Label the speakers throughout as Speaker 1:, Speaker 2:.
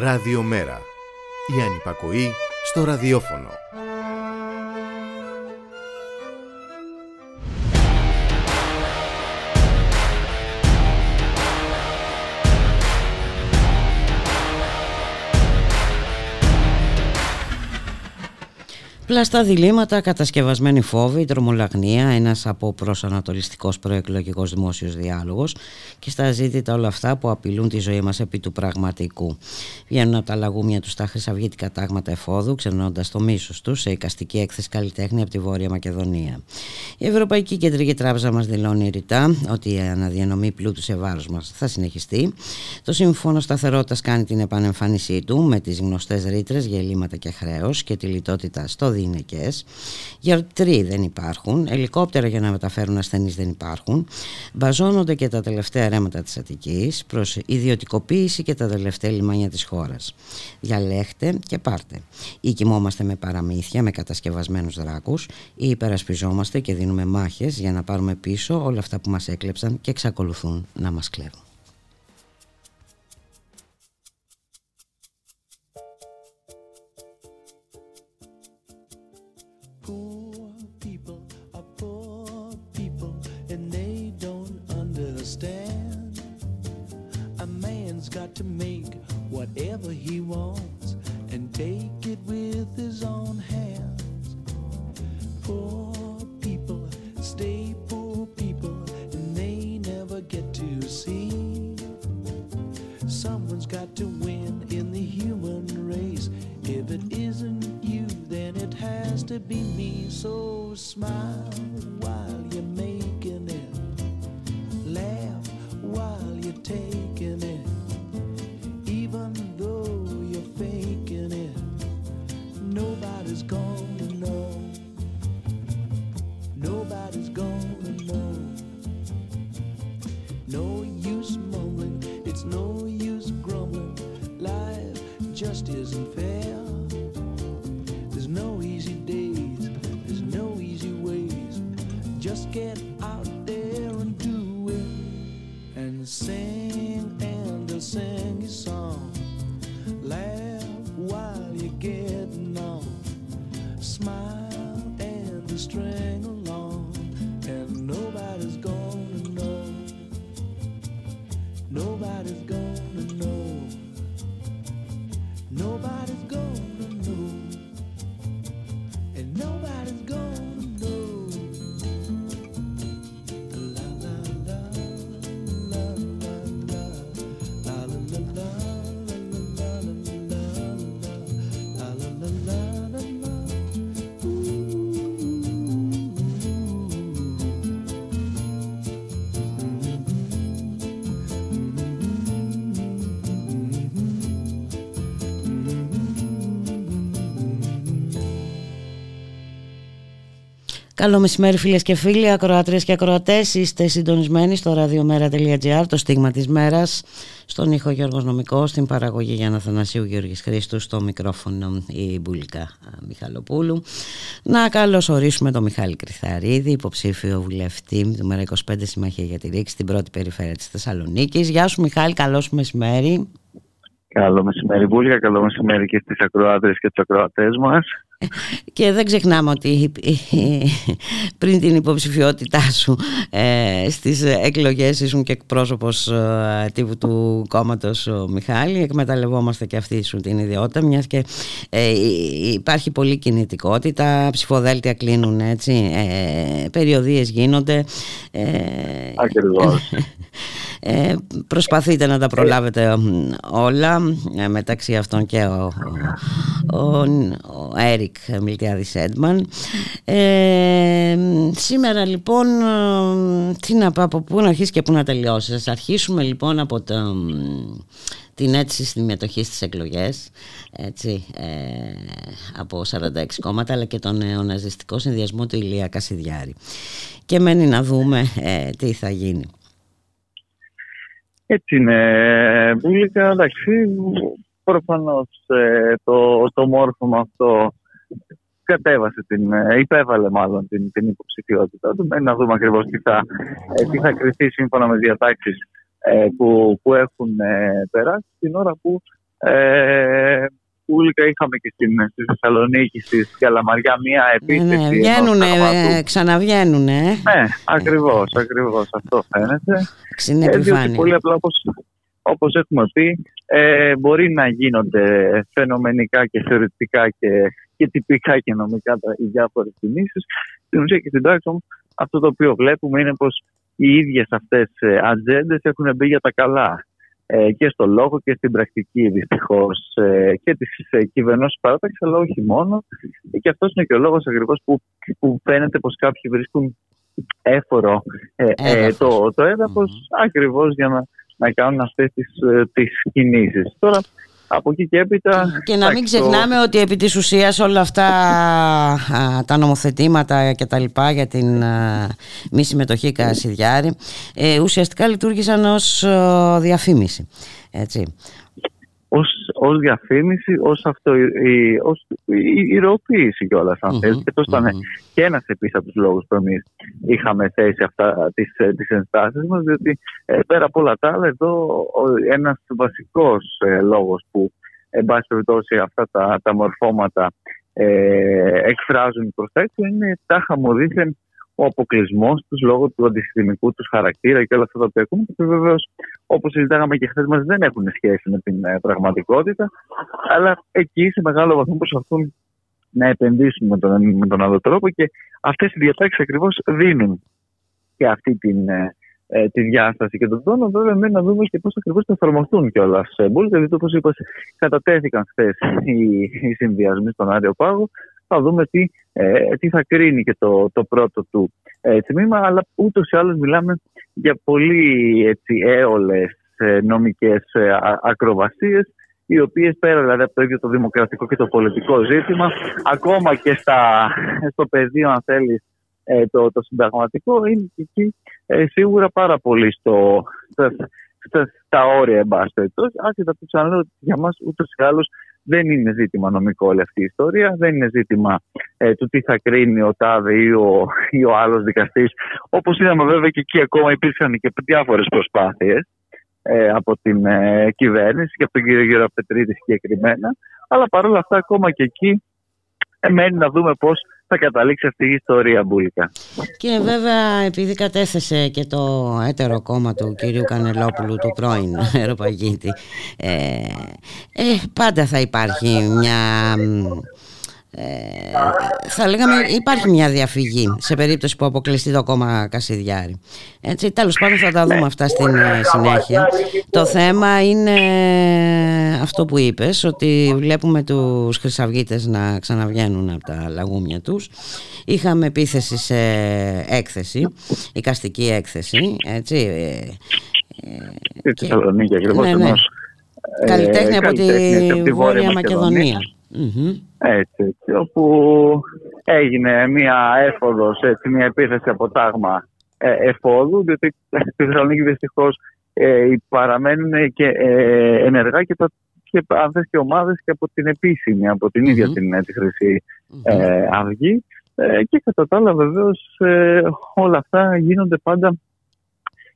Speaker 1: Ραδιομέρα. Η ανυπακοή στο ραδιόφωνο.
Speaker 2: Πλαστά διλήμματα, κατασκευασμένη φόβη, τρομολαγνία, ένας από προσανατολιστικό προεκλογικός δημόσιος διάλογος και στα ζήτητα όλα αυτά που απειλούν τη ζωή μας επί του πραγματικού. Βγαίνουν από τα λαγούμια τους τα χρυσαυγήτικα τάγματα εφόδου, ξενώντα το μίσος τους σε εικαστική έκθεση καλλιτέχνη από τη Βόρεια Μακεδονία. Η Ευρωπαϊκή Κεντρική Τράπεζα μας δηλώνει ρητά ότι η αναδιανομή πλούτου σε βάρος μας θα συνεχιστεί. Το Σύμφωνο Σταθερότητας κάνει την επανεμφάνισή του με τις γνωστές ρήτρες για ελλείμματα και χρέος και τη λιτότητα στο γυναικές γιατροί δεν υπάρχουν ελικόπτερα για να μεταφέρουν ασθενείς δεν υπάρχουν μπαζώνονται και τα τελευταία ρέματα της Αττικής προς ιδιωτικοποίηση και τα τελευταία λιμάνια της χώρας. Διαλέχτε και πάρτε. Ή κοιμόμαστε με παραμύθια με κατασκευασμένους δράκους. Ή υπερασπιζόμαστε και δίνουμε μάχες για να πάρουμε πίσω όλα αυτά που μας έκλεψαν και εξακολουθούν να μας κλέβουν wants and take it with his own hands. Poor people stay poor people and they never get to see. Someone's got to win in the human race. If it isn't you, then it has to be me. So smile while you're making it. Laugh while you're taking it. Nobody's gonna know. Nobody's gonna know. No use mumbling, it's no use grumbling. Life just isn't fair. There's no easy days, there's no easy ways. Just get out there and do it and sing Καλό μεσημέρι φίλες και φίλοι, ακροατρίες και ακροατές. Είστε συντονισμένοι στο radiomera.gr, το στίγμα της μέρας. Στον ήχο Γιώργος Νομικός, στην παραγωγή Γιάννα Θανασίου Γιώργης Χρήστου, στο μικρόφωνο η Μπουλικά Μιχαλοπούλου. Να καλωσορίσουμε τον Μιχάλη Κρυθαρίδη, υποψήφιο βουλευτή του Μέρα 25 Συμμαχία για τη Ρήξη, στην πρώτη περιφέρεια της Θεσσαλονίκης. Γεια σου Μιχάλη, καλώς μεσημέρι.
Speaker 3: Καλό μεσημέρι Βούλια, καλό μεσημέρι και στις ακροάτρες και τους ακροατές μας.
Speaker 2: Και δεν ξεχνάμε ότι πριν την υποψηφιότητά σου ε, στις εκλογές ήσουν και εκπρόσωπος ε, τύπου του κόμματος Μιχάλη. Εκμεταλλευόμαστε και αυτή σου την ιδιότητα μιας και ε, υπάρχει πολλή κινητικότητα, ψηφοδέλτια κλείνουν έτσι, ε, περιοδίες γίνονται.
Speaker 3: Ε, Ακριβώς.
Speaker 2: Ε, προσπαθείτε να τα προλάβετε όλα ε, μεταξύ αυτών και ο, ο, ο Έρικ Μιλτιάδης Έντμαν. Ε, σήμερα λοιπόν τι να πω από πού να αρχίσεις και πού να τελειώσεις. Ας αρχίσουμε λοιπόν από το, την αίτηση συμμετοχή στις εκλογές έτσι, από 46 κόμματα αλλά και τον νεοναζιστικό συνδυασμό του Ηλία Κασιδιάρη. Και μένει να δούμε τι θα γίνει
Speaker 3: έτσι είναι, Μπούλικα. Εντάξει, προφανώς ε, το, το μόρφωμα αυτό κατέβασε την, ε, υπέβαλε μάλλον την, την υποψηφιότητα του. Μένει να δούμε ακριβώς τι θα, ε, τι θα κρυθεί σύμφωνα με διατάξεις που, που έχουν περάσει την ώρα που Ε, Πούλικα είχαμε και στην, στη Θεσσαλονίκη, στη Καλαμαριά, μία επίθεση.
Speaker 2: Ναι, ναι, βγαίνουνε, ε, ξαναβγαίνουνε.
Speaker 3: Ναι, ακριβώς, ακριβώς, αυτό φαίνεται.
Speaker 2: Είναι επιφάνεια.
Speaker 3: πολύ απλά όπως, όπως έχουμε πει, ε, μπορεί να γίνονται φαινομενικά και θεωρητικά και, και τυπικά και νομικά οι διάφορες κινήσεις. Στην ουσία και στην πράξη όμως, αυτό το οποίο βλέπουμε είναι πως οι ίδιες αυτές ε, ατζέντες έχουν μπει για τα καλά ε, και στο λόγο και στην πρακτική δυστυχώς ε, και της ε, κυβερνώση παράταξης, αλλά όχι μόνο. Και αυτός είναι και ο λόγος ακριβώς που, που φαίνεται πως κάποιοι βρίσκουν έφορο το, το έδαφος mm-hmm. ακριβώς για να, να κάνουν αυτές τις τις κινήσεις. Τώρα, από εκεί και έπειτα...
Speaker 2: Και να μην ξεχνάμε ότι επί της ουσίας όλα αυτά τα νομοθετήματα και τα λοιπά για την μη συμμετοχή Κασιδιάρη ε, ουσιαστικά λειτουργήσαν ως διαφήμιση. Έτσι.
Speaker 3: Ως, ως διαφήμιση, ως, αυτό, η, ως ηρωοποίηση κιόλας αν θέλει. Και αυτό ήταν και ένας επίσης από τους λόγους που εμείς είχαμε θέσει αυτά τις, ε, τις ενστάσεις μας, διότι ε, πέρα από όλα τα άλλα εδώ ένας βασικός ε, λόγος που εν πάση περιπτώσει αυτά τα, τα μορφώματα ε, εκφράζουν προς τα έξω είναι τα χαμοδίθεν ο αποκλεισμός τους λόγω του αντισυστημικού τους χαρακτήρα και όλα αυτά τα οποία ακούμε. Και βεβαίως, όπως συζητάγαμε και χθες μας, δεν έχουν σχέση με την ε, πραγματικότητα. Αλλά εκεί σε μεγάλο βαθμό προσπαθούν να επενδύσουν με τον, με τον άλλο τρόπο και αυτές οι διατάξεις ακριβώς δίνουν και αυτή την, ε, ε, τη διάσταση και τον τόνο. Βέβαια, μένει να δούμε και πώς ακριβώς θα εφαρμοστούν κιόλας. Μπορεί, δηλαδή, όπω είπα, κατατέθηκαν χθες οι, οι συνδυασμοί στον Άριο Πάγο θα δούμε τι, ε, τι θα κρίνει και το, το πρώτο του ε, τμήμα, αλλά ούτως ή άλλως μιλάμε για πολύ έτσι, έολες ε, νομικές ε, ακροβασίες οι οποίες πέρα δηλαδή από το ίδιο το δημοκρατικό και το πολιτικό ζήτημα ακόμα και στα, στο πεδίο αν θέλεις ε, το, το συνταγματικό είναι εκεί ε, σίγουρα πάρα πολύ στο, στα, στα, στα όρια εν πάση περιπτώσει. Άσχετα που ξαναλέω ότι για μας ούτως ή άλλως δεν είναι ζήτημα νομικό όλη αυτή η ιστορία, δεν είναι ζήτημα ε, του τι θα κρίνει ο ΤΑΔΕ ή ο, ή ο άλλος δικαστής. Όπως είδαμε βέβαια και εκεί ακόμα υπήρξαν και διάφορες προσπάθειες ε, από την ε, κυβέρνηση και από τον κύριο Γεραπετρίτη συγκεκριμένα. Αλλά παρόλα αυτά ακόμα και εκεί μένει να δούμε πώς θα καταλήξει αυτή η ιστορία μπουλικά.
Speaker 2: Και βέβαια επειδή κατέθεσε και το έτερο κόμμα του κυρίου Κανελόπουλου του πρώην αεροπαγίτη ε, ε, πάντα θα υπάρχει μια ε, θα λέγαμε υπάρχει μια διαφυγή σε περίπτωση που αποκλειστεί το κόμμα Κασιδιάρη. Έτσι, τέλος πάντων θα τα δούμε αυτά στην ε, συνέχεια. Το θέμα είναι αυτό που είπες, ότι βλέπουμε τους χρυσαυγίτες να ξαναβγαίνουν από τα λαγούμια τους. Είχαμε επίθεση σε έκθεση, οικαστική έκθεση, έτσι. Ε,
Speaker 3: Στη Θεσσαλονίκη ακριβώς, ναι, ναι.
Speaker 2: Καλλιτέχνη από τη Βόρεια Μακεδονία.
Speaker 3: Έτσι, έτσι, όπου έγινε μια έφοδος, έτσι, μια επίθεση από τάγμα ε, εφόδου, διότι στη Θεσσαλονίκη δυστυχώς ε, παραμένουν και ε, ενεργά και, τα, και αν θες και ομάδες και από την επίσημη, από την ίδια την ε, τη χρυση ε, Αυγή. Ε, και κατά τα άλλα βεβαίως όλα αυτά γίνονται πάντα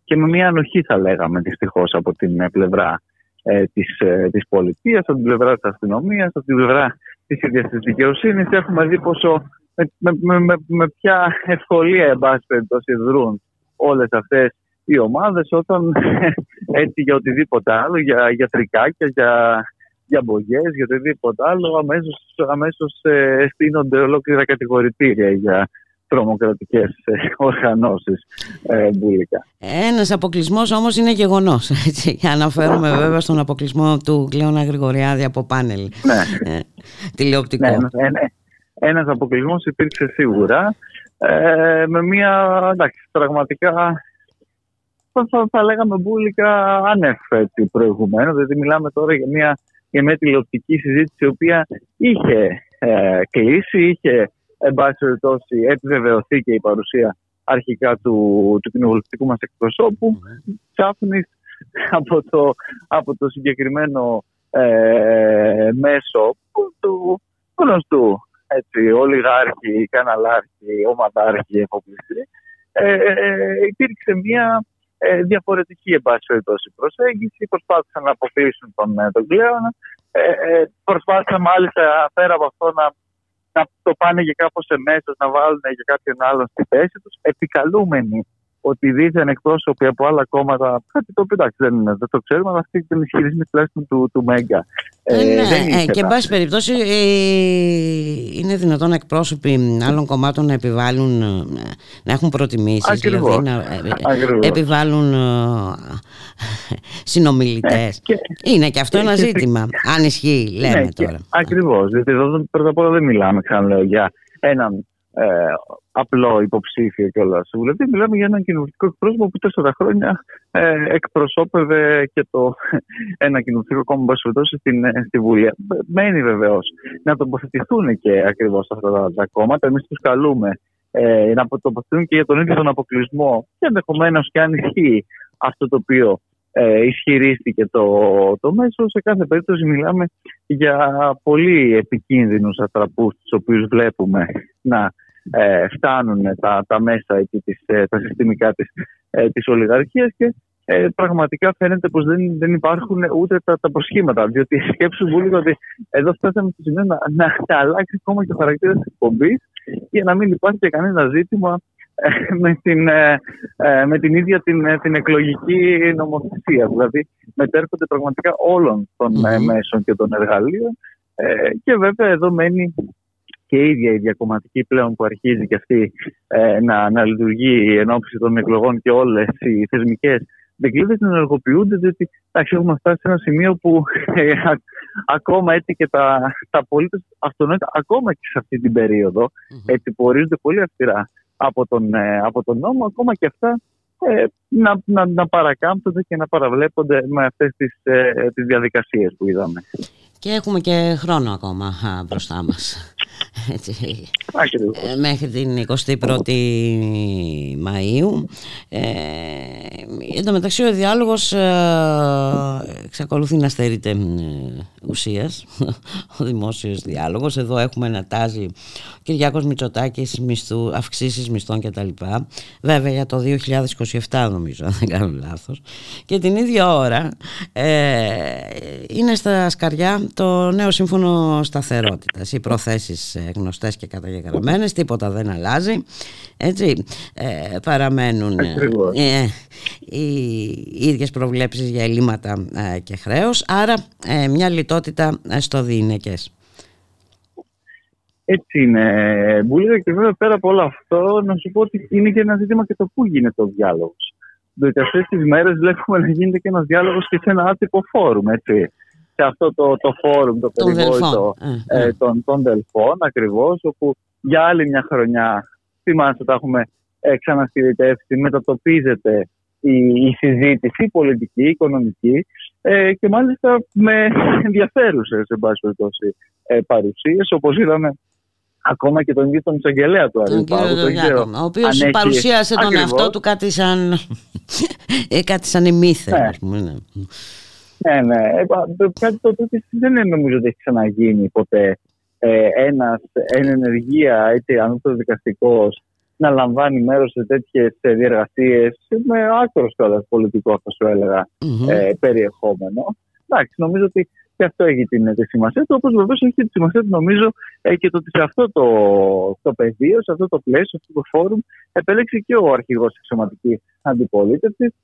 Speaker 3: και με μια ανοχή θα λέγαμε δυστυχώς από την πλευρά ε, της, ε, της πολιτείας, από την πλευρά της αστυνομίας, από την πλευρά της ίδιας της δικαιοσύνης. Έχουμε δει πόσο με, με, με, με ποια ευκολία εν πάση περιπτώσει δρούν όλες αυτές οι ομάδες όταν έτσι για οτιδήποτε άλλο, για, για τρικάκια, για, για μπογιές, για οτιδήποτε άλλο αμέσως, αμέσως ε, στείνονται ολόκληρα κατηγορητήρια για τρομοκρατικές ε, οργανώσεις ε, μπουλικά.
Speaker 2: Ένας αποκλεισμός όμως είναι γεγονός. Έτσι. Αναφέρομαι βέβαια στον αποκλεισμό του Κλέωνα Γρηγοριάδη από πάνελ ναι. ε, τηλεοπτικό. Ναι,
Speaker 3: ναι, ναι. Ένας αποκλεισμός υπήρξε σίγουρα ε, με μια εντάξει, πραγματικά θα, θα, θα λέγαμε μπουλικά ανέφετη προηγουμένως, δηλαδή μιλάμε τώρα για μια, για μια τηλεοπτική συζήτηση η οποία είχε ε, κλείσει, είχε εν πάση περιπτώσει επιβεβαιωθεί και η παρουσία αρχικά του, του κοινοβουλευτικού μας εκπροσώπου. Ψάχνεις από το, από το συγκεκριμένο ε, μέσο του γνωστού. Έτσι, ολιγάρχη, καναλάρχη, ομαδάρχη, εφοπλιστή. Ε, ε, υπήρξε μια ε, διαφορετική εν πάση περιπτώσει προσέγγιση. Προσπάθησαν να αποκλείσουν τον, τον Κλέωνα. Ε, ε, προσπάθησα μάλιστα πέρα από αυτό να, να το πάνε και κάπως εμέσως, να βάλουν για κάποιον άλλον στη θέση τους, επικαλούμενοι ότι δίθεν εκπρόσωποι από άλλα κόμματα, κάτι το οποίο εντάξει δεν, δεν το ξέρουμε, αλλά αυτή την ισχυρισμή τουλάχιστον του, του Μέγκα.
Speaker 2: Ε, ε, ναι, ε, και εν πάση περιπτώσει ε, είναι δυνατόν εκπρόσωποι άλλων κομμάτων να επιβάλλουν, να έχουν προτιμήσεις, δηλαδή να επιβάλλουν συνομιλητές. Και, είναι και αυτό ένα ζήτημα, αν ισχύει λέμε ναι, τώρα.
Speaker 3: Ακριβώς, γιατί εδώ πρώτα απ' όλα δεν μιλάμε ξαναλέω για έναν ε, απλό υποψήφιο κιόλας βουλευτή. Μιλάμε για έναν κοινοβουλευτικό εκπρόσωπο που τέσσερα χρόνια ε, εκπροσώπευε και το ένα κοινοβουλευτικό κόμμα στην, ε, στη Βουλή. Μένει βεβαίως να τοποθετηθούν και ακριβώς αυτά τα, τα κόμματα. Εμείς τους καλούμε ε, να τοποθετηθούν και για τον ίδιο τον αποκλεισμό και ενδεχομένως και αν ισχύει αυτό το οποίο ε, ισχυρίστηκε το, το μέσο. Σε κάθε περίπτωση μιλάμε για πολύ επικίνδυνους ατραπούς τους οποίους βλέπουμε να ε, φτάνουν τα, τα μέσα εκεί, της, ε, τα συστημικά της, ε, της ολιγαρχίας και ε, πραγματικά φαίνεται πως δεν, δεν υπάρχουν ούτε τα, τα προσχήματα. Διότι σκέψου μου ότι εδώ φτάσαμε στο σημείο να, να, να αλλάξει ακόμα και ο χαρακτήρας της εκπομπής για να μην υπάρχει και κανένα ζήτημα με την, με την ίδια την, την εκλογική νομοθεσία. Δηλαδή μετέρχονται πραγματικά όλων των μέσων και των εργαλείων και βέβαια εδώ μένει και η ίδια η διακομματική πλέον που αρχίζει και αυτή ε, να, να λειτουργεί εν ώψη των εκλογών και όλες οι θεσμικές δικλείδες να ενεργοποιούνται, διότι εντάξει, έχουμε φτάσει σε ένα σημείο που ε, ακόμα έτσι και τα, τα πολίτες αυτονόητα, ακόμα και σε αυτή την περίοδο, έτσι που ορίζονται πολύ αυστηρά από τον, ε, από τον νόμο, ακόμα και αυτά ε, να, να, να παρακάμπτονται και να παραβλέπονται με αυτές τις, ε, τις διαδικασίες που είδαμε.
Speaker 2: Και έχουμε και χρόνο ακόμα μπροστά μας. Έτσι, ε, μέχρι την 21η Μαΐου. Ε, εν τω μεταξύ ο διάλογος ε, εξακολουθεί να στερείται ε, ουσίας, ο δημόσιος διάλογος. Εδώ έχουμε να τάζει ο Κυριάκος Μητσοτάκης μισθού, αυξήσεις μισθών κτλ. Βέβαια για το 2027 νομίζω, αν δεν κάνω λάθος. Και την ίδια ώρα ε, είναι στα σκαριά το νέο σύμφωνο σταθερότητας. Οι προθέσεις γνωστές και καταγεγραμμένες, τίποτα δεν αλλάζει. Έτσι, ε, παραμένουν ε, οι ίδιες προβλέψεις για ελλείμματα ε, και χρέος, άρα ε, μια λιτότητα στο διηνεκές.
Speaker 3: Έτσι είναι. Μπουλίδα και βέβαια πέρα από όλο αυτό, να σου πω ότι είναι και ένα ζήτημα και το πού γίνεται ο διάλογος. Διότι αυτές τις μέρες βλέπουμε να γίνεται και ένας διάλογος και σε ένα άτυπο φόρουμ. Έτσι σε αυτό το, το φόρουμ, το περιβόητο ε, ε, των, των Δελφών ακριβώς, όπου για άλλη μια χρονιά, θυμάστε τα έχουμε ε, ξαναστηριτεύσει, μετατοπίζεται η, η συζήτηση, η πολιτική, η οικονομική ε, και μάλιστα με ενδιαφέρουσες εν πάση περιπτώσει ε, παρουσίες, όπως είδαμε ακόμα και τον ίδιο τον εισαγγελέα του Αριπάγου.
Speaker 2: Ο οποίος παρουσίασε τον εαυτό του κάτι σαν, ε, κάτι σαν ναι. πούμε, ναι.
Speaker 3: Ναι, ναι. Ε, κάτι το οποίο δεν νομίζω ότι έχει ξαναγίνει ποτέ ε, ένας, ένα ενεργεία έτσι, δικαστικό να λαμβάνει μέρος σε τέτοιες διεργασίες με άκρος κιόλας πολιτικό, θα σου ελεγα ε, περιεχόμενο. Εντάξει, νομίζω ότι και αυτό έχει την, τη σημασία του, όπως βεβαίως έχει τη σημασία του, νομίζω, ε, και το ότι σε αυτό το, το πεδίο, σε αυτό το πλαίσιο, σε αυτό το φόρουμ, επέλεξε και ο αρχηγός της εξωματικής αντιπολίτευσης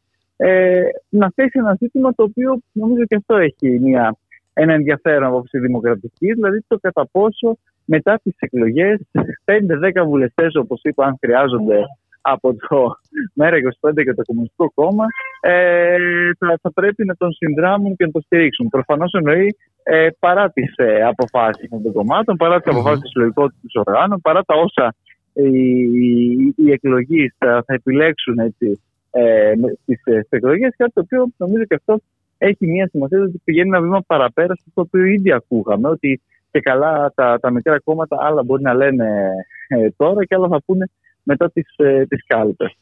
Speaker 3: ε, να θέσει ένα ζήτημα το οποίο νομίζω και αυτό έχει μια, ένα ενδιαφέρον από τη δημοκρατικής, δηλαδή το κατά πόσο μετά τις εκλογές 5-10 βουλευτές, όπως είπα, αν χρειάζονται από το ΜΕΡΑ25 και το Κομμουνιστικό Κόμμα, ε, θα, θα, πρέπει να τον συνδράμουν και να τον στηρίξουν. Προφανώς εννοεί ε, παρά τις ε, αποφάσεις των κομμάτων, παρά τις αποφάσεις της συλλογικότητας του οργάνων, παρά τα όσα οι, οι, οι εκλογείς θα, θα επιλέξουν έτσι, ε, στι ε, εκλογές. Κάτι το οποίο νομίζω και αυτό έχει μια σημασία ότι πηγαίνει ένα βήμα παραπέρα στο το οποίο ήδη ακούγαμε. Ότι και καλά τα, τα μικρά κόμματα άλλα μπορεί να λένε ε, τώρα και άλλα θα πούνε μετά τις, ε, τις κάλπες.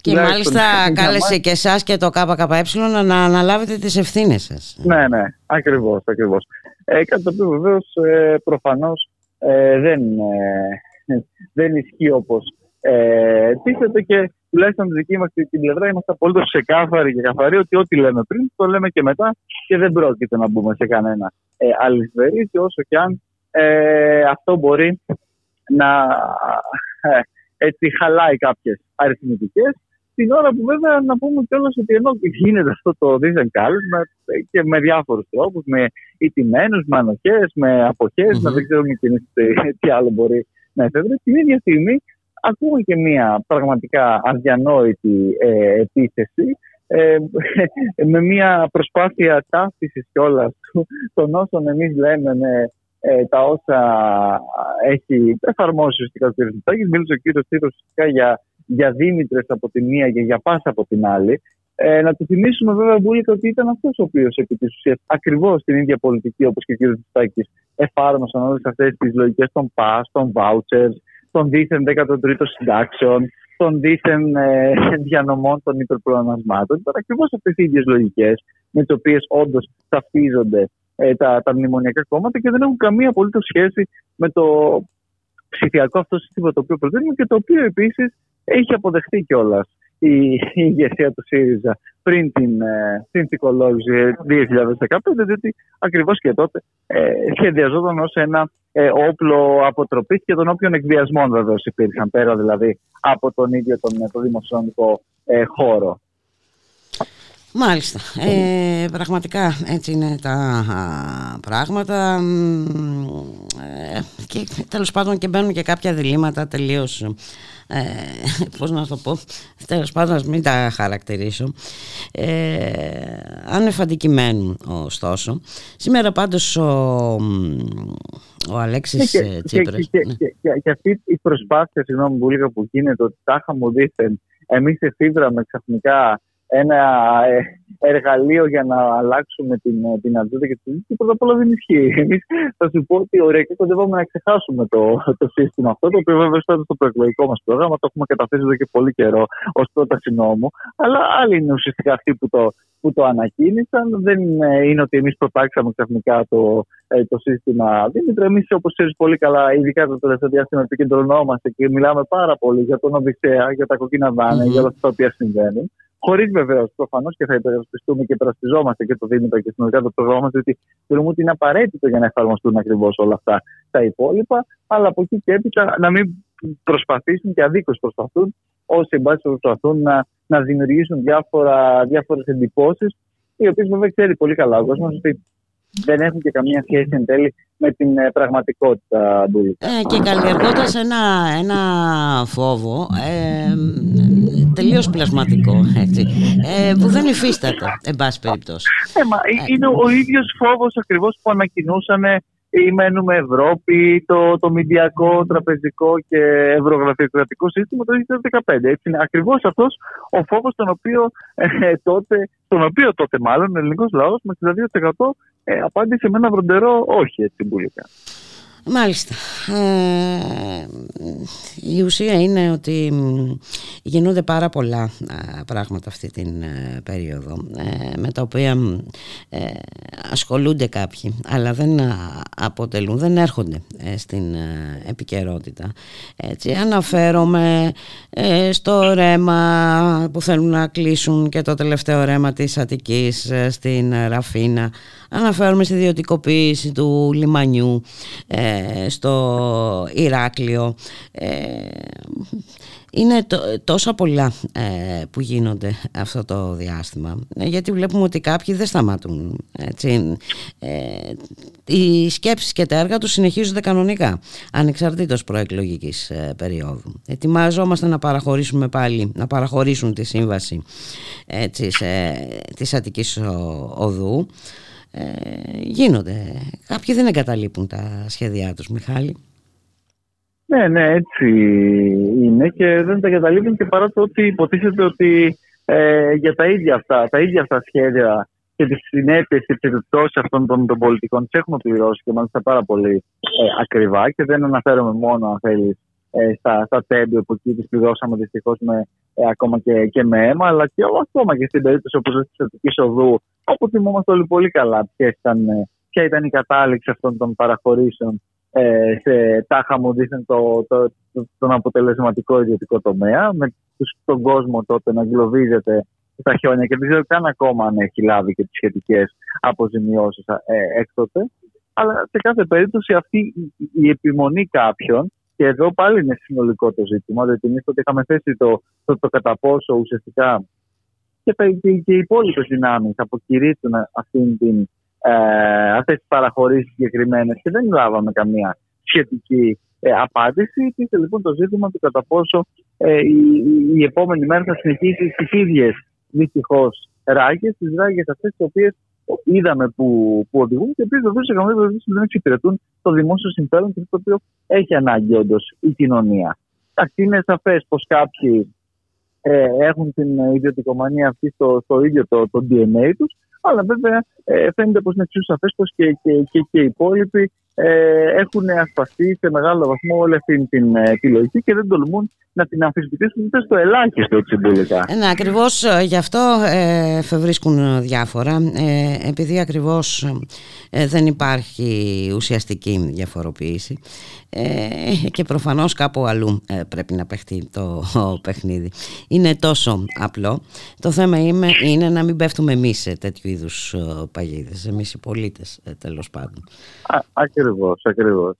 Speaker 2: Και μάλιστα κάλεσε και εσάς και το ΚΚΕ να αναλάβετε τις ευθύνες σας.
Speaker 3: Ναι, ναι, ακριβώς, ακριβώς. Ε, κάτι το οποίο βεβαίως ε, προφανώς ε, δεν, ε, δεν ισχύει όπως Ε, τίθεται και τουλάχιστον τη δική μας την πλευρά είμαστε απολύτως ξεκάθαροι και καθαροί ότι ό,τι λέμε πριν το λέμε και μετά και δεν πρόκειται να μπούμε σε κανένα ε, αλυσβερή όσο και αν ε, αυτό μπορεί να ε, έτσι χαλάει κάποιες αριθμητικές. Την ώρα που βέβαια να πούμε κιόλας ότι ενώ γίνεται αυτό το δίθεν κάλεσμα και με διάφορους τρόπους, με ιτημένου, με ανοχές, με αποχές, mm-hmm. να δεν ξέρουμε και τι άλλο μπορεί να εφεύρει. Την ίδια στιγμή ακούμε και μια πραγματικά αδιανόητη ε, επίθεση ε, με μια προσπάθεια ταύτισης κιόλας των όσων εμείς λέμε με ε, τα όσα έχει εφαρμόσει ο κ. Μητσοτάκης. Μίλησε ο κ. Τίτος φυσικά για, για Δήμητρες από τη μία και για Πάσα από την άλλη. Ε, να του θυμίσουμε βέβαια Μπούλικα ότι ήταν αυτός ο οποίος επί της ουσίας ακριβώς την ίδια πολιτική όπως και ο κ. Μητσοτάκη εφάρμοσαν όλες αυτές τις λογικές των pass, των vouchers, των δίθεν 13ο συντάξεων, των δίθεν ε, διανομών των υπερπλονασμάτων. Ήταν ακριβώς αυτές οι ίδιες λογικές με τις οποίες όντως ταυτίζονται ε, τα, τα μνημονιακά κόμματα και δεν έχουν καμία απολύτως σχέση με το ψηφιακό αυτό σύστημα το οποίο προτείνουμε και το οποίο επίσης έχει αποδεχτεί κιόλας η, η ηγεσία του ΣΥΡΙΖΑ πριν την ε, συνθηκολόγηση 2015, διότι ακριβώς και τότε ε, σχεδιαζόταν ως ένα ε, όπλο αποτροπής και των όποιων εκβιασμών βεβαίως υπήρχαν πέρα δηλαδή από τον ίδιο τον, το δημοσιονομικό ε, χώρο.
Speaker 2: Μάλιστα. Ε, πραγματικά έτσι είναι τα πράγματα ε, και τέλος πάντων και μπαίνουν και κάποια διλήμματα τελείως ε, πώς να το πω τέλος πάντων μην τα χαρακτηρίσω ε, ανεφαντικημένου ωστόσο σήμερα πάντως ο, ο Αλέξης
Speaker 3: ναι, και, Τσίπρας και, ναι. και, και, και, αυτή η προσπάθεια συγγνώμη που λίγα που γίνεται ότι τάχα μου δίθεν εμείς εφήβραμε ξαφνικά ένα ε, εργαλείο για να αλλάξουμε την, ε, την ατζέντα και τη συζήτηση, πρώτα απ' όλα δεν ισχύει. Εμείς θα σου πω ότι ωραία και κοντεύαμε να ξεχάσουμε το, το σύστημα αυτό, το οποίο βέβαια στο προεκλογικό μας πρόγραμμα, το έχουμε καταθέσει εδώ και πολύ καιρό ως πρόταση νόμου. Αλλά άλλοι είναι ουσιαστικά αυτοί που το, που το ανακοίνησαν. Δεν είναι ότι εμείς προτάξαμε ξαφνικά το, ε, το σύστημα Δήμητρο. Εμείς, όπως ξέρεις πολύ καλά, ειδικά το τελευταίο διάστημα, επικεντρωνόμαστε και μιλάμε πάρα πολύ για τον Οδυσσέα, για τα κοκκίνα δάνεια, mm-hmm. για όλα αυτά τα οποία συμβαίνουν. Χωρίς βεβαίως προφανώς και θα υπερασπιστούμε και περασπιζόμαστε και το Δήμητρο και συνολικά το πρόγραμμα μα, διότι θεωρούμε ότι είναι απαραίτητο για να εφαρμοστούν ακριβώς όλα αυτά τα υπόλοιπα. Αλλά από εκεί και έπειτα να μην προσπαθήσουν και αδίκως προσπαθούν όσοι εν πάση προσπαθούν να, να δημιουργήσουν διάφορες εντυπώσεις, οι οποίες βέβαια ξέρει πολύ καλά ο κόσμος ότι δεν έχουν και καμία σχέση εν τέλει με την ε, πραγματικότητα.
Speaker 2: Ε, και καλλιεργώντας ένα, ένα φόβο ε, τελείως πλασματικό έτσι, ε, που δεν υφίσταται εν πάση περιπτώσει.
Speaker 3: Ε, μα, ε, είναι ο ίδιος φόβος ακριβώς που ανακοινούσαν ή μένουμε Ευρώπη, το, το μηντιακό, τραπεζικό και ευρωγραφειοκρατικό σύστημα το 2015. Έτσι είναι ακριβώς αυτός ο φόβος τον οποίο, ε, τότε, τον οποίο τότε μάλλον ο ελληνικός λαός με 62% ε, απάντησε με ένα βροντερό όχι έτσι μπουλικά.
Speaker 2: Μάλιστα. Ε, η ουσία είναι ότι γίνονται πάρα πολλά πράγματα αυτή την ε, περίοδο ε, με τα οποία ασχολούνται κάποιοι αλλά δεν αποτελούν, δεν έρχονται στην επικαιρότητα. Έτσι, αναφέρομαι στο ρέμα που θέλουν να κλείσουν και το τελευταίο ρέμα της Αττικής στην Ραφίνα Αναφέρομαι στη ιδιωτικοποίηση του λιμανιού ε, στο Ηράκλειο. Ε, είναι τόσα πολλά ε, που γίνονται αυτό το διάστημα γιατί βλέπουμε ότι κάποιοι δεν σταματούν έτσι. οι σκέψεις και τα έργα τους συνεχίζονται κανονικά ανεξαρτήτως προεκλογικής περίοδου ετοιμάζομαστε να παραχωρήσουμε πάλι να παραχωρήσουν τη σύμβαση έτσι, σε, της Αττικής Οδού ε, γίνονται. Κάποιοι δεν εγκαταλείπουν τα σχέδιά τους, Μιχάλη.
Speaker 3: Ναι, ναι, έτσι είναι και δεν τα εγκαταλείπουν και παρά το ότι υποτίθεται ότι ε, για τα ίδια αυτά, τα ίδια αυτά σχέδια και τις συνέπειες και τις επιπτώσεις αυτών των, των πολιτικών τις έχουμε πληρώσει και μάλιστα πάρα πολύ ε, ακριβά και δεν αναφέρομαι μόνο αν θέλεις ε, στα, στα τέμπη που εκεί τις πληρώσαμε δυστυχώς ε, ακόμα και, και με αίμα αλλά και ακόμα και στην περίπτωση όπως της Αττικής Οδού όπου θυμόμαστε όλοι πολύ καλά ήταν, ε, ποια ήταν η κατάληξη αυτών των παραχωρήσεων ε, σε τάχα μου δείχνει το, το, το, τον αποτελεσματικό ιδιωτικό τομέα, με τον κόσμο τότε να εγκλωβίζεται στα χιόνια και δεν ξέρω καν ακόμα αν έχει λάβει και τις σχετικές αποζημιώσεις ε, έκτοτε. Αλλά σε κάθε περίπτωση αυτή η επιμονή κάποιων, και εδώ πάλι είναι συνολικό το ζήτημα, διότι εμείς τότε είχαμε θέσει το, το, το κατά πόσο ουσιαστικά και, και, και οι υπόλοιπες δυνάμεις αποκηρύττουν αυτήν την, ε, αυτές τις παραχωρήσεις συγκεκριμένες και δεν λάβαμε καμία σχετική ε, απάντηση. Υπήρχε λοιπόν το ζήτημα του κατά πόσο ε, η, η, επόμενη μέρα θα συνεχίσει στις ίδιες δυστυχώς ράγες, τις ράγες αυτές τις οποίες είδαμε που, που οδηγούν και επίση βεβαίως σε καμία περίπτωση δεν εξυπηρετούν το δημόσιο συμφέρον και το οποίο έχει ανάγκη όντως η κοινωνία. Είναι σαφές πως κάποιοι ε, έχουν την ιδιωτικομανία αυτή στο, στο ίδιο το, το DNA τους, αλλά βέβαια ε, φαίνεται πως είναι εξίσου σαφές πως και, και, και, και οι υπόλοιποι ε, έχουν ασπαστεί σε μεγάλο βαθμό όλη αυτή την ε, τη λογική και δεν τολμούν να την αμφισβητήσουν ούτε στο ελάχιστο συμβουλικά.
Speaker 2: Ε, ναι, ακριβώς ε, γι' αυτό ε, βρίσκουν διάφορα. Ε, επειδή ακριβώς δεν υπάρχει ουσιαστική διαφοροποίηση και προφανώς κάπου αλλού πρέπει να παιχτεί το παιχνίδι. Είναι τόσο απλό. Το θέμα είναι, είναι να μην πέφτουμε εμείς σε τέτοιου είδους παγίδες, εμείς οι πολίτες τέλος πάντων.
Speaker 3: Ακριβώς, ακριβώς.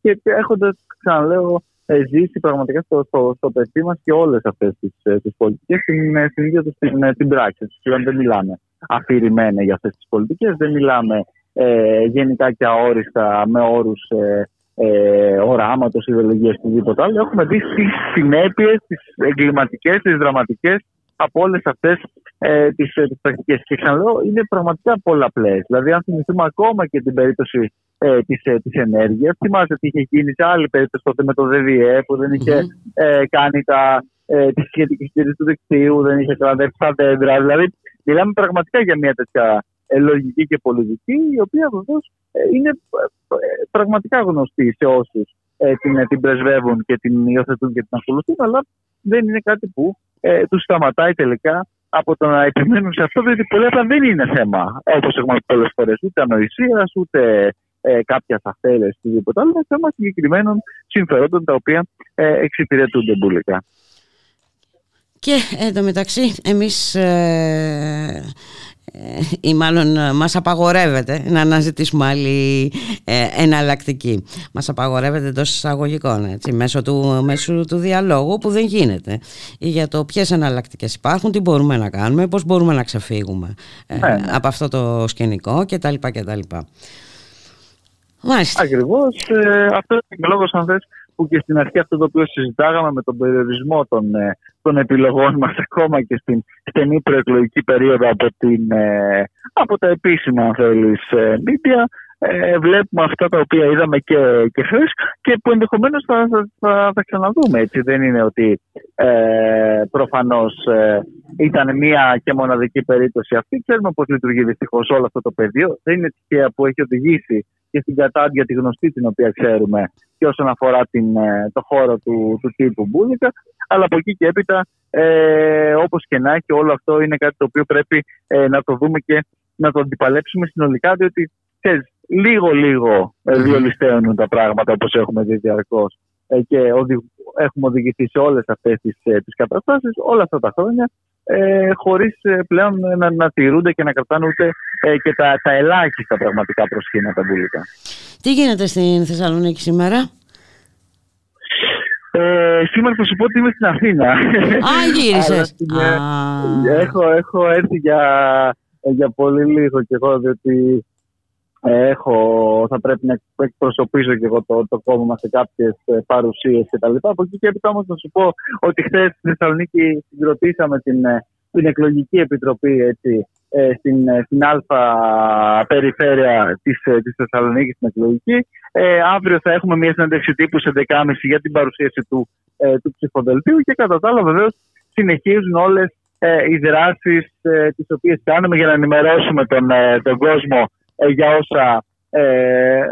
Speaker 3: Και έχοντας, ξαναλέω, ε, ζήσει πραγματικά στο, στο, στο παιδί μας και όλες αυτές τις ε, πολιτικές στην, ε, στην ίδια τους την, την πράξη. Δηλαδή δεν μιλάμε αφηρημένα για αυτές τις πολιτικές, δεν μιλάμε ε, γενικά και αόριστα με όρους ε, ε, οράματο, ιδεολογία ή οτιδήποτε άλλο. Έχουμε δει τις συνέπειες, τις εγκληματικές, τις δραματικές από όλες αυτές ε, τις πρακτικές. Και ξαναλέω, είναι πραγματικά πολλαπλές. Δηλαδή, αν θυμηθούμε ακόμα και την περίπτωση ε, της, ε, της ενέργειας. Θυμάστε τι είχε γίνει σε άλλη περίπτωση τότε με το ΔΔΕ που δεν είχε ε, κάνει τα, ε, τη σχετική στήριξη του δικτύου, δεν είχε κλαδέψει τα δέντρα. Δηλαδή, μιλάμε πραγματικά για μια τέτοια ε, λογική και πολιτική, η οποία βεβαίως ε, είναι ε, πραγματικά γνωστή σε όσους την, την πρεσβεύουν και την υιοθετούν και την ακολουθούν, αλλά δεν είναι κάτι που ε, τους σταματάει τελικά από το να επιμένουν σε αυτό, διότι πολύ απλά δεν είναι θέμα, όπως έχουμε πολλές φορές, ούτε ανοησίας, ούτε ε, κάποια αφαίρεση ή τίποτα άλλο, είναι θέμα συγκεκριμένων συμφερόντων τα οποία ε, εξυπηρετούνται μπουλικά.
Speaker 2: Και εντωμεταξύ εμείς ε, ε, ή μάλλον ε, μας απαγορεύεται να αναζητήσουμε άλλη ε, εναλλακτική. Μας απαγορεύεται εντός εισαγωγικών, έτσι, μέσω του, μέσω του διαλόγου που δεν γίνεται. Για το ποιες εναλλακτικές υπάρχουν, τι μπορούμε να κάνουμε, πώς μπορούμε να ξεφύγουμε ε, ναι, ναι. από αυτό το σκηνικό κτλ. κτλ.
Speaker 3: Ακριβώς. Ε, αυτό είναι ο λόγος, αν θες, που και στην αρχή αυτό το οποίο συζητάγαμε με τον περιορισμό των, ε, των επιλογών μας ακόμα και στην στενή προεκλογική περίοδο από, την, ε, από τα επίσημα αν θέλεις media ε, βλέπουμε αυτά τα οποία είδαμε και, και χθες και που ενδεχομένως θα, θα, θα, ξαναδούμε. Έτσι δεν είναι ότι ε, προφανώς ήταν μία και μοναδική περίπτωση αυτή. Ξέρουμε πώς λειτουργεί δυστυχώς όλο αυτό το πεδίο. Δεν είναι τυχαία που έχει οδηγήσει και στην κατάντια τη γνωστή την οποία ξέρουμε και όσον αφορά την, ε, το χώρο του, του τύπου Μπούλικα. Αλλά από εκεί και έπειτα, ε, όπως και να έχει, όλο αυτό είναι κάτι το οποίο πρέπει ε, να το δούμε και να το αντιπαλέψουμε συνολικά, διότι ξέρεις, λίγο-λίγο ε, διολυσταίνουν τα πράγματα όπως έχουμε δει διαρκώς ε, και έχουμε οδηγηθεί σε όλες αυτές τις τις καταστάσεις όλα αυτά τα χρόνια ε, χωρίς ε, πλέον να, να τηρούνται και να κρατάνε ούτε ε, και τα, τα ελάχιστα πραγματικά προσκύνατα μπουλικά.
Speaker 2: Τι γίνεται στην Θεσσαλονίκη σήμερα;
Speaker 3: Ε, σήμερα θα σου πω ότι είμαι στην Αθήνα.
Speaker 2: Α, γύρισες.
Speaker 3: έχω, έχω έρθει για, για πολύ λίγο και εγώ, διότι έχω, θα πρέπει να εκπροσωπήσω και εγώ το, το κόμμα μας σε κάποιες παρουσίες κτλ. Από εκεί και έπειτα όμως να σου πω ότι χθες στη Θεσσαλονίκη συγκροτήσαμε την, ε, την εκλογική επιτροπή έτσι, ε, στην, ε, στην Α περιφέρεια της, της Θεσσαλονίκης στην εκλογική. Ε, αύριο θα έχουμε μια συνέντευξη τύπου σε 10.30 για την παρουσίαση του, ε, του ψηφοδελτίου και κατά τα άλλα βεβαίως συνεχίζουν όλες ε, οι δράσεις ε, τις οποίες κάνουμε για να ενημερώσουμε τον, τον κόσμο ε, για όσα ε,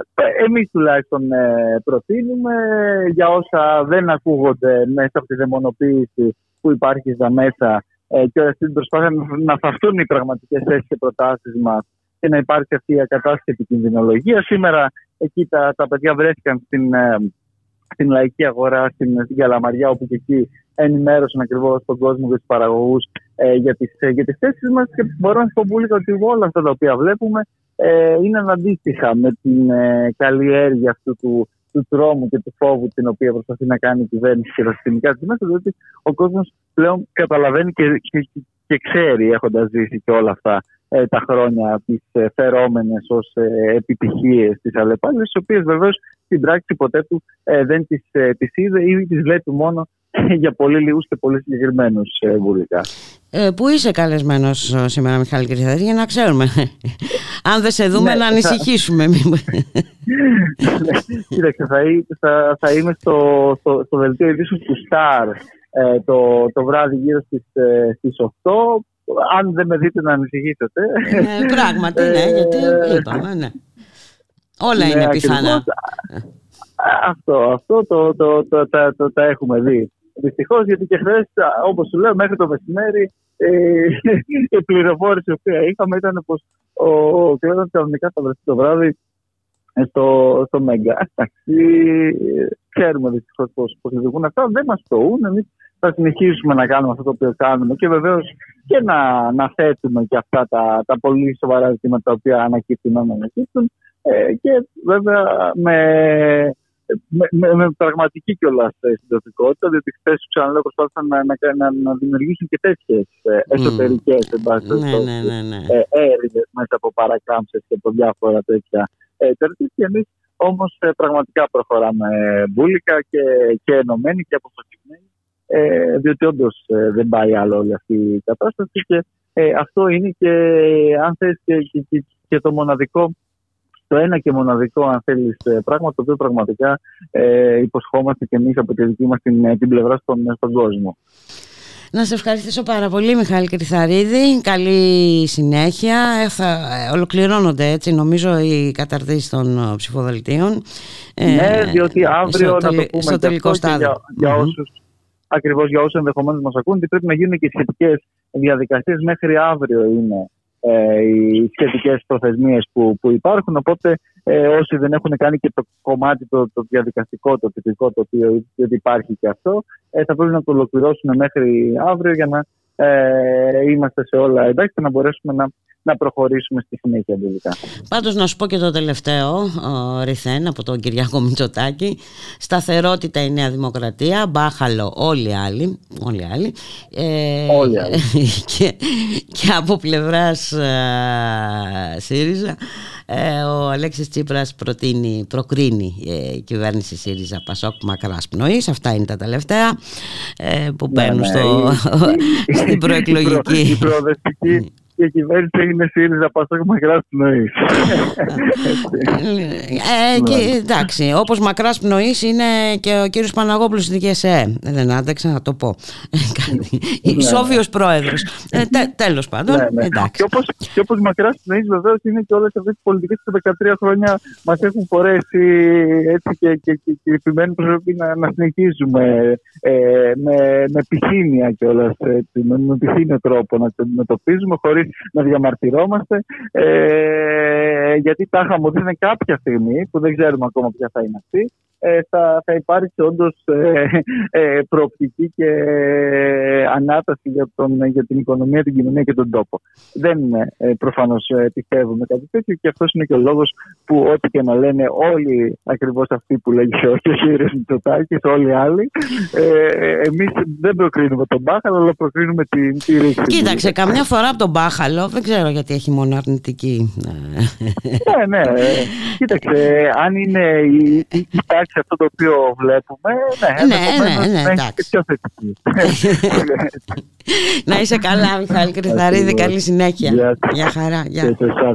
Speaker 3: εμείς τουλάχιστον ε, προτείνουμε, για όσα δεν ακούγονται μέσα από τη δαιμονοποίηση που υπάρχει στα μέσα ε, και αυτή την προσπάθεια να φαυτούν οι πραγματικές θέσεις και προτάσεις μας και να υπάρχει αυτή η ακατάστατη κινδυνολογία. Σήμερα εκεί τα, τα παιδιά βρέθηκαν στην, ε, στην λαϊκή αγορά, στην, στην Καλαμαριά, όπου και εκεί ενημέρωσαν ακριβώς τον κόσμο και τους παραγωγούς ε, για τις ε, για τις θέσεις μας. Και μπορώ να σας πω πολύ ότι όλα αυτά τα οποία βλέπουμε ε, είναι αντίστοιχα με την ε, καλλιέργεια αυτού του, του τρόμου και του φόβου την οποία προσπαθεί να κάνει η κυβέρνηση και τα συστημικά της μέσα, διότι ο κόσμος πλέον καταλαβαίνει και, και, και ξέρει, έχοντας ζήσει και όλα αυτά ε, τα χρόνια, τις ε, φερόμενες ως ε, επιτυχίες της αλλεπάλληλη, τις οποίες βεβαίως στην πράξη ποτέ του ε, δεν τις ε, τις είδε ή τις βλέπει μόνο για πολύ λίγους και πολύ συγκεκριμένους ε, βουλικά.
Speaker 2: Ε, πού είσαι καλεσμένος σήμερα Μιχάλη Κρυθαρή για να ξέρουμε. Αν δεν σε δούμε ναι, να ανησυχήσουμε
Speaker 3: Κοίταξε θα, θα, θα είμαι στο, στο, στο δελτίο ειδήσεων του ΣΤΑΡ ε, το, το βράδυ γύρω στις, ε, στις 8 αν δεν με δείτε να ανησυχήσετε.
Speaker 2: Ε, πράγματι ναι γιατί είπαμε ναι. Όλα είναι ναι, πιθανά.
Speaker 3: Αυτό, αυτό το, το, το, το, το, τα έχουμε δει Δυστυχώς, γιατί και χθες, όπως σου λέω, μέχρι το μεσημέρι, ε, η πληροφόρηση που είχαμε ήταν πως ο Κλέον κανονικά θα βρεθεί το βράδυ στο, στο Μέγκα. Εντάξει, ξέρουμε δυστυχώς πώ λειτουργούν αυτά. Δεν μας τοούν. Εμείς θα συνεχίσουμε να κάνουμε αυτό το οποίο κάνουμε και βεβαίως και να, να θέτουμε και αυτά τα, τα πολύ σοβαρά ζητήματα τα οποία ανακύπτουν να ανακύπτουν. Ε, και βέβαια με με, με, με πραγματική κιόλας συντροφικότητα, διότι χθες του ξαναλέω προσπάθησαν να, να, να, να δημιουργήσουν και τέτοιες εσωτερικές mm. ναι, ναι, ναι, ναι. έρηδες μέσα από παρακάμψεις και από διάφορα τέτοια τερτή. Και εμείς όμως ε, πραγματικά προχωράμε μπουλικα και, και ενωμένοι και αποφασισμένοι, ε, διότι όντως ε, δεν πάει άλλο όλη αυτή η κατάσταση. Και ε, αυτό είναι και, αν θες, και, και, και το μοναδικό το ένα και μοναδικό, αν θέλεις, ε, πράγμα το οποίο πραγματικά ε, υποσχόμαστε και εμείς από τη δική μας την, ε, την πλευρά στον, στον κόσμο.
Speaker 2: Να σε ευχαριστήσω πάρα πολύ Μιχάλη Κρυθαρίδη. Καλή συνέχεια. Θα ολοκληρώνονται έτσι νομίζω οι καταρτήσεις των ψηφοδελτίων.
Speaker 3: Ναι, διότι αύριο στο, να το πούμε
Speaker 2: στο τελικό στάδιο.
Speaker 3: Για, για mm-hmm. όσους, ακριβώς για όσους ενδεχομένως μας ακούν, ότι πρέπει να γίνουν και σχετικές διαδικασίες μέχρι αύριο είναι ε, οι σχετικές προθεσμίες που, που υπάρχουν. Οπότε, ε, όσοι δεν έχουν κάνει και το κομμάτι το, το διαδικαστικό, το τυπικό, το οποίο υπάρχει και αυτό, ε, θα πρέπει να το ολοκληρώσουν μέχρι αύριο για να ε, είμαστε σε όλα εντάξει και να μπορέσουμε να, να προχωρήσουμε στη συνέχεια τελικά.
Speaker 2: Πάντως να σου πω και το τελευταίο ο, Ριθέν από τον Κυριάκο Μητσοτάκη σταθερότητα η Νέα Δημοκρατία μπάχαλο όλοι οι άλλοι όλοι οι άλλοι,
Speaker 3: ε, όλοι άλλοι.
Speaker 2: και, και από πλευράς ε, ΣΥΡΙΖΑ ε, ο Αλέξης Τσίπρας προτείνει, προκρίνει ε, η κυβέρνηση ΣΥΡΙΖΑ Πασόκ Μακράς Πνοής αυτά είναι τα τελευταία ε, που ναι, μπαίνουν ναι, στο, στην προεκλογική
Speaker 3: η προοδευτική και η κυβέρνηση είναι ΣΥΡΙΖΑ Πασόκ Μακράς Πνοής.
Speaker 2: Ε, και, εντάξει όπως Μακράς Πνοής είναι και ο κύριος Παναγόπουλος στη ΔΓΕΣΕ δεν άντεξα να το πω. Σόφιος πρόεδρος. Ε, τέλος πάντων εντάξει.
Speaker 3: και όπως, και όπως Μακράς Πνοής βεβαίως είναι και όλες αυτές τις πολιτικές που 13 χρόνια μας έχουν φορέσει έτσι και, και, και, και επιμένουν πρέπει να, να συνεχίζουμε ε, με, με επιθύμια κιόλας έτσι, με, με επιθύμιο τρόπο να το αντιμετωπίζουμε χωρίς να διαμαρτυρόμαστε. Ε, γιατί τα είχαμε ότι είναι κάποια στιγμή, που δεν ξέρουμε ακόμα ποια θα είναι αυτή, ε, θα, θα υπάρξει όντως ε, ε, προοπτική και ανάταση για, τον, για την οικονομία, την κοινωνία και τον τόπο. Δεν ε, προφανώς ε, πιστεύουμε κάτι τέτοιο και αυτός είναι και ο λόγος που ό,τι και να λένε όλοι ακριβώς αυτοί που λέγει ο κ. Μητσοτάκης, όλοι οι άλλοι, ε, εμείς δεν προκρίνουμε τον μπάχαλο, αλλά προκρίνουμε την, τη ρήξη.
Speaker 2: Κοίταξε, καμιά φορά από τον μπάχαλο, δεν ξέρω γιατί έχει μόνο αρνητική.
Speaker 3: ναι, ναι. Κοίταξε, αν είναι η, η, η τάξη αυτό το οποίο βλέπουμε, ναι,
Speaker 2: ναι, ναι, ναι, εντάξει.
Speaker 3: πιο θετική.
Speaker 2: Να είσαι καλά, Μιχάλη Κρυθαρίδη, καλή συνέχεια. Γεια χαρά.
Speaker 3: Γεια. Και σε εσάς,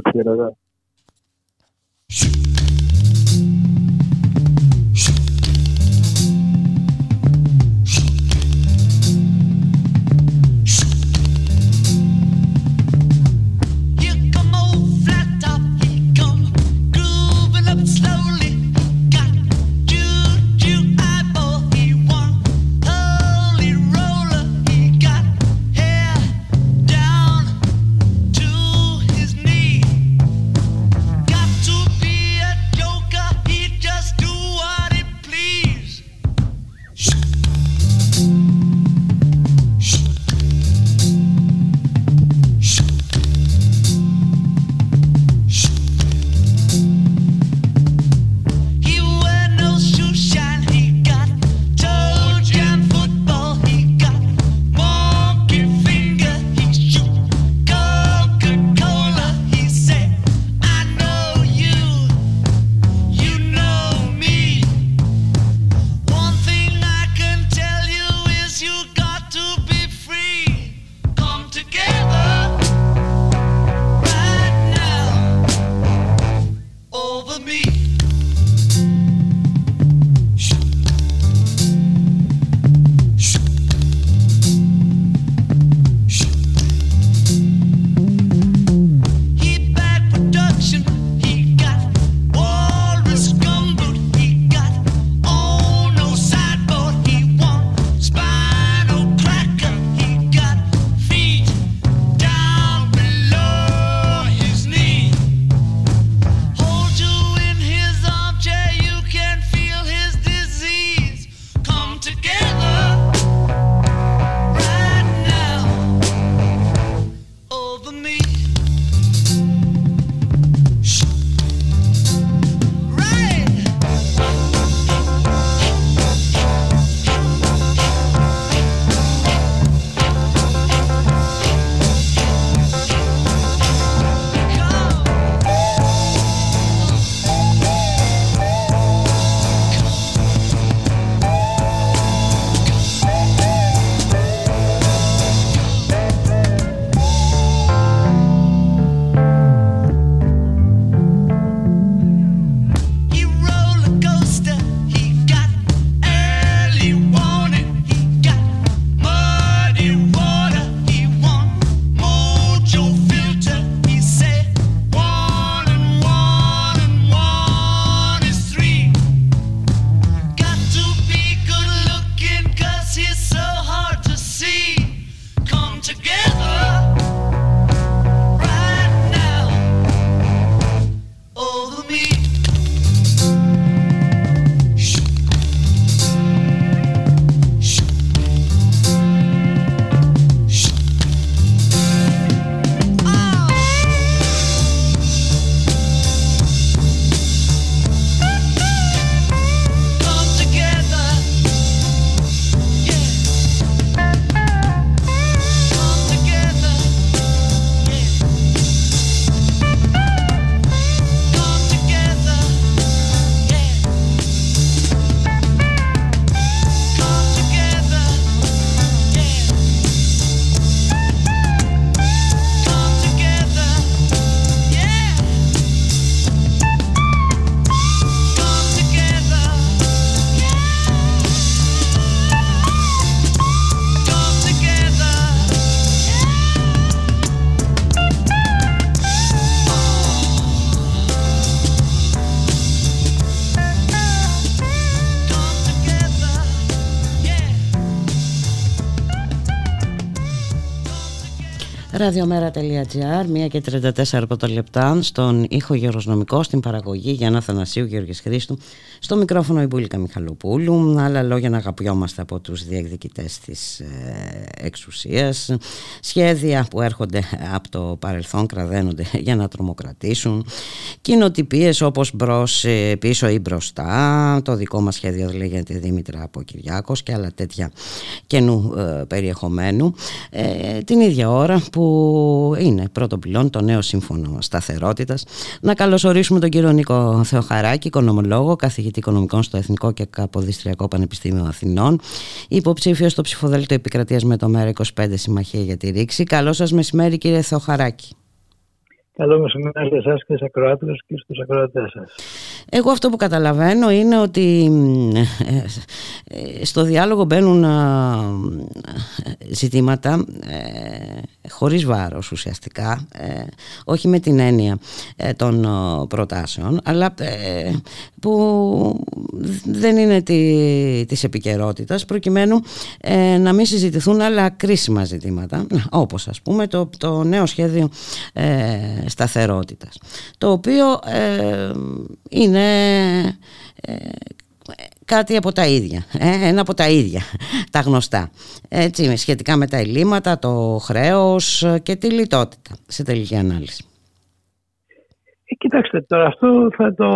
Speaker 2: Ραδιομέρα.gr, 1 και 34 πρώτα λεπτά, στον ήχο Γεροσνομικό, στην παραγωγή Γιάννα Θανασίου Γιώργης Χρήστου, στο μικρόφωνο η Μπουλίκα Μιχαλοπούλου, άλλα λόγια να αγαπιόμαστε από τους διεκδικητές της ε, εξουσίας, σχέδια που έρχονται από το παρελθόν κραδένονται για να τρομοκρατήσουν, κοινοτυπίες όπως μπρος, ε, πίσω ή μπροστά, το δικό μας σχέδιο λέγεται Δήμητρα από Κυριάκος και άλλα τέτοια καινού ε, περιεχομένου. Ε, την ίδια ώρα που είναι πρώτο πυλόν το νέο σύμφωνο σταθερότητας. Να καλωσορίσουμε τον κύριο Νίκο Θεοχαράκη, οικονομολόγο, καθηγητή οικονομικών στο Εθνικό και Καποδιστριακό Πανεπιστήμιο Αθηνών, υποψήφιος στο ψηφοδέλτιο επικρατείας με το ΜΕΡΑ25 Συμμαχία για τη Ρήξη. Καλό σας μεσημέρι κύριε Θεοχαράκη.
Speaker 4: Καλό μεσημέρι σε εσάς και στου ακροάτε και στους ακροατές σας.
Speaker 2: Εγώ αυτό που καταλαβαίνω είναι ότι ε, ε, στο διάλογο μπαίνουν ζητήματα ε, χωρίς βάρος ουσιαστικά, όχι με την έννοια των προτάσεων, αλλά που δεν είναι τη, της επικαιρότητας, προκειμένου να μην συζητηθούν άλλα κρίσιμα ζητήματα, όπως ας πούμε το, το νέο σχέδιο σταθερότητας, το οποίο είναι ε, κάτι από τα ίδια, ε, ένα από τα ίδια, τα γνωστά. Έτσι, σχετικά με τα ελλείμματα, το χρέος και τη λιτότητα σε τελική ανάλυση.
Speaker 4: Ε, κοιτάξτε, τώρα αυτό θα το,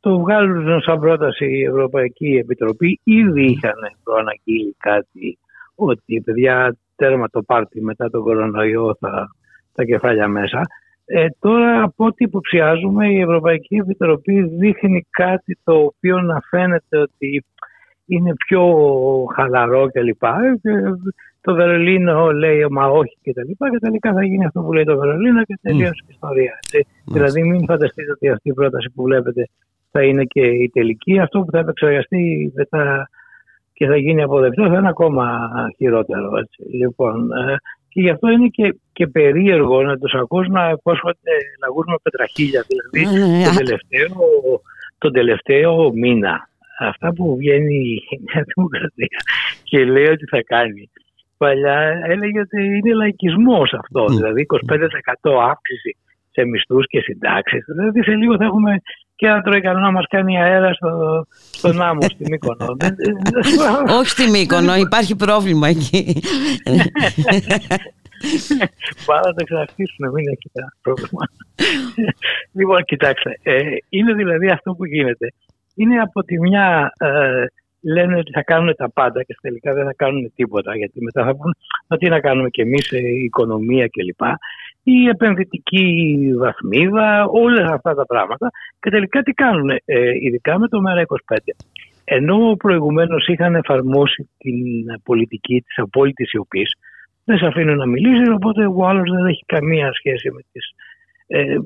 Speaker 4: το βγάλουν σαν πρόταση η Ευρωπαϊκή Επιτροπή. Ήδη είχαν προαναγγείλει κάτι ότι παιδιά τέρμα το πάρτι μετά τον κορονοϊό θα τα κεφάλια μέσα. Ε, τώρα από ό,τι υποψιάζουμε η Ευρωπαϊκή Επιτροπή δείχνει κάτι το οποίο να φαίνεται ότι είναι πιο χαλαρό κλπ. Το Βερολίνο λέει μα όχι και τα λοιπά και τελικά θα γίνει αυτό που λέει το Βερολίνο και τελείωσε η ιστορία. Δηλαδή μην φανταστείτε ότι αυτή η πρόταση που βλέπετε θα είναι και η τελική. Αυτό που θα επεξεργαστεί μετά και θα γίνει αποδεκτό θα είναι ακόμα χειρότερο. Έτσι. Λοιπόν, ε, και γι' αυτό είναι και, και περίεργο να του ακούς να υπόσχονται να με πετραχίλια. Δηλαδή ναι, ναι, το, τελευταίο, τον τελευταίο μήνα. Αυτά που βγαίνει η Νέα Δημοκρατία και λέει ότι θα κάνει. Παλιά έλεγε ότι είναι λαϊκισμός αυτό. Δηλαδή 25% αύξηση σε μισθούς και συντάξεις. Δηλαδή σε λίγο θα έχουμε και ένα τροϊκανό να μα κάνει αέρα στο, στον άμμο, στη Μύκονο.
Speaker 2: Όχι στη Μύκονο, υπάρχει πρόβλημα εκεί.
Speaker 4: Πάρα να το ξαναρχίσουμε, μην έχει κανένα πρόβλημα. λοιπόν, κοιτάξτε, ε, είναι δηλαδή αυτό που γίνεται. Είναι από τη μια ε, λένε ότι θα κάνουν τα πάντα και τελικά δεν θα κάνουν τίποτα. Γιατί μετά θα πούνε τι να κάνουμε κι εμεί, η οικονομία κλπ. Η επενδυτική βαθμίδα, όλα αυτά τα πράγματα. Και τελικά τι κάνουν, ε, ειδικά με το ΜΕΡΑ25. Ενώ προηγουμένως είχαν εφαρμόσει την πολιτική της απόλυτης σιωπής, δεν σε αφήνουν να μιλήσεις, οπότε ο άλλος δεν έχει καμία σχέση με τις, ε,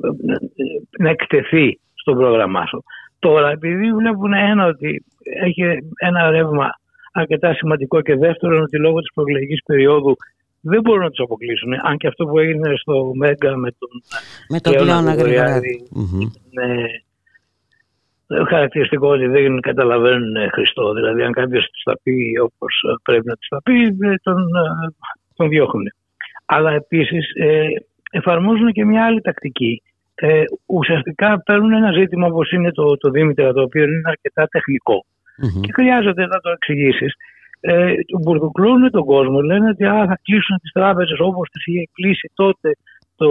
Speaker 4: να εκτεθεί στο πρόγραμμά σου. Τώρα, επειδή βλέπουν ένα ότι έχει ένα ρεύμα αρκετά σημαντικό και δεύτερον ότι λόγω της προεκλογικής περίοδου δεν μπορούν να τους αποκλείσουν. Αν και αυτό που έγινε στο Μέγκα με τον
Speaker 2: με τον Πλέον Αγρηγοράδη
Speaker 4: είναι χαρακτηριστικό ότι δεν καταλαβαίνουν Χριστό. Δηλαδή αν κάποιος τους τα πει όπως πρέπει να τους τα πει τον, τον διώχνουν. Αλλά επίσης ε, εφαρμόζουν και μια άλλη τακτική ε, ουσιαστικά παίρνουν ένα ζήτημα όπως είναι το, το Δήμητρα, το οποίο είναι αρκετά και χρειάζεται να το εξηγήσεις. Ε, μπουρδουκλώνουν τον κόσμο, λένε ότι α, θα κλείσουν τις τράπεζες όπως τις είχε κλείσει τότε το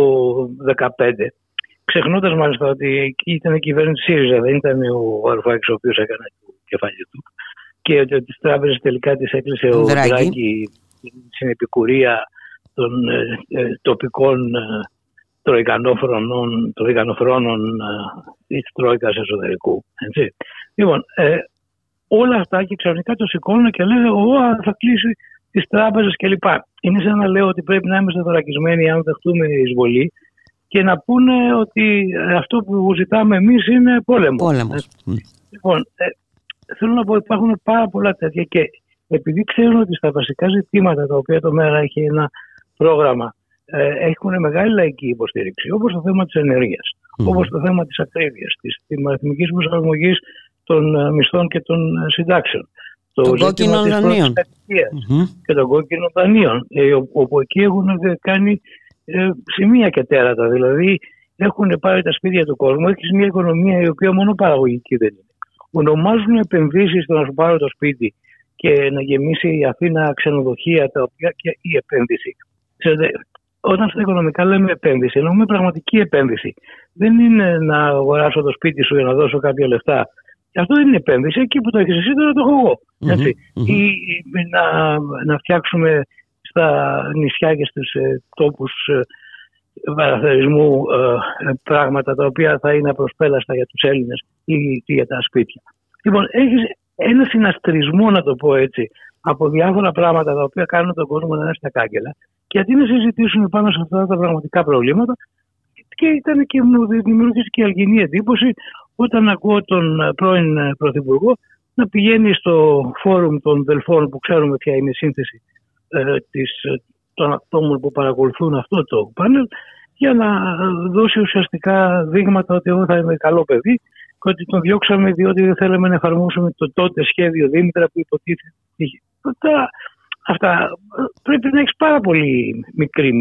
Speaker 4: 2015. Ξεχνώντας μάλιστα ότι εκεί ήταν η κυβέρνηση ΣΥΡΙΖΑ, δεν ήταν ο Αρφάκη ο οποίος έκανε το κεφάλι του. Και ότι τις τράπεζες τελικά τις έκλεισε ο Δράκη στην επικουρία των ε, ε, τοπικών ε, τροικανόφρονων, τροικανοφρόνων ε, της Τρόικας εσωτερικού. Έτσι. Λοιπόν, ε, όλα αυτά και ξαφνικά το σηκώνουν και λένε «Ω, θα κλείσει τις τράπεζες κλπ». Είναι σαν να λέω ότι πρέπει να είμαστε θωρακισμένοι αν δεχτούμε εισβολή και να πούνε ότι αυτό που ζητάμε εμείς είναι πόλεμος.
Speaker 2: Πόλεμος.
Speaker 4: Ε, λοιπόν, ε, θέλω να πω ότι υπάρχουν πάρα πολλά τέτοια και επειδή ξέρουν ότι στα βασικά ζητήματα τα οποία το ΜΕΡΑ έχει ένα πρόγραμμα ε, έχουν μεγάλη λαϊκή υποστήριξη, όπως το θέμα της ενέργειας, mm. όπως το θέμα της ακρίβειας, της τιμαριθμικής προσαρμογής των ε, μισθών και των ε, συντάξεων.
Speaker 2: Το των κόκκινων δανείων.
Speaker 4: Και των κόκκινων δανείων, όπου εκεί έχουν κάνει ε, σημεία και τέρατα. Δηλαδή έχουν πάρει τα σπίτια του κόσμου. Έχεις μια οικονομία η οποία μόνο παραγωγική δεν είναι. Ονομάζουν επενδύσεις στο να σου πάρω το σπίτι και να γεμίσει η Αθήνα ξενοδοχεία τα οποία και η επένδυση. Ξέρετε, όταν στα οικονομικά λέμε επένδυση, εννοούμε πραγματική επένδυση. Δεν είναι να αγοράσω το σπίτι σου για να δώσω κάποια λεφτά. Και αυτό δεν είναι επένδυση. Εκεί που το έχεις εσύ, τώρα το έχω εγώ. Ή να, να φτιάξουμε στα νησιά και στους ε, τόπους ε, παραθερισμού ε, πράγματα τα οποία θα είναι απροσπέλαστα για τους Έλληνες ή για τα σπίτια. Λοιπόν, έχεις ένα συναστρισμό, να το πω έτσι, από διάφορα πράγματα τα οποία κάνουν τον κόσμο να είναι στα κάγκελα και αντί να συζητήσουν πάνω σε αυτά τα πραγματικά προβλήματα και ήταν και μου δημιουργήσε και αλγινή εντύπωση όταν ακούω τον πρώην Πρωθυπουργό να πηγαίνει στο φόρουμ των Δελφών που ξέρουμε ποια είναι η σύνθεση ε, της, των ατόμων που παρακολουθούν αυτό το πάνελ για να δώσει ουσιαστικά δείγματα ότι εγώ θα είμαι καλό παιδί και ότι τον διώξαμε διότι δεν θέλαμε να εφαρμόσουμε το τότε σχέδιο Δήμητρα που υποτίθεται. Τώρα, αυτά πρέπει να έχεις πάρα πολύ μικρή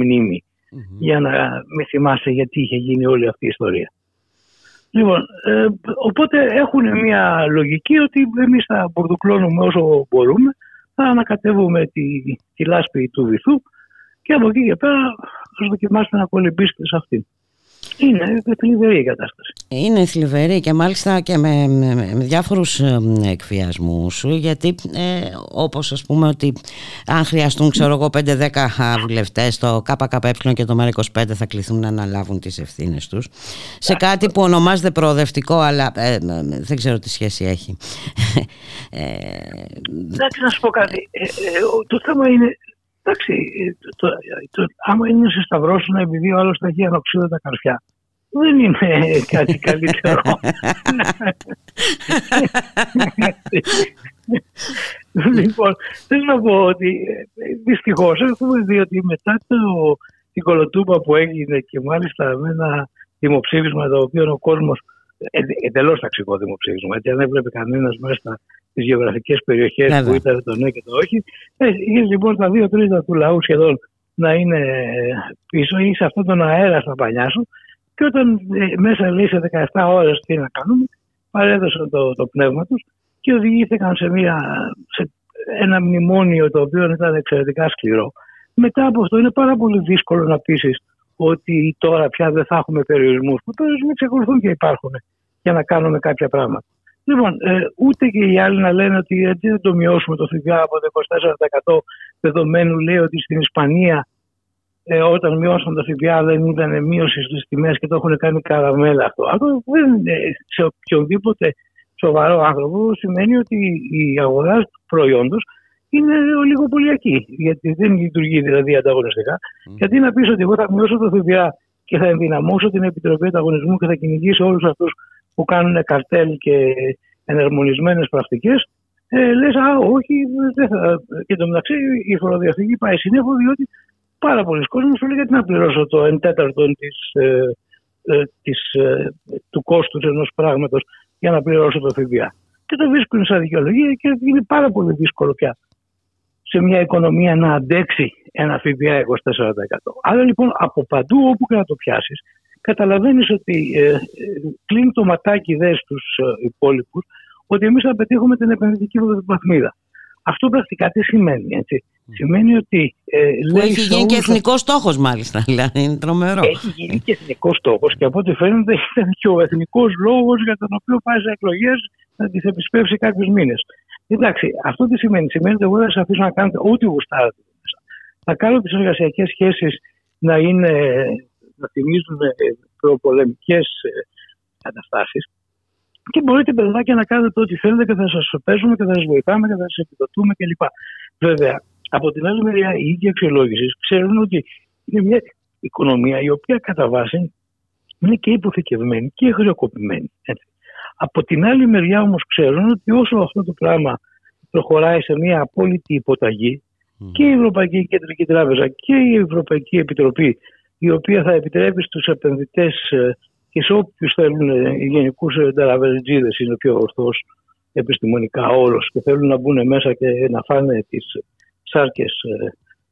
Speaker 4: για να με θυμάσαι γιατί είχε γίνει όλη αυτή η ιστορία. Λοιπόν, ε, οπότε έχουν μια λογική ότι εμείς θα μπορδουκλώνουμε όσο μπορούμε, θα ανακατεύουμε τη, τη λάσπη του βυθού και από εκεί και πέρα θα δοκιμάσετε να κολυμπήσετε σε αυτήν. Είναι θλιβερή η κατάσταση.
Speaker 2: Είναι θλιβερή και μάλιστα και με, με, με διάφορους ε, εκβιασμούς γιατί ε, όπως ας πούμε ότι αν χρειαστούν ξέρω εγώ 5-10 βουλευτές το ΚΚΕ και το ΜΕΡΑ25 θα κληθούν να αναλάβουν τις ευθύνες τους σε κάτι που ονομάζεται προοδευτικό αλλά ε, δεν ξέρω τι σχέση έχει.
Speaker 4: Εντάξει να σου πω κάτι. το θέμα είναι Εντάξει, το, το, άμα είναι σε σταυρώσουν επειδή ο άλλος θα έχει ανοξίδωτα καρφιά, δεν είναι κάτι καλύτερο. λοιπόν, θέλω να πω ότι δυστυχώς έχουμε δει ότι μετά το, την κολοτούμπα που έγινε και μάλιστα με ένα δημοψήφισμα το οποίο ο κόσμος εντελώς ταξικό δημοψήφισμα, γιατί αν έβλεπε κανένας μέσα στις γεωγραφικές περιοχές που ήταν το ναι και το όχι, ε, είχε λοιπόν τα δύο τρίτα του λαού σχεδόν να είναι πίσω ή σε αυτόν τον αέρα στα πανιά σου και όταν ε, μέσα λέει σε 17 ώρες τι να κάνουμε, παρέδωσαν το, το πνεύμα τους και οδηγήθηκαν σε, μια, σε ένα μνημόνιο το οποίο ήταν εξαιρετικά σκληρό. Μετά από αυτό είναι πάρα πολύ δύσκολο να πείσει ότι τώρα πια δεν θα έχουμε περιορισμούς. Που περιορισμοί εξακολουθούν και υπάρχουν για να κάνουμε κάποια πράγματα. Λοιπόν, ε, ούτε και οι άλλοι να λένε ότι έτσι δεν το μειώσουμε το ΦΠΑ από το 24% δεδομένου λέει ότι στην Ισπανία ε, όταν μειώσαν το ΦΠΑ δεν ήταν μείωση στις τιμές και το έχουν κάνει καραμέλα αυτό. Αυτό δεν είναι σε οποιονδήποτε σοβαρό άνθρωπο σημαίνει ότι η αγορά του προϊόντος είναι ολιγοπολιακή. Γιατί δεν λειτουργεί δηλαδή ανταγωνιστικά. Mm. Γιατί να πεις ότι εγώ θα μειώσω το ΦΠΑ και θα ενδυναμώσω την Επιτροπή Ανταγωνισμού και θα κυνηγήσω όλους αυτούς που κάνουν καρτέλ και ενερμονισμένες πρακτικές, ε, λες, Α, όχι, δεν θα. Και το μεταξύ η φοροδιαφυγή πάει συνέχεια διότι πάρα πολλοί κόσμοι σου λέει γιατί να πληρώσω το εν τέταρτο της, ε, ε, της, ε, του κόστους ενός πράγματος για να πληρώσω το ΦΠΑ; Και το βρίσκουν σαν δικαιολογία και είναι πάρα πολύ δύσκολο πια σε μια οικονομία να αντέξει ένα ΦΠΑ 24%. Άρα λοιπόν από παντού όπου και να το πιάσεις, καταλαβαίνεις ότι ε, ε, κλείνει το ματάκι δες στου ε, υπόλοιπους ότι εμείς θα πετύχουμε την επενδυτική βαθμίδα. Αυτό πρακτικά τι σημαίνει, έτσι; Σημαίνει ότι.
Speaker 2: Ε, που έχει γίνει και εθνικός στόχος, μάλιστα. Δηλαδή είναι τρομερό.
Speaker 4: Έχει γίνει και εθνικός στόχος και από ό,τι φαίνεται ήταν και ο εθνικός λόγος για τον οποίο πάει σε εκλογές να τις επισπεύσει κάποιους μήνες. Εντάξει, αυτό τι σημαίνει. Σημαίνει ότι εγώ θα σα αφήσω να κάνετε ό,τι γουστάρετε. Θα κάνω τις εργασιακές σχέσεις να είναι, να θυμίζουν προπολεμικές ε, καταστάσεις και μπορείτε παιδάκια να κάνετε ό,τι θέλετε και θα σας παίζουμε και θα σας βοηθάμε και θα σας επιδοτούμε κλπ. Βέβαια, από την άλλη μεριά, οι ίδιοι αξιολόγησης ξέρουν ότι είναι μια οικονομία η οποία κατά βάση είναι και υποθηκευμένη και χρεοκοπημένη. Έτσι. Από την άλλη μεριά όμως ξέρουν ότι όσο αυτό το πράγμα προχωράει σε μια απόλυτη υποταγή και η Ευρωπαϊκή Κεντρική Τράπεζα και η Ευρωπαϊκή Επιτροπή η οποία θα επιτρέπει στους επενδυτές ε, και σε όποιους θέλουν ε, οι γενικούς ε, ταραβερτζίδε, είναι πιο ορθός επιστημονικά όρος και θέλουν να μπουν μέσα και να φάνε τις σάρκες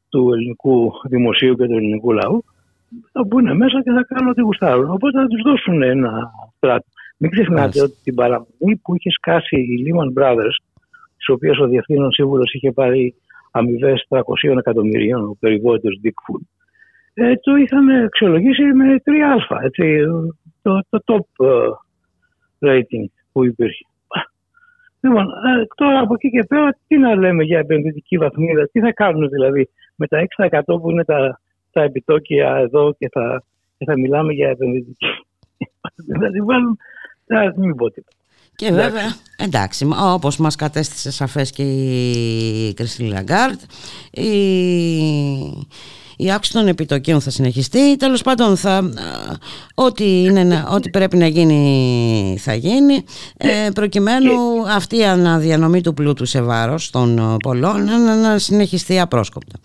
Speaker 4: του ελληνικού δημοσίου και του ελληνικού λαού, θα μπουν μέσα και θα κάνουν ό,τι γουστάρουν. Οπότε θα τους δώσουν ένα στράτο. Μην ξεχνάτε ότι την παραμονή που είχε σκάσει η Lehman Brothers, τη οποία ο διευθύνων σύμβουλος είχε πάρει αμοιβές 300 εκατομμυρίων, ο περιβόητος Dick Food, ε, το είχαν αξιολογήσει με 3α. Έτσι, το, το top uh, rating που υπήρχε. Λοιπόν, ε, τώρα από εκεί και πέρα, τι να λέμε για επενδυτική βαθμίδα, τι θα κάνουν δηλαδή με τα 6% που είναι τα, τα επιτόκια εδώ και θα, και θα μιλάμε για επενδυτική. δηλαδή, βάλουν, θα μην πω τίποτα.
Speaker 2: Και βέβαια, εντάξει, όπως μας κατέστησε σαφές και η Κριστίν Λαγκάρντ, η η αύξηση των επιτοκίων θα συνεχιστεί. Τέλος πάντων, θα, ό,τι, είναι, ό,τι πρέπει να γίνει θα γίνει, ε, προκειμένου αυτή η αναδιανομή του πλούτου σε βάρος των πολλών να, να συνεχιστεί απρόσκοπτα.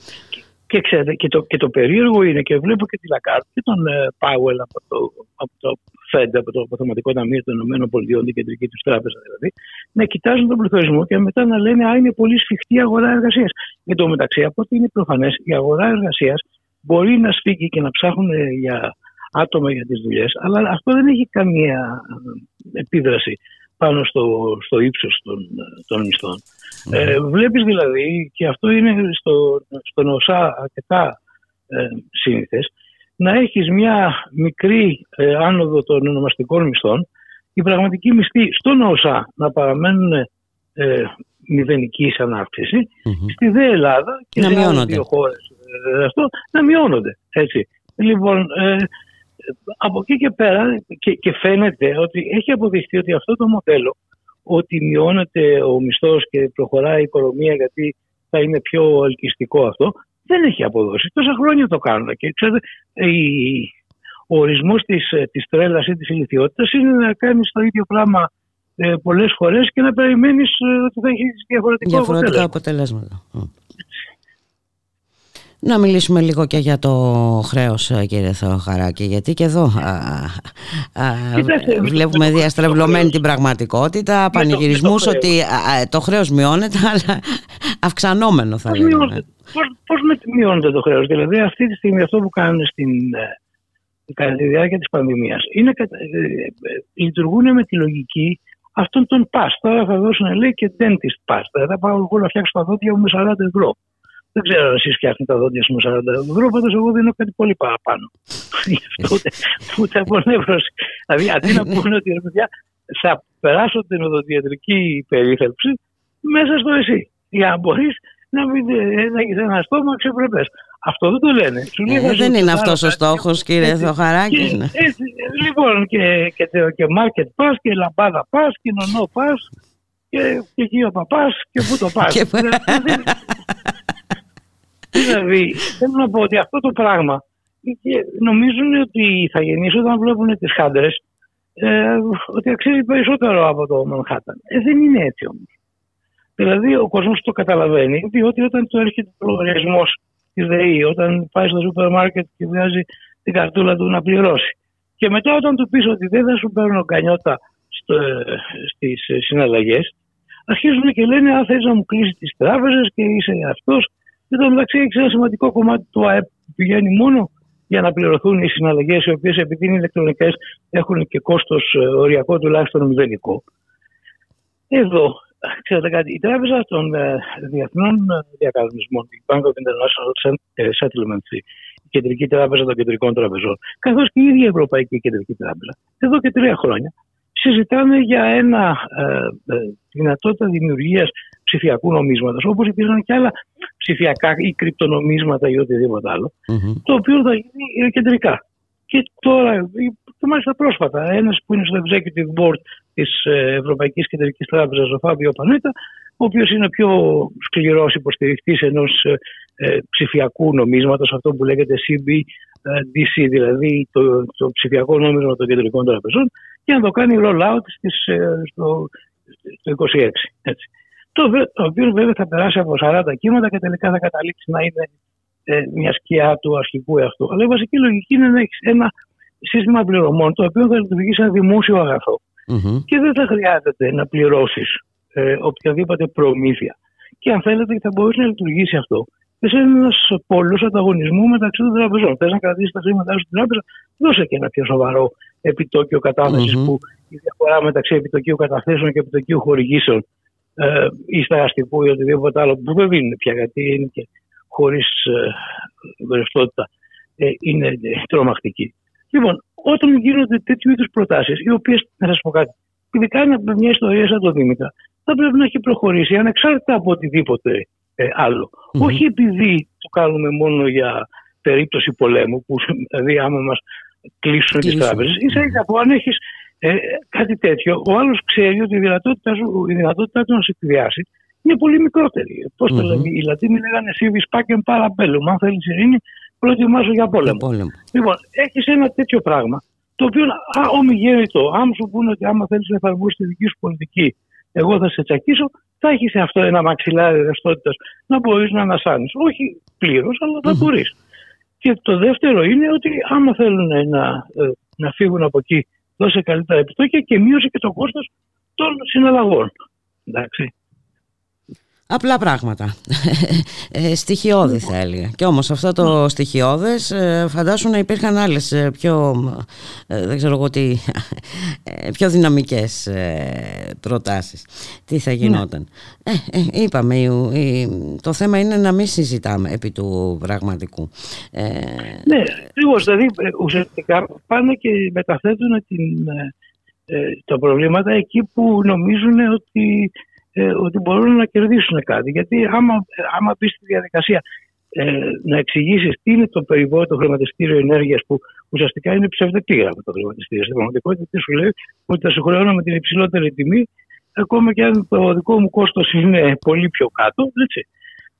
Speaker 4: Και ξέρετε, και το, και το περίεργο είναι και βλέπω και τη Λακάρτ και τον ε, Πάουελ από το, από το Fed, από το Αποθεματικό Ταμείο των ΗΠΑ, την κεντρική τους τράπεζα δηλαδή, να κοιτάζουν τον πληθωρισμό και μετά να λένε Α, είναι πολύ σφιχτή η αγορά εργασίας. Εν τω μεταξύ, από ό,τι είναι προφανές, η αγορά εργασίας μπορεί να σφίγγει και να ψάχνουν για άτομα για τις δουλειές, αλλά αυτό δεν έχει καμία ε, επίδραση πάνω στο, στο ύψος των, των μισθων Ε, βλέπεις δηλαδή, και αυτό είναι στο, στον ΟΣΑ αρκετά ε, σύνηθες, να έχεις μια μικρή ε, άνοδο των ονομαστικών μισθών, οι πραγματικοί μισθοί στον ΟΣΑ να παραμένουν ε, μηδενική στη ΔΕ Ελλάδα και σε άλλες δύο χώρες ε, αυτό, να μειώνονται. Έτσι. Λοιπόν, ε, από εκεί και πέρα και, και φαίνεται ότι έχει αποδειχθεί ότι αυτό το μοντέλο ότι μειώνεται ο μισθός και προχωράει η οικονομία γιατί θα είναι πιο ελκυστικό αυτό, δεν έχει αποδώσει. Τόσα χρόνια το κάνουν. Και ξέρετε, ο ορισμός της, της τρέλας ή της ηλικιότητας είναι να κάνεις το ίδιο πράγμα ε, πολλές φορές και να περιμένεις ε, ότι θα έχεις διαφορετικό
Speaker 2: Διαφορετικά αποτελέσματα. Να μιλήσουμε λίγο και για το χρέος κύριε Θεοχαράκη γιατί και εδώ α, α, βλέπουμε διαστρεβλωμένη την πραγματικότητα πανηγυρισμούς ότι το χρέος μειώνεται αλλά αυξανόμενο θα
Speaker 4: πώς λέγαμε. Πώς, πώς μειώνεται το χρέος δηλαδή αυτή τη στιγμή αυτό που κάνουν στην, ε, κατά τη διάρκεια της πανδημίας είναι, ε, ε, λειτουργούν με τη λογική αυτόν τον πας. Τώρα θα δώσουν λέει και dentist pass. Θα πάω εγώ να φτιάξω τα δόντια μου με 40 ευρώ. Δεν ξέρω αν εσείς φτιάχνετε τα δόντια σου με 40 ευρώ, πάντως εγώ δίνω κάτι πολύ παραπάνω. Γι' αυτό ούτε, ούτε από νεύρωση. Δηλαδή, αντί να πούνε ότι ρε παιδιά, θα περάσω την οδοντιατρική περίθαλψη μέσα στο εσύ. Για να μπορείς να, μην, να έχεις ένα στόμα ξεπρεπές. Αυτό δεν το λένε.
Speaker 2: Ε, δεν είναι αυτός ο στόχος, κύριε Θοχαράκη.
Speaker 4: λοιπόν, και, και, και market pass και λαμπάδα pass και νονό pass και, και εκεί ο παπά και πού το πας. Δηλαδή, θέλω να πω ότι αυτό το πράγμα νομίζουν ότι θα γεννήσουν όταν βλέπουν τις χάντρες ε, ότι αξίζει περισσότερο από το Μανχάταν. Ε, δεν είναι έτσι όμως. Δηλαδή, ο κόσμος το καταλαβαίνει, διότι όταν του έρχεται ο λογαριασμός της ΔΕΗ, όταν πάει στο σούπερ μάρκετ και βγάζει την καρτούλα του να πληρώσει. Και μετά, όταν του πεις ότι δεν θα σου παίρνω κανιώτα στις συναλλαγές, αρχίζουν και λένε: Αν θες να μου κλείσεις τις τράπεζες και είσαι αυτός Εν τω μεταξύ έχει ένα σημαντικό κομμάτι του ΑΕΠ που πηγαίνει μόνο για να πληρωθούν οι συναλλαγές, οι οποίες επειδή είναι ηλεκτρονικές έχουν και κόστος ε, οριακό τουλάχιστον μηδενικό. Εδώ, ξέρετε κάτι, η Τράπεζα των ε, Διεθνών Διακανονισμών, η Bank of International Settlements, η Κεντρική Τράπεζα των Κεντρικών Τραπεζών, καθώς και η ίδια η Ευρωπαϊκή Κεντρική Τράπεζα, εδώ και τρία χρόνια συζητάμε για ένα ε, ε δυνατότητα δημιουργίας ψηφιακού νομίσματος, όπως υπήρχαν και άλλα ψηφιακά ή κρυπτονομίσματα ή οτιδήποτε το οποίο θα γίνει κεντρικά. Και τώρα, και μάλιστα πρόσφατα, ένας που είναι στο Executive Board της ε, Ευρωπαϊκής Κεντρικής Τράπεζας, ο Φάβιο Πανέτα, ο οποίος είναι ο πιο σκληρός υποστηρικτής ενός ε, ε, ψηφιακού νομίσματος, αυτό που λέγεται CBDC, δηλαδή το, το ψηφιακό νόμισμα των κεντρικών τραπεζών, και να το κάνει roll-out στο, στο 26. Έτσι το, το οποίο βέβαια θα περάσει από 40 κύματα και τελικά θα καταλήξει να είναι ε, μια σκιά του αρχικού εαυτού. Αλλά η βασική λογική είναι να έχεις ένα σύστημα πληρωμών το οποίο θα λειτουργεί σαν δημόσιο και δεν θα χρειάζεται να πληρώσεις ε, οποιαδήποτε προμήθεια. Και αν θέλετε θα μπορούσε να λειτουργήσει αυτό σε ένας πόλο ανταγωνισμούς μεταξύ των τραπεζών. Θες να κρατήσεις τα χρήματά σου στην τράπεζα, δώσε και ένα πιο σοβαρό επιτόκιο που η διαφορά μεταξύ επιτοκίου καταθέσεων και επιτοκίου χορηγήσεων ε, ή σταγαστικού ή οτιδήποτε άλλο που δεν δίνουν πια γιατί είναι και χωρίς ε, ρευστότητα ε, είναι τρομακτική. Λοιπόν, όταν γίνονται τέτοιου είδους προτάσεις, οι οποίες, να σας πω κάτι, ειδικά με μια ιστορία σαν το Δήμητρα, θα πρέπει να έχει προχωρήσει ανεξάρτητα από οτιδήποτε ε, άλλο. Mm-hmm. Όχι επειδή το κάνουμε μόνο για περίπτωση πολέμου, που δηλαδή άμα μας κλείσουν τις τράπεζες, ίσα ίσα που αν έχεις ε, κάτι τέτοιο, ο άλλος ξέρει ότι η δυνατότητά, σου, η δυνατότητά του να σε εκβιάσει είναι πολύ μικρότερη. Πώς mm-hmm. το λένε, οι Λατίνοι λέγανε Σίβι Σπάκεν Παραμπέλουμ. Αν θέλεις ειρήνη, προετοιμάσου για πόλεμο. πόλεμο. Λοιπόν, έχεις ένα τέτοιο πράγμα, το οποίο ομιγέννητο, άμα σου πούνε ότι άμα θέλεις να εφαρμόσεις τη δική σου πολιτική, εγώ θα σε τσακίσω, θα έχεις αυτό ένα μαξιλάρι ρευστότητας να μπορείς να ανασάνεις. Όχι πλήρως, αλλά θα mm-hmm. μπορείς. Και το δεύτερο είναι ότι άμα θέλουν να, ε, να φύγουν από εκεί, δώσε καλύτερα επιτόκια και μείωσε και το κόστος των συναλλαγών. Εντάξει.
Speaker 2: Απλά πράγματα. Ε, στοιχειώδη θα έλεγα. Και όμως αυτό το στοιχειώδες ε, φαντάσου να υπήρχαν άλλες ε, πιο, ε, δεν ξέρω εγώ τι, πιο δυναμικές προτάσεις. Τι θα ναι. γινόταν. είπαμε, το θέμα είναι να μην συζητάμε επί του πραγματικού.
Speaker 4: Ναι, ακριβώς. Δηλαδή ουσιαστικά πάνε και μεταθέτουν την, τα προβλήματα εκεί που νομίζουν ότι ε, ότι μπορούν να κερδίσουν κάτι. Γιατί άμα, άμα μπεις στη διαδικασία ε, να εξηγήσεις τι είναι το περιβόητο χρηματιστήριο ενέργειας που ουσιαστικά είναι ψευδεπίγραμμα το χρηματιστήριο. Στην πραγματικότητα, τι σου λέει ότι θα σου χρεώνω με την υψηλότερη τιμή, ακόμα και αν το δικό μου κόστος είναι πολύ πιο κάτω. Έτσι.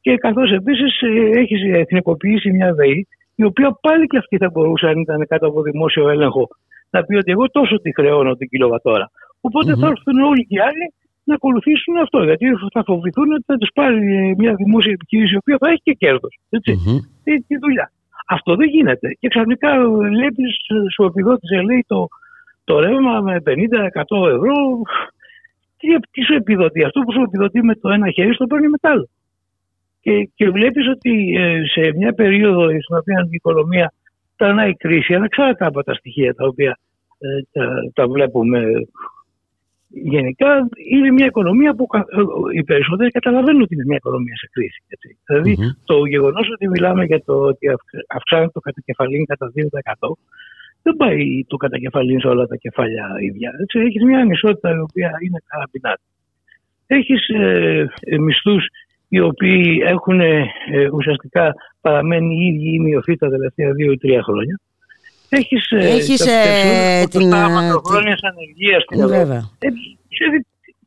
Speaker 4: Και καθώς επίσης ε, έχεις εθνικοποιήσει μια ΔΕΗ, η οποία πάλι και αυτή θα μπορούσε, αν ήταν κάτω από δημόσιο έλεγχο, να πει ότι εγώ τόσο τη χρεώνω την κιλοβατόρα. Οπότε mm-hmm. θα έρθουν όλοι οι άλλοι να ακολουθήσουν αυτό. Γιατί θα φοβηθούν ότι θα τους πάρει μια δημόσια επιχείρηση η οποία θα έχει και κέρδος. Mm-hmm. Τι δουλειά. Αυτό δεν γίνεται. Και ξαφνικά βλέπεις σου επιδότησε, λέει το, το ρεύμα με 50-100 ευρώ. Τι, τι σου επιδοτεί, αυτό που σου επιδοτεί με το ένα χέρι, το παίρνει με το άλλο. Και, και βλέπεις ότι ε, σε μια περίοδο στην οποία η οικονομία περνάει κρίση, ανεξάρτητα από τα στοιχεία τα οποία ε, τα, τα βλέπουμε γενικά είναι μια οικονομία που ε, οι περισσότεροι καταλαβαίνουν ότι είναι μια οικονομία σε κρίση. Έτσι. Δηλαδή το γεγονός ότι μιλάμε για το ότι αυξάνεται το κατακεφαλήν κατά 2% δεν πάει το κατακεφαλήν σε όλα τα κεφάλια ίδια. Έχεις μια ανισότητα η οποία είναι καραμπινάτη. Έχεις ε, ε μισθούς οι οποίοι έχουν ε, ουσιαστικά παραμένει οι ίδιοι ή μειωθεί τα τελευταία δύο ή τρία χρόνια. Έχεις,
Speaker 2: ε, Έχεις ε, την...
Speaker 4: μακροχρόνιας ανεργίας στην
Speaker 2: Βέβαια.
Speaker 4: Ε,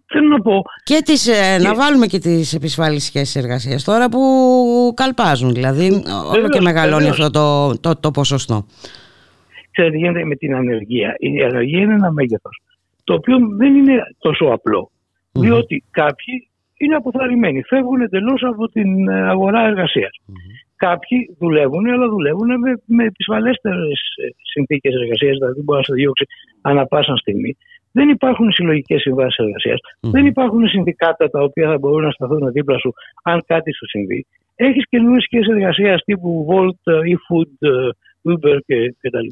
Speaker 4: θέλω να πω...
Speaker 2: Και τις, ε, να βάλουμε και τις επισφάλεις σχέσεις εργασίας τώρα που καλπάζουν. Δηλαδή όλο και μεγαλώνει αυτό το, το, το ποσοστό.
Speaker 4: Ξέρετε, γίνεται με την ανεργία. Η ανεργία είναι ένα μέγεθος το οποίο δεν είναι τόσο απλό. Mm-hmm. Διότι κάποιοι είναι αποθαρρυμένοι, φεύγουν εντελώς από την αγορά εργασίας. Mm-hmm. Κάποιοι δουλεύουν, αλλά δουλεύουν με, με επισφαλέστερες συνθήκες εργασίας, δηλαδή μπορεί να σε διώξει ανά πάσα στιγμή. Δεν υπάρχουν συλλογικές συμβάσεις Δεν υπάρχουν συνδικάτα τα οποία θα μπορούν να σταθούν δίπλα σου αν κάτι σου συμβεί. Έχεις καινούριες σχέσεις εργασίας τύπου Volt, eFood, Uber κτλ.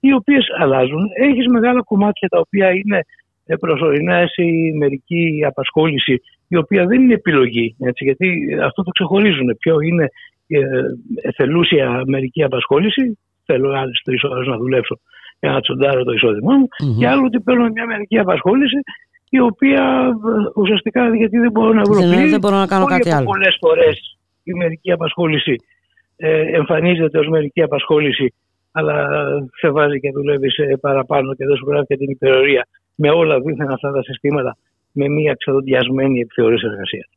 Speaker 4: Οι οποίες αλλάζουν. Έχεις μεγάλα κομμάτια τα οποία είναι προσωρινά ή μερική απασχόληση, η οποία δεν είναι επιλογή. Έτσι, γιατί αυτό το ξεχωρίζουν. Ποιο είναι εθελούσια μερική απασχόληση, θέλω άλλε τρει ώρε να δουλέψω για να τσοντάρω το εισόδημά μου, mm-hmm. και άλλο ότι παίρνω μια μερική απασχόληση η οποία ε, ουσιαστικά γιατί δεν μπορώ να βρω
Speaker 2: δεν, δεν μπορώ να κάνω κάτι άλλο.
Speaker 4: Πολλές φορές η μερική απασχόληση ε, εμφανίζεται ως μερική απασχόληση αλλά σε βάζει και δουλεύει παραπάνω και δεν σου γράφει και την υπερορία με όλα δίθεν αυτά τα συστήματα με μια ξεδοντιασμένη επιθεωρήση εργασίας.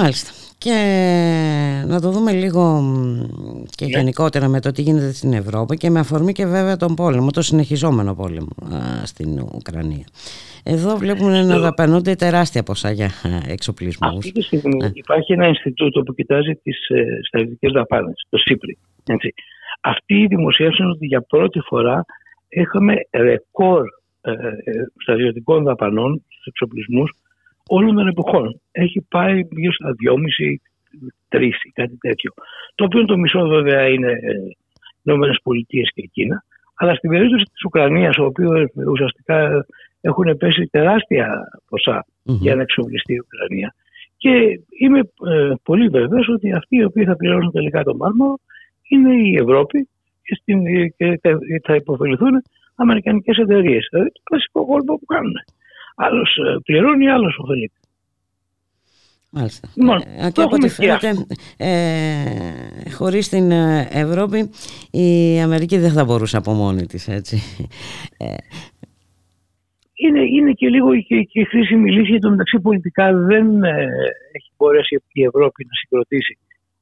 Speaker 2: Μάλιστα. Και να το δούμε λίγο και ναι. γενικότερα με το τι γίνεται στην Ευρώπη και με αφορμή και βέβαια τον πόλεμο, το συνεχιζόμενο πόλεμο στην Ουκρανία. Εδώ βλέπουμε να δαπανούνται τεράστια ποσά για εξοπλισμούς.
Speaker 4: Αυτή τη στιγμή ναι. υπάρχει ένα Ινστιτούτο που κοιτάζει τις ε, στρατιωτικές δαπάνες, το ΣΥΠΡΙ. Έτσι. Αυτοί δημοσίευσαν ότι για πρώτη φορά είχαμε ρεκόρ ε, ε, στρατιωτικών δαπανών στους εξοπλισμούς όλων των εποχών. Έχει πάει γύρω στα 2,5-3 ή κάτι τέτοιο. Το οποίο το μισό βέβαια είναι Ηνωμένες Πολιτείες και Κίνα. Αλλά στην περίπτωση της Ουκρανίας, οποίος ουσιαστικά έχουν πέσει τεράστια για να εξοπλιστεί η Ουκρανία. Και είμαι ε, πολύ βέβαιος ότι αυτοί οι οποίοι θα πληρώσουν τελικά το μάρμαρο είναι η Ευρώπη και, στην, και θα υποφεληθούν αμερικανικές εταιρείες. Δηλαδή το κλασικό κόλπο που κάνουν. Άλλος ε, πληρώνει, άλλος ωφελείται.
Speaker 2: Μάλιστα. Λοιπόν, ε, και από ό,τι φαίνεται, ε, χωρίς την ε, Ευρώπη η Αμερική δεν θα μπορούσε από μόνη της, έτσι.
Speaker 4: Ε, είναι, είναι και λίγο και, και χρήσιμη λύση, γιατί μεταξύ πολιτικά δεν έχει μπορέσει η Ευρώπη να συγκροτήσει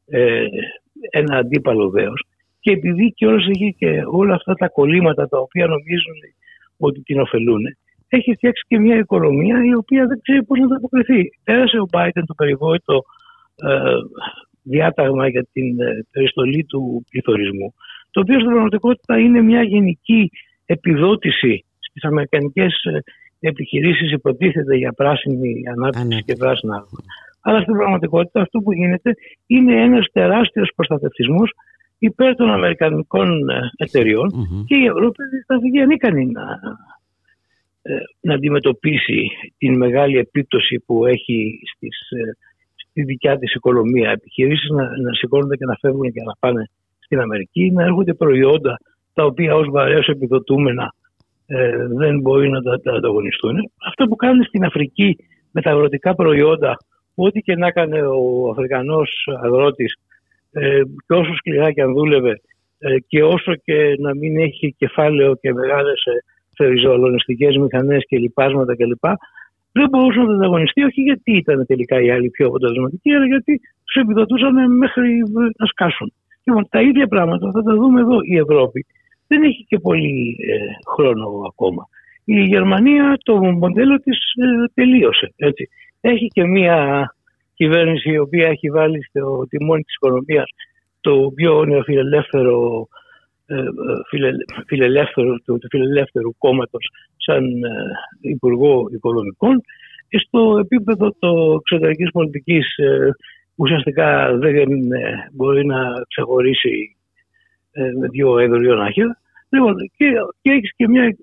Speaker 4: ε, ένα αντίπαλο δέος. Και επειδή και όλος έχει και όλα αυτά τα κολλήματα τα οποία νομίζουν ότι την ωφελούν, έχει φτιάξει και μια οικονομία η οποία δεν ξέρει πώς να τα αποκριθεί. Πέρασε ο Biden το περιβόητο ε, διάταγμα για την ε, περιστολή του πληθωρισμού, το οποίο στην πραγματικότητα είναι μια γενική επιδότηση στις αμερικανικές ε, επιχειρήσεις υποτίθεται για πράσινη ανάπτυξη και πράσινα αλλά στην πραγματικότητα αυτό που γίνεται είναι ένας τεράστιος προστατευτισμός υπέρ των αμερικανικών ε, και η Ευρώπη θα βγει ανίκανη να, ε, να αντιμετωπίσει την μεγάλη επίπτωση που έχει στις, ε, στη δικιά της οικονομία. Επιχειρήσεις να, να σηκώνονται και να φεύγουν και να πάνε στην Αμερική, να έρχονται προϊόντα τα οποία ως βαρέως επιδοτούμενα ε, δεν μπορεί να τα, τα ανταγωνιστούν. Αυτό που κάνουν στην Αφρική με τα αγροτικά προϊόντα, ό,τι και να έκανε ο Αφρικανός αγρότης ε, και όσο σκληρά και αν δούλευε ε, και όσο και να μην έχει κεφάλαιο και μεγάλες φεριζοαλωνιστικές μηχανές και λοιπάσματα κλπ. Δεν μπορούσε να τα ανταγωνιστεί, όχι γιατί ήταν τελικά οι άλλοι πιο αποτελεσματικοί, αλλά γιατί τους επιδοτούσαν μέχρι να σκάσουν. Λοιπόν, τα ίδια πράγματα θα τα δούμε εδώ. Η Ευρώπη δεν έχει και πολύ ε, χρόνο ακόμα. Η Γερμανία το μοντέλο της ε, τελείωσε. Έτσι. Έχει και μια κυβέρνηση η οποία έχει βάλει στο τιμόνι της οικονομίας το πιο νεοφιλελεύθερο ε, φιλελεύθερου, του, του φιλελεύθερου κόμματος σαν Υπουργό Οικονομικών και στο επίπεδο το εξωτερικής πολιτικής ουσιαστικά δεν μπορεί να ξεχωρίσει με δύο εδωριών Λοιπόν, και, και, έχεις και, μια,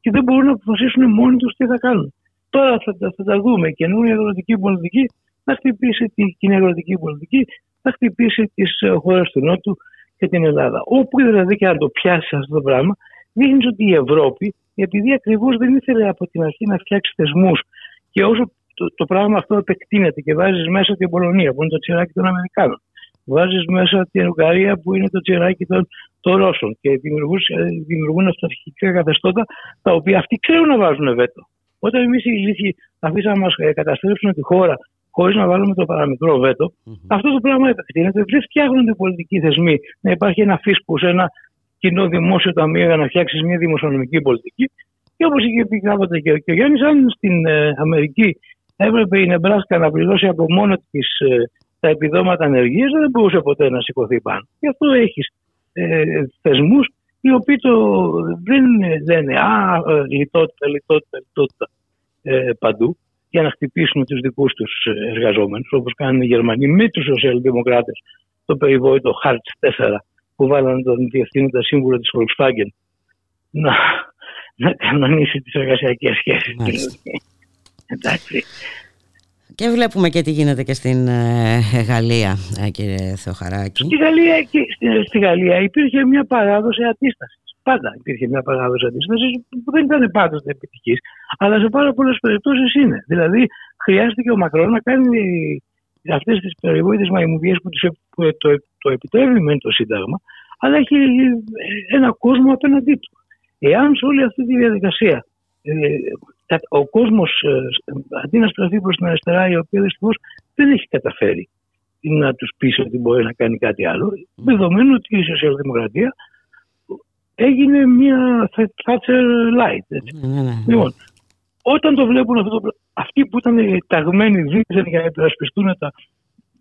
Speaker 4: και δεν μπορούν να αποφασίσουν μόνοι τους τι θα κάνουν. Τώρα θα, θα, θα τα δούμε. Καινούργια αγροτική πολιτική θα χτυπήσει την κοινή αγροτική πολιτική, θα χτυπήσει τις ε, χώρες του Νότου και την Ελλάδα. Όπου δηλαδή και αν το πιάσει αυτό το πράγμα, δείχνεις ότι η Ευρώπη, επειδή ακριβώς δεν ήθελε από την αρχή να φτιάξει θεσμούς και όσο το, το πράγμα αυτό επεκτείνεται και βάζεις μέσα την Πολωνία, που είναι το τσιράκι των Αμερικάνων, βάζεις μέσα την Ουγγαρία που είναι το τσιράκι των, των Ρώσων και δημιουργούν, δημιουργούν αυταρχικά καθεστώτα τα οποία αυτοί ξέρουν να βάζουν βέτο. Όταν εμείς οι ηλίθιοι αφήσαμε να μας καταστρέψουν τη χώρα χωρίς να βάλουμε το παραμικρό βέτο, mm-hmm. αυτό το πράγμα επεκτείνεται. Δεν φτιάχνονται πολιτικοί θεσμοί να υπάρχει ένα φίσκο σε ένα κοινό δημόσιο ταμείο για να φτιάξεις μια δημοσιονομική πολιτική. Και όπως είχε πει κάποτε και, ο Γιάννης, αν στην ε, Αμερική έπρεπε η Νεμπράσκα να πληρώσει από μόνο της ε, τα επιδόματα ανεργίας, δεν μπορούσε ποτέ να σηκωθεί πάνω. Γι' αυτό έχεις ε, θεσμούς οι οποίοι το, δεν λένε Α, ε, λιτότητα, λιτότητα, λιτότητα ε, παντού για να χτυπήσουν τους δικούς τους εργαζόμενους όπως κάνουν οι Γερμανοί με τους σοσιαλδημοκράτες το περιβόητο Hartz 4 που βάλανε τον διευθύνοντα σύμβουλο της Volkswagen να, να κανονίσει τις εργασιακές σχέσεις. Εντάξει.
Speaker 2: Και βλέπουμε και τι γίνεται και στην ε, Γαλλία, ε, κύριε Θεοχαράκη.
Speaker 4: Στη Γαλλία, στη Γαλλία υπήρχε μια παράδοση αντίσταση. Πάντα υπήρχε μια παράδοση αντίστασης που δεν ήταν πάντοτε επιτυχή, αλλά σε πάρα πολλές περιπτώσεις είναι. Δηλαδή, χρειάστηκε ο Μακρόν να κάνει αυτές τις περιβόητες μαϊμουδιές που, το, το επιτρέπει με το Σύνταγμα, αλλά έχει ένα κόσμο απέναντί του. Εάν σε όλη αυτή τη διαδικασία ε, ο κόσμος ε, αντί να στραφεί προς την αριστερά, η οποία δυστυχώς δεν έχει καταφέρει να τους πείσει ότι μπορεί να κάνει κάτι άλλο, δεδομένου ότι η σοσιαλδημοκρατία έγινε μια Thatcher light. Έτσι. Ναι, ναι, ναι. Λοιπόν, όταν το βλέπουν αυτό, αυτοί που ήταν ταγμένοι δίθεν για να υπερασπιστούν τα,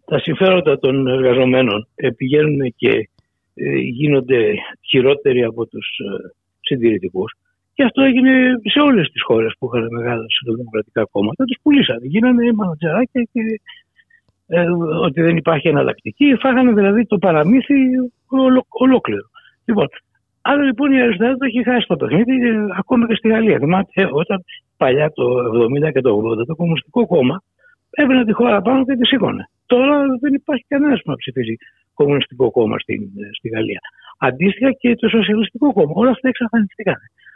Speaker 4: τα συμφέροντα των εργαζομένων, ε, πηγαίνουν και ε, γίνονται χειρότεροι από τους ε, συντηρητικούς Και αυτό έγινε σε όλες τις χώρες που είχαν μεγάλα δημοκρατικά κόμματα. Τους πουλήσανε. Γίνανε μανατζαράκια και ε, ότι δεν υπάρχει εναλλακτική. Φάγανε δηλαδή το παραμύθι ολο, ολόκληρο. Λοιπόν, Άρα λοιπόν η αριστερά το έχει χάσει το παιχνίδι ε, ακόμα και στη Γαλλία. Θυμάται ε, όταν παλιά το 70 και το 80 το Κομμουνιστικό Κόμμα έβαινε τη χώρα πάνω και τη σήκωνε. Τώρα δεν υπάρχει κανένας που να ψηφίζει Κομμουνιστικό Κόμμα στη, ε, στη Γαλλία. Αντίστοιχα και το Σοσιαλιστικό Κόμμα. Όλα αυτά εξαφανιστήκαν.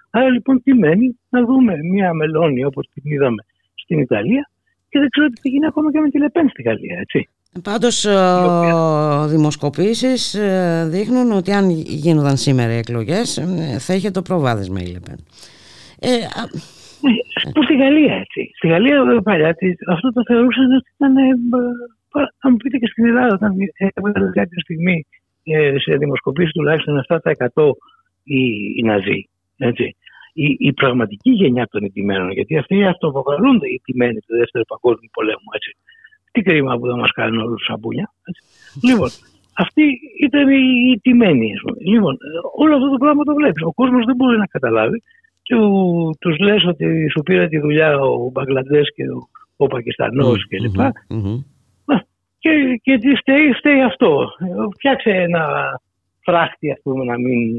Speaker 4: Άρα λοιπόν τι μένει; Να δούμε μια μελώνη όπως την είδαμε στην Ιταλία και δεν ξέρω τι γίνει ακόμα και με τη Λεπέν στη Γαλλία. Έτσι.
Speaker 2: Πάντως οι δημοσκοπήσεις ε, δείχνουν ότι αν γίνονταν σήμερα οι εκλογές ε, θα είχε το προβάδισμα η Λεπέν.
Speaker 4: Ε, που στη Γαλλία έτσι. Στη Γαλλία παλιά αυτό το θεωρούσαν ότι ήταν, θα μου πείτε και στην Ελλάδα, όταν έβγαλε κάποια στιγμή σε δημοσκοπήσεις τουλάχιστον 7% οι, οι Ναζί. Έτσι. Η, η, πραγματική γενιά των ιτημένων, γιατί αυτοί αυτοβοκαλούνται οι ιτημένοι του Δεύτερου Παγκόσμιου Πολέμου. Έτσι. Τι κρίμα που δεν μας κάνουν όλους τους σαπούνια. Λοιπόν, αυτή ήταν η τιμένη. Λοιπόν, όλο αυτό το πράγμα το βλέπεις. Ο κόσμος δεν μπορεί να καταλάβει. Και τους λες ότι σου πήρε τη δουλειά ο Μπαγκλαντές και ο, ο Πακιστανός mm, κλπ. Mm-hmm. Και, και τι φταίει, φταίει αυτό. Φτιάξε ένα φράχτη, ας πούμε, να μην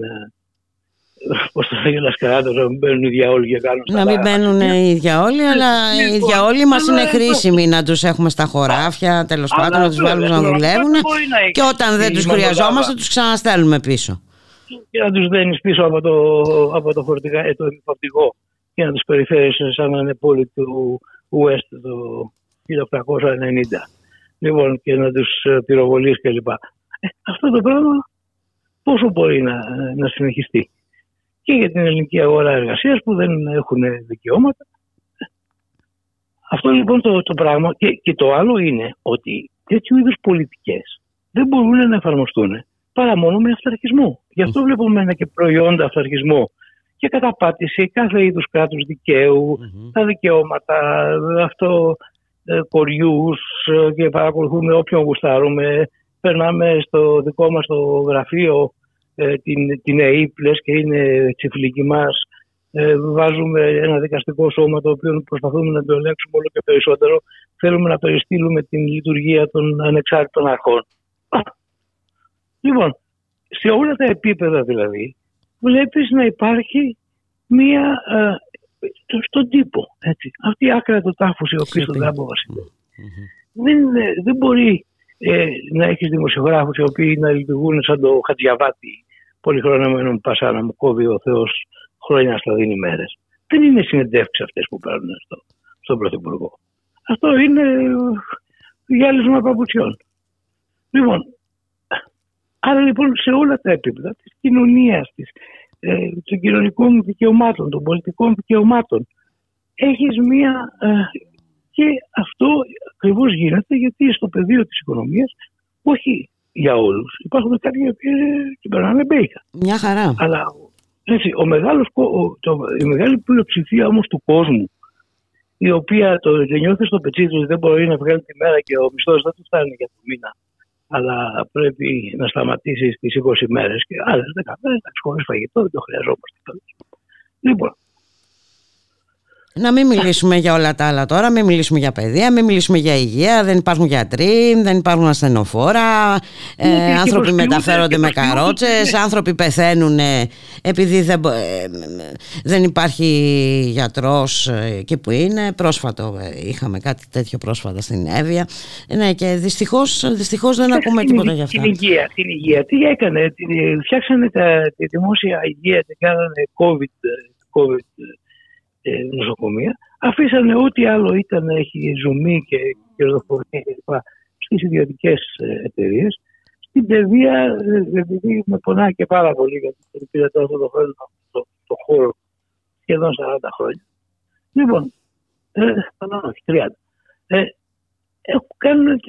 Speaker 4: Πώς το λέγει Λασκαράτος, να μην μπαίνουν οι διαόλοι και κάνουν.
Speaker 2: Να μην μπαίνουν οι διαόλοι, αλλά οι λοιπόν, διαόλοι μας είναι χρήσιμοι να τους έχουμε στα χωράφια, τέλος πάντων, να τους βάλουμε να δουλεύουν. Και όταν δεν τους χρειαζόμαστε, τους ξαναστέλνουμε πίσω.
Speaker 4: Και να τους δένεις πίσω από το, από το, φορτηγά, ε, το φορτηγό και να τους περιφέρεις σαν να είναι πόλη του West το 1890. Λοιπόν, και να τους ε, πυροβολείς κλπ. Ε, αυτό το πράγμα πόσο μπορεί να, να συνεχιστεί; Και για την ελληνική αγορά εργασίας που δεν έχουν δικαιώματα. Αυτό λοιπόν το, το πράγμα και, και το άλλο είναι ότι τέτοιου είδους πολιτικές δεν μπορούν να εφαρμοστούν παρά μόνο με αυταρχισμό. Γι' αυτό βλέπουμε ένα και προϊόντα αυταρχισμό και καταπάτηση κάθε είδους κράτους τα δικαιώματα, αυτό ε, κοριούς ε, και παρακολουθούμε όποιον γουστάρουμε. Περνάμε στο δικό μας το γραφείο ε, την, την ΕΕΠ και είναι τσιφλική μας. Ε, βάζουμε ένα δικαστικό σώμα το οποίο προσπαθούμε να το ελέγξουμε όλο και περισσότερο. Θέλουμε να περιστύλουμε την λειτουργία των ανεξάρτητων αρχών. Λοιπόν σε όλα τα επίπεδα δηλαδή βλέπεις να υπάρχει μία ε, στον τύπο έτσι. αυτή η άκρα του τάφους η οποία στον τάφο δεν, δεν μπορεί ε, να έχεις δημοσιογράφους οι οποίοι να λειτουργούν σαν το Χατζιαβάτι πολύ χρόνο μένουν πασά να μου κόβει ο Θεός χρόνια στα δίνει μέρες. Δεν είναι συνεντεύξεις αυτές που παίρνουν στο, στον Πρωθυπουργό. Αυτό είναι γυάλισμα παπουτσιών. Λοιπόν, άρα λοιπόν σε όλα τα επίπεδα της κοινωνίας, ε, των κοινωνικών δικαιωμάτων, των πολιτικών δικαιωμάτων, έχεις μία. Ε, και αυτό ακριβώς γίνεται γιατί στο πεδίο της οικονομίας, όχι για όλους. Υπάρχουν κάποιοι που την περνάνε μπέικα.
Speaker 2: Μια χαρά.
Speaker 4: Αλλά έτσι, ο μεγάλος, το, η μεγάλη πλειοψηφία όμως του κόσμου η οποία το νιώθει στο πετσί τους δεν μπορεί να βγάλει τη μέρα και ο μισθός δεν του φτάνει για το μήνα αλλά πρέπει να σταματήσει στις 20 μέρες και άλλες 10 μέρες, εντάξει, χωρίς φαγητό δεν το χρειαζόμαστε. Λοιπόν,
Speaker 2: να μην μιλήσουμε για όλα τα άλλα τώρα, μην μιλήσουμε για παιδεία, μην μιλήσουμε για υγεία, δεν υπάρχουν γιατροί, δεν υπάρχουν ασθενοφόρα, ε, ναι, άνθρωποι μεταφέρονται με καρότσες, άνθρωποι πεθαίνουν επειδή δεν, ε, δεν υπάρχει γιατρός ε, και που είναι. Πρόσφατο ε, είχαμε κάτι τέτοιο πρόσφατα στην Εύβοια ναι, και δυστυχώς, δυστυχώς δεν ακούμε τίποτα για αυτά.
Speaker 4: Την υγεία, την υγεία, τι έκανε, φτιάξανε τα, τη δημόσια υγεία, την κάνανε COVID, COVID ε, νοσοκομεία, αφήσανε ό,τι άλλο ήταν, έχει ζουμί και κερδοφορία κλπ. στις ιδιωτικές ε, εταιρείες. Στην παιδεία, ε, επειδή με πονάει και πάρα πολύ, γιατί τον πήρα τώρα το χρόνο στο, στο χώρο σχεδόν 40 χρόνια. Λοιπόν, ε, όχι, 30. Ε, κάνουν,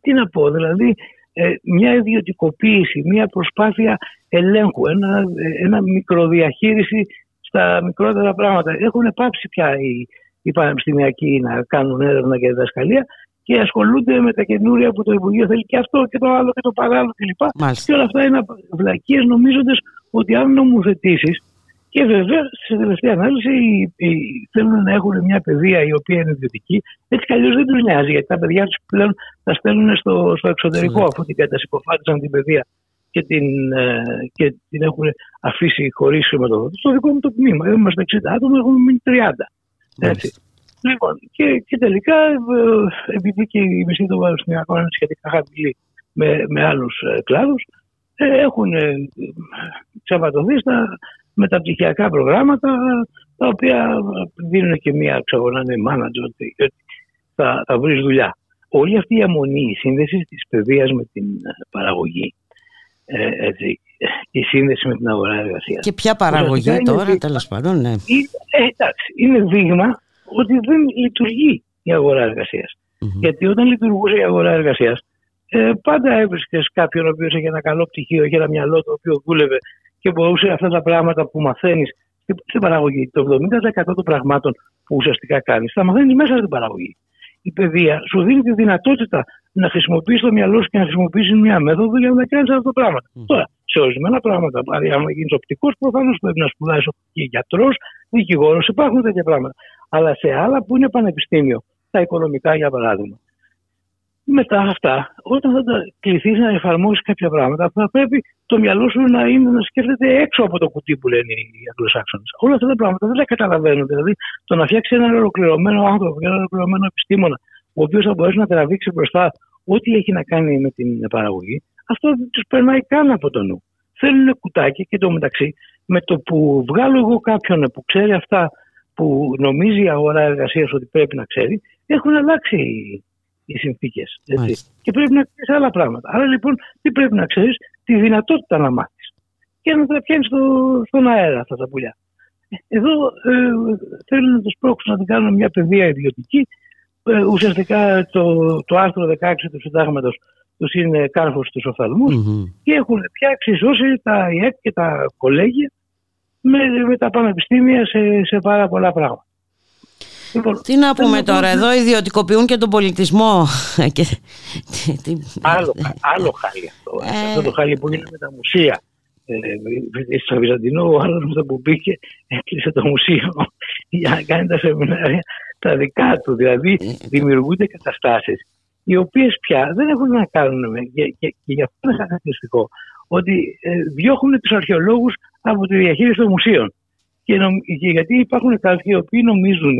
Speaker 4: τι να πω, δηλαδή ε, μια ιδιωτικοποίηση, μια προσπάθεια ελέγχου, ένα, ένα μικροδιαχείριση στα μικρότερα πράγματα. Έχουν πάψει πια οι, οι πανεπιστημιακοί να κάνουν έρευνα και διδασκαλία και ασχολούνται με τα καινούρια που το Υπουργείο θέλει και αυτό και το άλλο και το παράλληλο κλπ. Και όλα αυτά είναι βλακίες νομίζοντας ότι αν νομοθετήσεις Και βέβαια, σε τελευταία ανάλυση, θέλουν να έχουν μια παιδεία η οποία είναι ιδιωτική. Έτσι κι αλλιώς δεν τους νοιάζει, γιατί τα παιδιά τους πλέον τα στέλνουν στο, στο εξωτερικό, αφού την κατασυκοφάτησαν την παιδεία και την, ε, και την έχουν αφήσει χωρίς χρηματοδότηση. Στο δικό μου το τμήμα. Είμαστε 60 άτομα, έχουμε μείνει 30. Έτσι. Λοιπόν, και, και τελικά, ε, επειδή και η μισή των πανεπιστημιακών είναι σχετικά χαμηλή με, με άλλους ε, κλάδους, έχουν ξαπατωθείς στα μεταπτυχιακά προγράμματα τα οποία δίνουν και μία ξέρω να είναι manager ότι θα, θα βρεις δουλειά. Όλη αυτή η αμονή, η σύνδεση της παιδείας με την παραγωγή ε, έτσι, η σύνδεση με την αγορά εργασίας.
Speaker 2: Και ποια παραγωγή τώρα, τέλος πάντων, ναι.
Speaker 4: Ε, εντάξει, είναι δείγμα ότι δεν λειτουργεί η αγορά Γιατί όταν λειτουργούσε η αγορά εργασίας, ε, πάντα έβρισκες κάποιον ο οποίος είχε ένα καλό πτυχίο, είχε ένα μυαλό το οποίο δούλευε και μπορούσε αυτά τα πράγματα που μαθαίνεις στην παραγωγή, το 70% των πραγμάτων που ουσιαστικά κάνεις, θα μαθαίνεις μέσα στην παραγωγή η παιδεία σου δίνει τη δυνατότητα να χρησιμοποιήσει το μυαλό σου και να χρησιμοποιήσεις μια μέθοδο για να κάνει αυτά τα πράγματα. Mm. Τώρα, σε ορισμένα πράγματα, δηλαδή, αν γίνεις οπτικός, προφανώς πρέπει να σπουδάσεις και γιατρός, δικηγόρος, υπάρχουν τέτοια πράγματα. Αλλά σε άλλα που είναι πανεπιστήμιο, τα οικονομικά για παράδειγμα, μετά αυτά, όταν θα κληθείς να εφαρμόσεις κάποια πράγματα, θα πρέπει το μυαλό σου να, είναι, να σκέφτεται έξω από το κουτί που λένε οι Αγγλοσάξονες. Όλα αυτά τα πράγματα δεν τα καταλαβαίνουν. Δηλαδή, το να φτιάξεις έναν ολοκληρωμένο άνθρωπο, έναν ολοκληρωμένο επιστήμονα, ο οποίος θα μπορέσει να τραβήξει μπροστά ό,τι έχει να κάνει με την παραγωγή, αυτό δεν τους περνάει καν από το νου. Θέλουν κουτάκι και το μεταξύ, με το που βγάλω εγώ κάποιον που ξέρει αυτά που νομίζει η αγορά εργασίας ότι πρέπει να ξέρει, έχουν αλλάξει οι συνθήκες. Και πρέπει να ξέρεις άλλα πράγματα. Άρα λοιπόν, τι πρέπει να ξέρεις, τη δυνατότητα να μάθεις. Και να τα πιάνεις στο, στον αέρα αυτά τα πουλιά. Εδώ ε, θέλουν να τους πρόξουν να την κάνουν μια παιδεία ιδιωτική. Ε, ουσιαστικά το, το άρθρο 16 του συντάγματος τους είναι κάρφος στους οφθαλμούς mm-hmm. και έχουν πια εξισώσει τα ΙΕΚ και τα κολέγια με, με τα πανεπιστήμια σε, σε πάρα πολλά πράγματα.
Speaker 2: Λοιπόν, Τι να πούμε τώρα, εδώ ιδιωτικοποιούν και τον πολιτισμό.
Speaker 4: άλλο, άλλο χάλι αυτό. Ε. Αυτό το χάλι που είναι με τα μουσεία. Ε, στο Βυζαντινό ο άλλος που πήγε έκλεισε το μουσείο για να κάνει τα σεμινάρια τα δικά του. Δηλαδή ε, δημιουργούνται καταστάσεις οι οποίες πια δεν έχουν να κάνουν με. Και, και, και γι' αυτό είναι χαρακτηριστικό ότι ε, διώχνουν τους αρχαιολόγους από τη διαχείριση των μουσείων. Και, νομ, και γιατί υπάρχουν κάποιοι οι οποίοι νομίζουν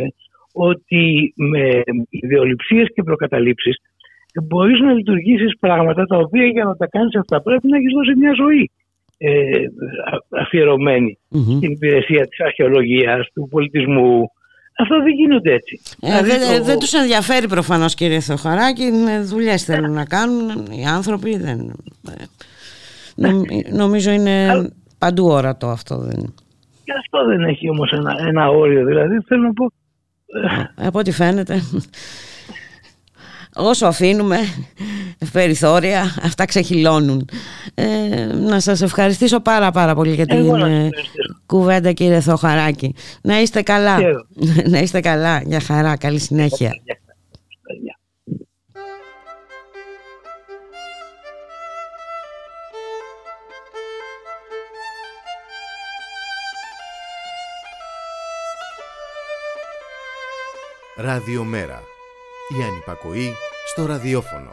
Speaker 4: ότι με ιδεολειψίες και προκαταλήψεις μπορείς να λειτουργήσεις πράγματα τα οποία για να τα κάνεις αυτά πρέπει να έχεις δώσει μια ζωή ε, αφιερωμένη mm-hmm. στην υπηρεσία της αρχαιολογίας, του πολιτισμού. Αυτό δεν γίνονται έτσι.
Speaker 2: Ε, δηλαδή δεν, το... δεν τους ενδιαφέρει προφανώς κύριε Θεοχαράκη, δουλειές θέλουν να κάνουν οι άνθρωποι. Δεν... νομίζω είναι παντού όρατο αυτό. Δεν...
Speaker 4: Και αυτό δεν έχει όμως ένα, ένα όριο. Δηλαδή θέλω να πω
Speaker 2: από ό,τι φαίνεται όσο αφήνουμε περιθώρια αυτά ξεχυλώνουν. Ε, να σας ευχαριστήσω πάρα πάρα πολύ για την ε, κουβέντα κύριε Θοχαράκη. Να είστε καλά. Να είστε καλά. Για χαρά. Καλή συνέχεια.
Speaker 1: Ραδιομέρα. Η ανυπακοή στο ραδιόφωνο.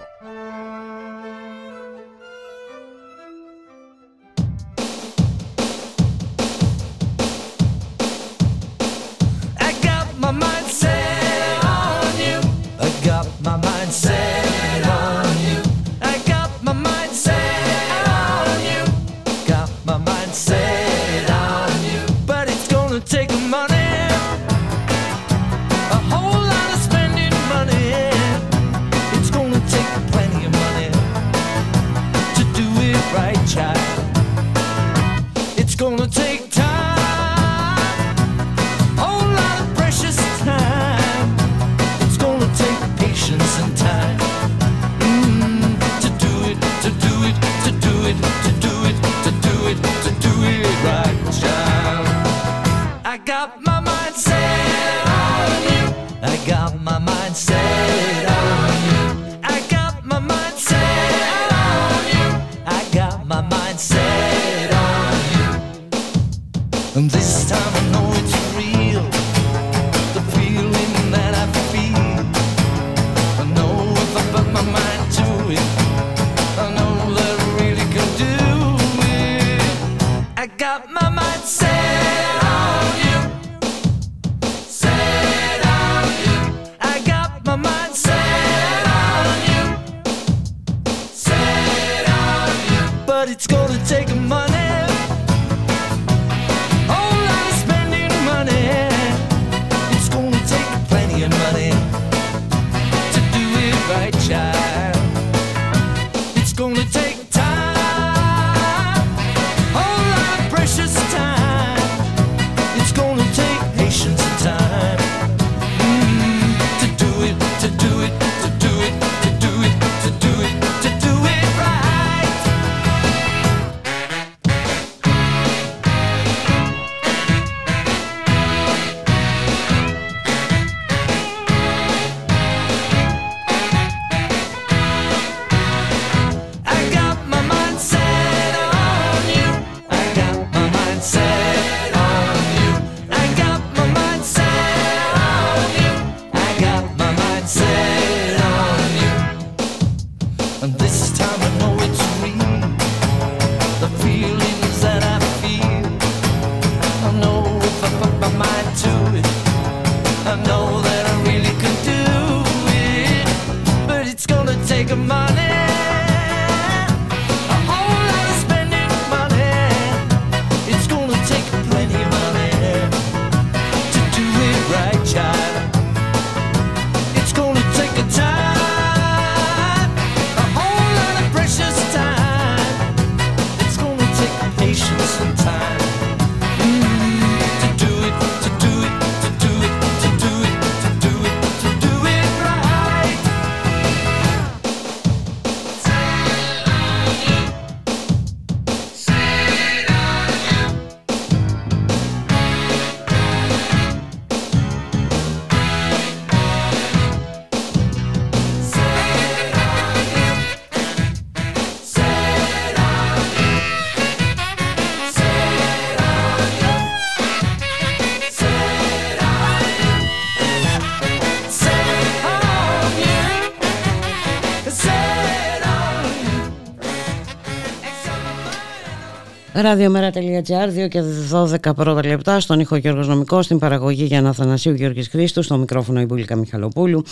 Speaker 2: Ραδιομέρα.gr, 2 και 12 πρώτα λεπτά, στον ήχο Γιώργος Νομικός, στην παραγωγή για να Θανασίου Γιώργης Χρήστου, στο μικρόφωνο η Μπουλίκα Μιχαλοπούλου.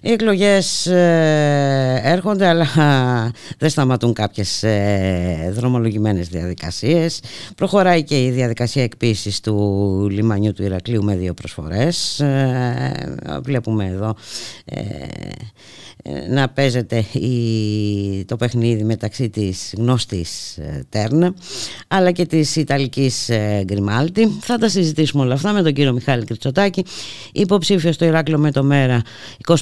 Speaker 2: Οι εκλογές ε, έρχονται, αλλά δεν σταματούν κάποιες ε, δρομολογημένες διαδικασίες. Προχωράει και η διαδικασία εκποίησης του λιμανιού του Ηρακλείου με δύο προσφορές. Ε, βλέπουμε εδώ να παίζεται η, το παιχνίδι μεταξύ της γνώστης ε, Τέρνα αλλά και της Ιταλικής ε, Γκριμάλτη. Θα τα συζητήσουμε όλα αυτά με τον κύριο Μιχάλη Κριτσοτάκη, υποψήφιο στο Ηράκλειο με το ΜΕΡΑ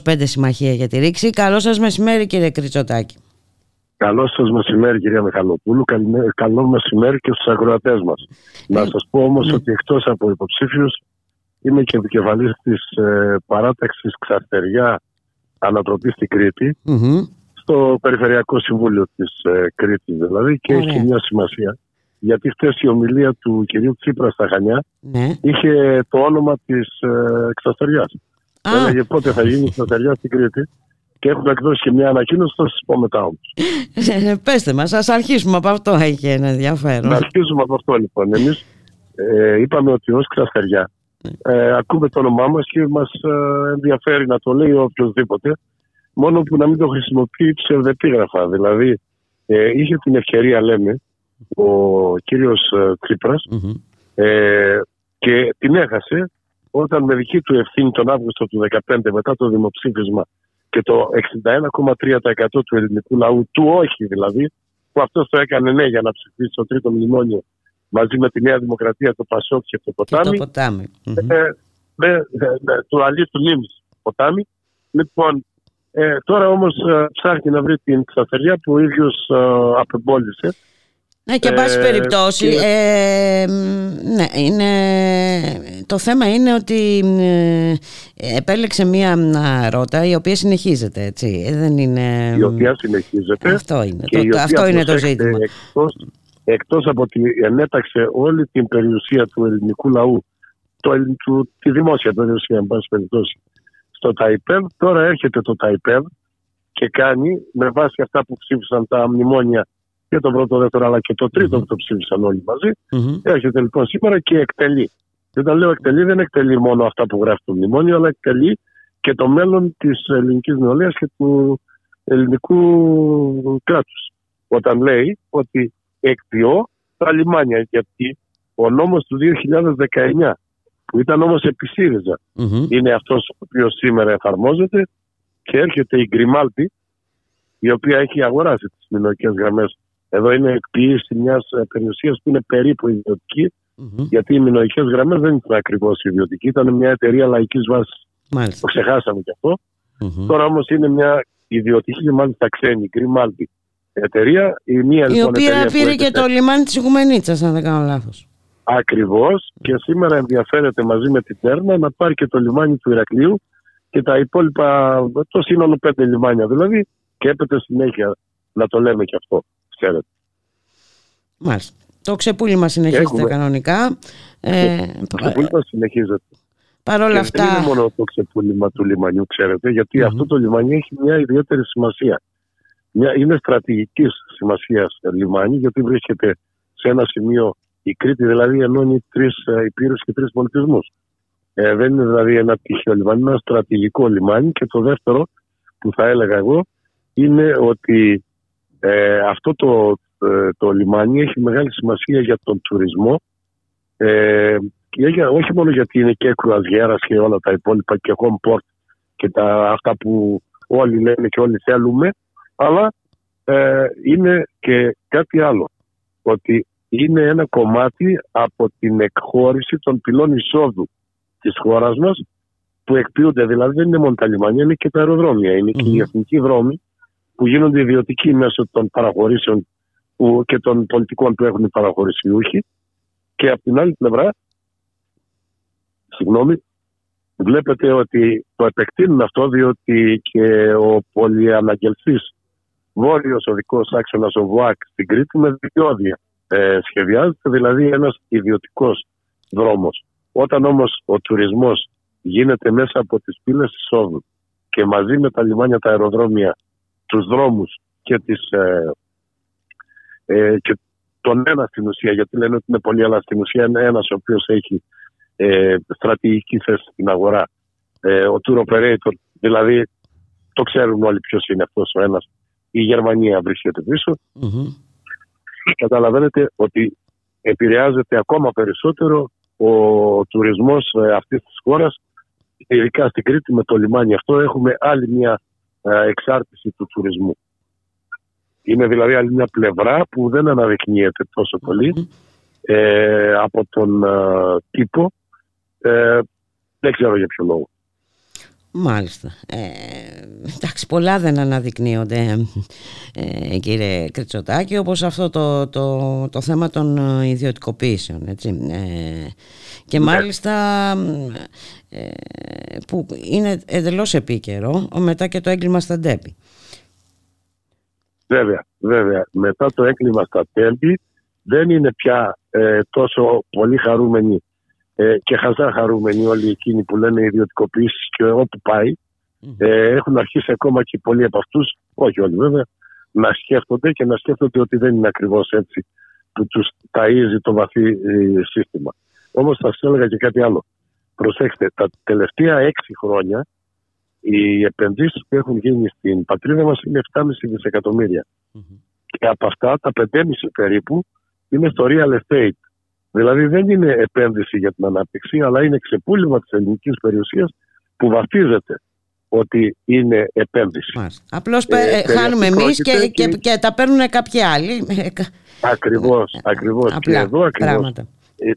Speaker 2: 25 Συμμαχία για τη Ρήξη. Καλό σας μεσημέρι κύριε Κριτσοτάκη.
Speaker 5: Καλό σας μεσημέρι κυρία Μιχαλοπούλου, καλό μεσημέρι και στους αγροατές μας. Να ε, σας πω όμως ναι. ότι εκτός από υποψήφιος είμαι και επικεφαλής της ε, παράταξης Ξαρτεριά ανατροπή στην κρητη στο Περιφερειακό Συμβούλιο της ε, Κρήτης δηλαδή και έχει μια σημασία γιατί χθες η ομιλία του κυρίου Τσίπρα στα Χανιά ναι. είχε το όνομα της ε, Εξαστεριάς. Έλεγε πότε θα γίνει η Εξαστεριά στην Κρήτη και έχουμε εκδώσει και μια ανακοίνωση, θα σας πω μετά όμως.
Speaker 2: Ε, πέστε μας, ας αρχίσουμε από αυτό, έχει ένα ενδιαφέρον.
Speaker 5: Να αρχίσουμε από αυτό λοιπόν. Εμείς ε, είπαμε ότι ως Ξαστεριά ε, ακούμε το όνομά μας και μας ε, ενδιαφέρει να το λέει οποιοδήποτε μόνο που να μην το χρησιμοποιεί ψευδεπίγραφα. Δηλαδή ε, είχε την ευκαιρία λέμε ο κύριος ε, τσιπρας ε, και την έχασε όταν με δική του ευθύνη τον Αύγουστο του 2015 μετά το δημοψήφισμα και το 61,3% του ελληνικού λαού, του όχι δηλαδή, που αυτός το έκανε ναι για να ψηφίσει το τρίτο μνημόνιο μαζί με τη Νέα Δημοκρατία, το Πασόκ και το Ποτάμι. Και το ποτάμι. Ε, με, του Αλή του Νίμης Ποτάμι. Λοιπόν, ε, τώρα όμως ε, ψάχνει να βρει την ξαφεριά που ο ίδιος ε, απεμπόλησε.
Speaker 2: Ναι, και εν πάση ε, περιπτώσει, ε, ναι, είναι, το θέμα είναι ότι ε, επέλεξε μία ρότα η οποία συνεχίζεται, έτσι, δεν είναι...
Speaker 5: Η οποία συνεχίζεται.
Speaker 2: Αυτό είναι, το, αυτό είναι το ζήτημα.
Speaker 5: Εκτός, εκτός από ότι ενέταξε όλη την περιουσία του ελληνικού λαού, το, του, τη δημόσια περιουσία, εν πάση περιπτώσει, στο ΤΑΙΠΕΒ, τώρα έρχεται το ΤΑΙΠΕΒ και κάνει, με βάση αυτά που ψήφισαν τα μνημόνια και το πρώτο, δεύτερο, αλλά και το τρίτο που το ψήφισαν όλοι έρχεται λοιπόν σήμερα και εκτελεί. Και όταν λέω εκτελεί, δεν εκτελεί μόνο αυτά που γράφει το μνημόνιο, αλλά εκτελεί και το μέλλον της ελληνικής νεολαίας και του ελληνικού κράτους. Όταν λέει ότι εκτιώ τα λιμάνια. Γιατί ο νόμος του 2019 που ήταν όμως επί ΣΥΡΙΖΑ, είναι αυτός ο οποίος σήμερα εφαρμόζεται και έρχεται η Γκριμάλτη η οποία έχει αγοράσει τις μηνοϊκές γραμμές. Εδώ είναι εκποίηση μιας ε, περιουσίας που είναι περίπου ιδιωτική γιατί οι μηνοϊκές γραμμές δεν ήταν ακριβώς ιδιωτική, ήταν μια εταιρεία λαϊκής βάσης. Μάλιστα. Το ξεχάσαμε κι αυτό. Τώρα όμως είναι μια ιδιωτική και μάλιστα ξένη, Γκριμάλτη εταιρεία.
Speaker 2: Η, μία, η λοιπόν, οποία πήρε και το λιμάνι της Οικουμενίτσας, αν δεν κάνω λάθος.
Speaker 5: Ακριβώς και σήμερα ενδιαφέρεται μαζί με την Τέρνα να πάρει και το λιμάνι του Ηρακλείου και τα υπόλοιπα, το σύνολο πέντε λιμάνια δηλαδή και έπεται συνέχεια να το λέμε και αυτό, ξέρετε.
Speaker 2: Μάλιστα. Το ξεπούλημα συνεχίζεται Έχουμε... κανονικά.
Speaker 5: Ε, το ξεπούλημα συνεχίζεται.
Speaker 2: Παρ' όλα αυτά...
Speaker 5: Δεν είναι μόνο το ξεπούλημα του λιμανιού, ξέρετε, αυτό το λιμάνι έχει μια ιδιαίτερη σημασία. Μια, είναι στρατηγικής σημασίας λιμάνι, γιατί βρίσκεται σε ένα σημείο η Κρήτη δηλαδή ενώνει τρεις ε, υπήρους και τρεις πολιτισμούς. Ε, δεν είναι δηλαδή ένα τυχαίο λιμάνι, είναι ένα στρατηγικό λιμάνι. Και το δεύτερο που θα έλεγα εγώ είναι ότι ε, αυτό το, ε, το λιμάνι έχει μεγάλη σημασία για τον τουρισμό. Ε, και όχι μόνο γιατί είναι και κρουαζιέρα και όλα τα υπόλοιπα και home port και τα, αυτά που όλοι λένε και όλοι θέλουμε, αλλά ε, είναι και κάτι άλλο. Ότι είναι ένα κομμάτι από την εκχώρηση των πυλών εισόδου της χώρας μας που εκποιούνται. Δηλαδή δεν είναι μόνο τα λιμάνια, είναι και τα αεροδρόμια. Είναι και οι εθνικοί δρόμοι που γίνονται ιδιωτικοί μέσω των παραχωρήσεων που, και των πολιτικών που έχουν οι παραχωρησιούχοι. Και από την άλλη πλευρά, συγγνώμη, βλέπετε ότι το επεκτείνουν αυτό διότι και ο πολυαναγγελθής βόρειος οδικός άξονας ο ΒΟΑΚ στην Κρήτη με διόδια ε, σχεδιάζεται δηλαδή ένας ιδιωτικός δρόμος. Όταν όμως ο τουρισμός γίνεται μέσα από τις πύλες εισόδου και μαζί με τα λιμάνια, τα αεροδρόμια, τους δρόμους και, τις, ε, ε, και τον ένα στην ουσία, γιατί λένε ότι είναι πολύ, αλλά στην ουσία είναι ένας ο οποίος έχει ε, στρατηγική θέση στην αγορά. Ε, ο tour operator, δηλαδή το ξέρουν όλοι ποιος είναι αυτός ο ένας. Η Γερμανία βρίσκεται καταλαβαίνετε ότι επηρεάζεται ακόμα περισσότερο ο τουρισμός ε, αυτής της χώρας ειδικά στην Κρήτη με το λιμάνι αυτό έχουμε άλλη μια ε, εξάρτηση του τουρισμού. Είναι δηλαδή άλλη μια πλευρά που δεν αναδεικνύεται τόσο ε, από τον τύπο. δεν ξέρω για ποιο λόγο.
Speaker 2: Μάλιστα. Ε, εντάξει, πολλά δεν αναδεικνύονται ε, κύριε Κριτσοτάκη όπως αυτό το, το, το θέμα των ε, ιδιωτικοποίησεων έτσι. Ε, και ναι. μάλιστα ε, που είναι εντελώς επίκαιρο μετά και το έγκλημα στα Ντέμπη.
Speaker 5: Βέβαια, βέβαια. Μετά το έγκλημα στα Ντέμπη δεν είναι πια τόσο πολύ χαρούμενοι ε, και χαζά χαρούμενοι όλοι εκείνοι που λένε ιδιωτικοποιήσεις και όπου πάει. Ε, έχουν αρχίσει ακόμα και πολλοί από αυτούς, όχι όλοι βέβαια, να σκέφτονται και να σκέφτονται ότι δεν είναι ακριβώς έτσι που τους ταΐζει το βαθύ ε, σύστημα. Όμως θα σας έλεγα και κάτι άλλο. Προσέξτε, τα τελευταία έξι χρόνια οι επενδύσεις που έχουν γίνει στην πατρίδα μας είναι 7,5 δισεκατομμυρια Και από αυτά τα 5,5 περίπου είναι στο real estate. Δηλαδή δεν είναι επένδυση για την ανάπτυξη, αλλά είναι ξεπούλημα της ελληνικής περιουσίας που βαφτίζεται ότι είναι επένδυση.
Speaker 2: Απλώς ε, ε χάνουμε εμείς και, και, και, τα παίρνουν κάποιοι άλλοι.
Speaker 5: Ακριβώς, ακριβώς. Και εδώ ακριβώς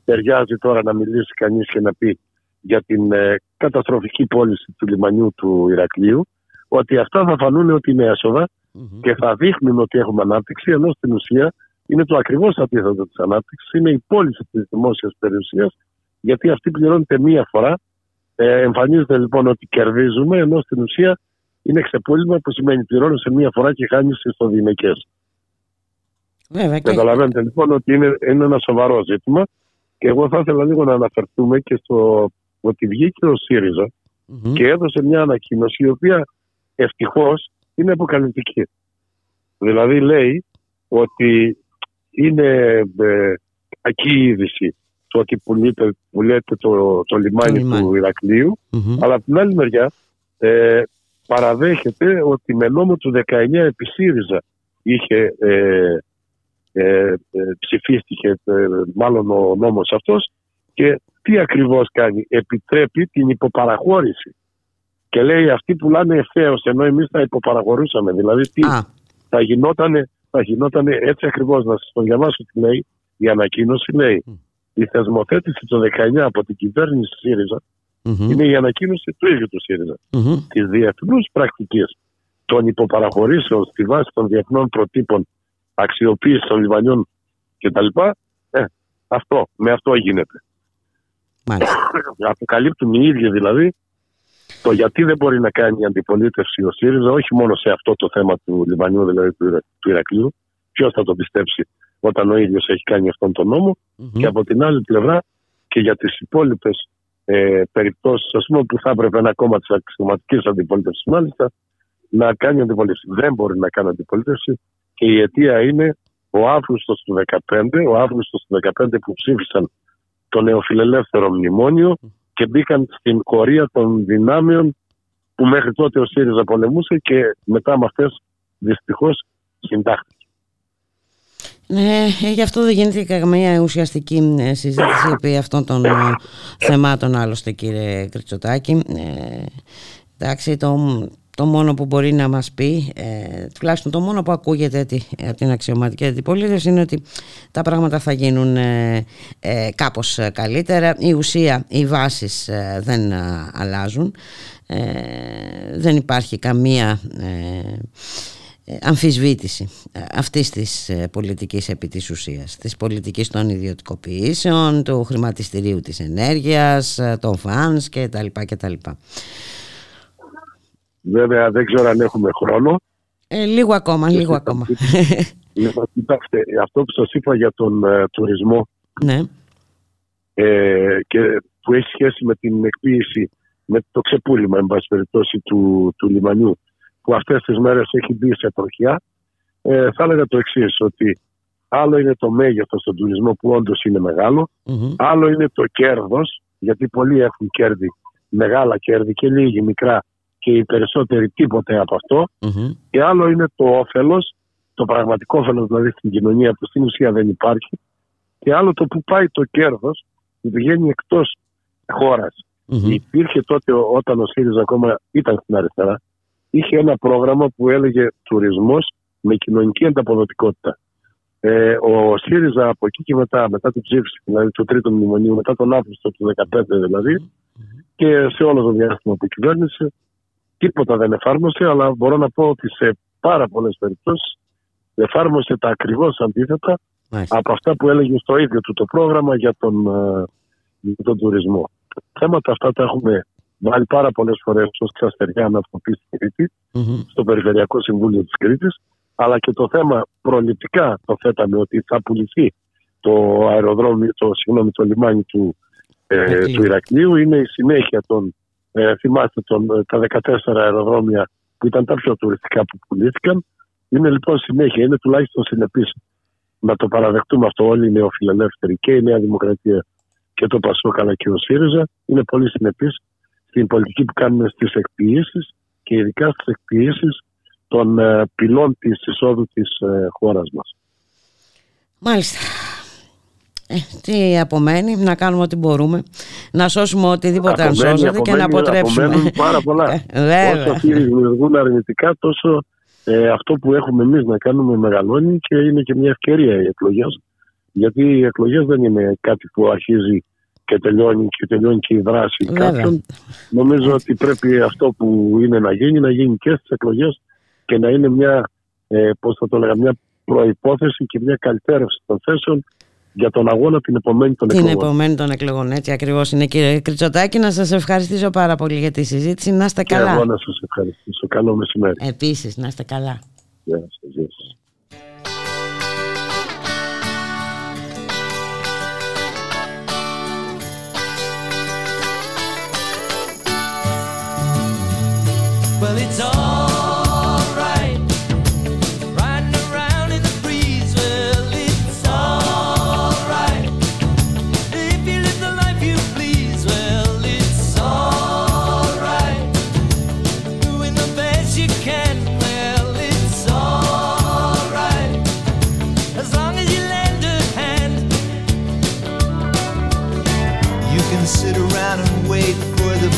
Speaker 5: ταιριάζει τώρα να μιλήσει κανείς και να πει για την ε, καταστροφική πώληση του λιμανιού του Ηρακλείου, ότι αυτά θα φανούν ότι είναι και θα δείχνουν ότι έχουμε ανάπτυξη, ενώ στην ουσία είναι το ακριβώς αντίθετο της ανάπτυξης. Είναι η πώληση της δημόσιας περιουσίας, γιατί αυτή πληρώνεται μία φορά. Ε, εμφανίζεται λοιπόν ότι κερδίζουμε, ενώ στην ουσία είναι ξεπούλημα που σημαίνει πληρώνεις σε μία φορά και χάνεις στο διηνεκέ. Καταλαβαίνετε λοιπόν ότι είναι, είναι ένα σοβαρό ζήτημα και εγώ θα ήθελα λίγο να αναφερθούμε και στο ότι βγήκε ο ΣΥΡΙΖΑ και έδωσε μια ανακοίνωση η οποία ευτυχώς είναι αποκαλυπτική. Δηλαδή λέει ότι είναι ε, κακή είδηση το ότι πουλέτε, το, το λιμάνι, του ηρακλειου αλλά από την άλλη μεριά ε, παραδέχεται ότι με νόμο του 19 επί ΣΥΡΙΖΑ είχε ε, ε, ψηφίστηκε μάλλον ο νόμος αυτός και τι ακριβώς κάνει. Επιτρέπει την υποπαραχώρηση. Και λέει αυτοί που λένε ευθέως, ενώ εμείς θα υποπαραχωρούσαμε. Δηλαδή τι, θα γινόταν, θα γινότανε έτσι ακριβώς. Να σας το διαβάσω τι λέει. Η ανακοίνωση λέει η θεσμοθέτηση το 19 από την κυβέρνηση ΣΥΡΙΖΑ είναι η ανακοίνωση του ίδιου του ΣΥΡΙΖΑ. Mm-hmm. Τη διεθνούς πρακτική των υποπαραχωρήσεων στη βάση των διεθνών προτύπων αξιοποίησης των λιμανιών κτλ. Ε, αυτό, με αυτό γίνεται. Αποκαλύπτουν οι ίδιοι δηλαδή το γιατί δεν μπορεί να κάνει αντιπολίτευση ο ΣΥΡΙΖΑ, όχι μόνο σε αυτό το θέμα του λιμανιού, δηλαδή του, του Ηρακλείου. Ποιος θα το πιστέψει όταν ο ίδιος έχει κάνει αυτόν τον νόμο. Και από την άλλη πλευρά και για τις υπόλοιπες ε, περιπτώσεις, ας πούμε, που θα έπρεπε ένα κόμμα της αξιωματικής αντιπολίτευσης, μάλιστα, να κάνει αντιπολίτευση. Δεν μπορεί να κάνει αντιπολίτευση και η αιτία είναι ο Αύγουστος του 2015, ο Αύγουστος του 2015 που ψήφισαν το νεοφιλελεύθερο μνημόνιο και μπήκαν στην κορία των δυνάμεων που μέχρι τότε ο ΣΥΡΙΖΑ πολεμούσε και μετά με αυτές δυστυχώς συντάχθηκε.
Speaker 2: Ναι, γι' αυτό δεν γίνεται καμία ουσιαστική ε, συζήτηση επί αυτών των ε, θεμάτων άλλωστε κύριε Κριτσοτάκη. Ε, εντάξει, το, το μόνο που μπορεί να μας πει, ε, τουλάχιστον το μόνο που ακούγεται από την αξιωματική αντιπολίτευση είναι ότι τα πράγματα θα γίνουν ε, ε, κάπως καλύτερα. Η ουσία, οι βάσεις δεν αλλάζουν. δεν υπάρχει καμία αμφισβήτηση αυτής της πολιτικής επί της ουσίας της πολιτικής των ιδιωτικοποιήσεων του χρηματιστηρίου της ενέργειας των φανς κτλ.
Speaker 5: Βέβαια δεν ξέρω αν έχουμε χρόνο.
Speaker 2: Ε, λίγο ακόμα, λίγο ακόμα.
Speaker 5: Λοιπόν, κοιτάξτε, αυτό που σας είπα για τον ε, τουρισμό
Speaker 2: ναι.
Speaker 5: ε, και που έχει σχέση με την εκποίηση, με το ξεπούλημα, εν πάση περιπτώσει, του, του λιμανιού, που αυτές τις μέρες έχει μπει σε τροχιά, ε, θα έλεγα το εξής ότι άλλο είναι το μέγεθος του τουρισμό που όντως είναι άλλο είναι το κέρδος, γιατί πολλοί έχουν κέρδη, μεγάλα κέρδη και λίγοι μικρά και οι περισσότεροι τίποτε από Και άλλο είναι το όφελος, το πραγματικό όφελος δηλαδή στην κοινωνία που στην ουσία δεν υπάρχει. Και άλλο το που πάει το κέρδος που πηγαίνει εκτός χώρας. Υπήρχε τότε όταν ο ΣΥΡΙΖΑ ακόμα ήταν στην αριστερά, είχε ένα πρόγραμμα που έλεγε τουρισμός με κοινωνική ανταποδοτικότητα. Ε, ο ΣΥΡΙΖΑ από εκεί και μετά, μετά την ψήφιση δηλαδή του τρίτου μνημονίου, μετά τον Αύγουστο του 2015 δηλαδη και σε όλο το διάστημα που κυβέρνησε, τίποτα δεν εφάρμοσε, αλλά μπορώ να πω ότι σε πάρα πολλές περιπτώσεις εφάρμοσε τα ακριβώς αντίθετα από αυτά που έλεγε στο ίδιο του το πρόγραμμα για τον, ε, για τον τουρισμό. Θέματα αυτά τα έχουμε βάλει πάρα πολλές φορές ως ξαστεριά να το πει στην κρητη στο Περιφερειακό Συμβούλιο της Κρήτης. Αλλά και το θέμα προληπτικά το θέταμε ότι θα πουληθεί το αεροδρόμιο, το, συγγνώμη, το λιμάνι του, ε, του Ηρακλείου. Είναι η συνέχεια των ε, θυμάστε τον, ε, τα 14 αεροδρόμια που ήταν τα πιο τουριστικά που πουλήθηκαν. Είναι λοιπόν συνέχεια, είναι τουλάχιστον συνεπής να το παραδεχτούμε αυτό όλοι οι νεοφιλελεύθεροι και η Νέα Δημοκρατία και το Πασόκ αλλά και ο ΣΥΡΙΖΑ. Είναι πολύ συνεπή στην πολιτική που κάνουμε στις εκποιήσεις και ειδικά στις εκποιήσεις των ε, πυλών της εισόδου της ε, χώρας μας.
Speaker 2: Μάλιστα. Ε, τι απομένει, να κάνουμε ό,τι μπορούμε, να σώσουμε οτιδήποτε αν σώζεται και να αποτρέψουμε.
Speaker 5: Απομένουν πάρα πολλά.
Speaker 2: Ε,
Speaker 5: Όσο αυτοί δημιουργούν αρνητικά, τόσο ε, αυτό που έχουμε εμείς να κάνουμε μεγαλώνει και είναι και μια ευκαιρία οι εκλογές. Γιατί οι εκλογές δεν είναι κάτι που αρχίζει και τελειώνει και τελειώνει και η δράση Βέβαια. κάποιον. Νομίζω ότι πρέπει αυτό που είναι να γίνει, να γίνει και στις εκλογές και να είναι μια, ε, πώς θα το λέγα, μια προϋπόθεση και μια καλυτέρευση των θέσεων για τον αγώνα την επομένη των εκλογών.
Speaker 2: Την επομένη των εκλογών, έτσι ακριβώς είναι κύριε Κριτσοτάκη. Να σας ευχαριστήσω πάρα πολύ για τη συζήτηση. Να είστε καλά. Και
Speaker 5: εγώ να σας ευχαριστήσω. Καλό μεσημέρι.
Speaker 2: Επίσης, να είστε καλά.
Speaker 5: Γεια σας, γεια σας. Well, it's all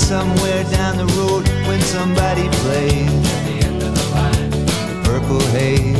Speaker 6: somewhere
Speaker 1: down the road when somebody plays
Speaker 6: at the end of the line
Speaker 1: the purple haze.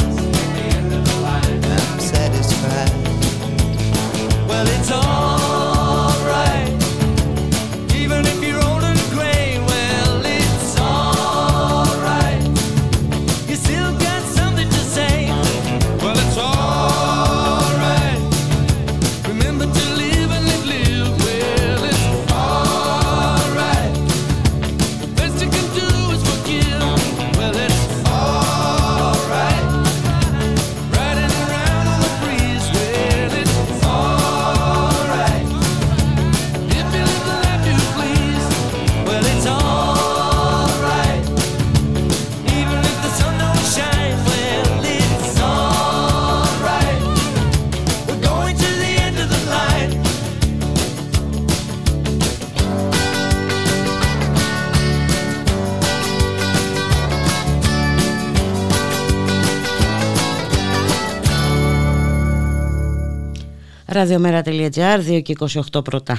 Speaker 2: Ραδιομέρα.gr, 2 και 28 πρώτα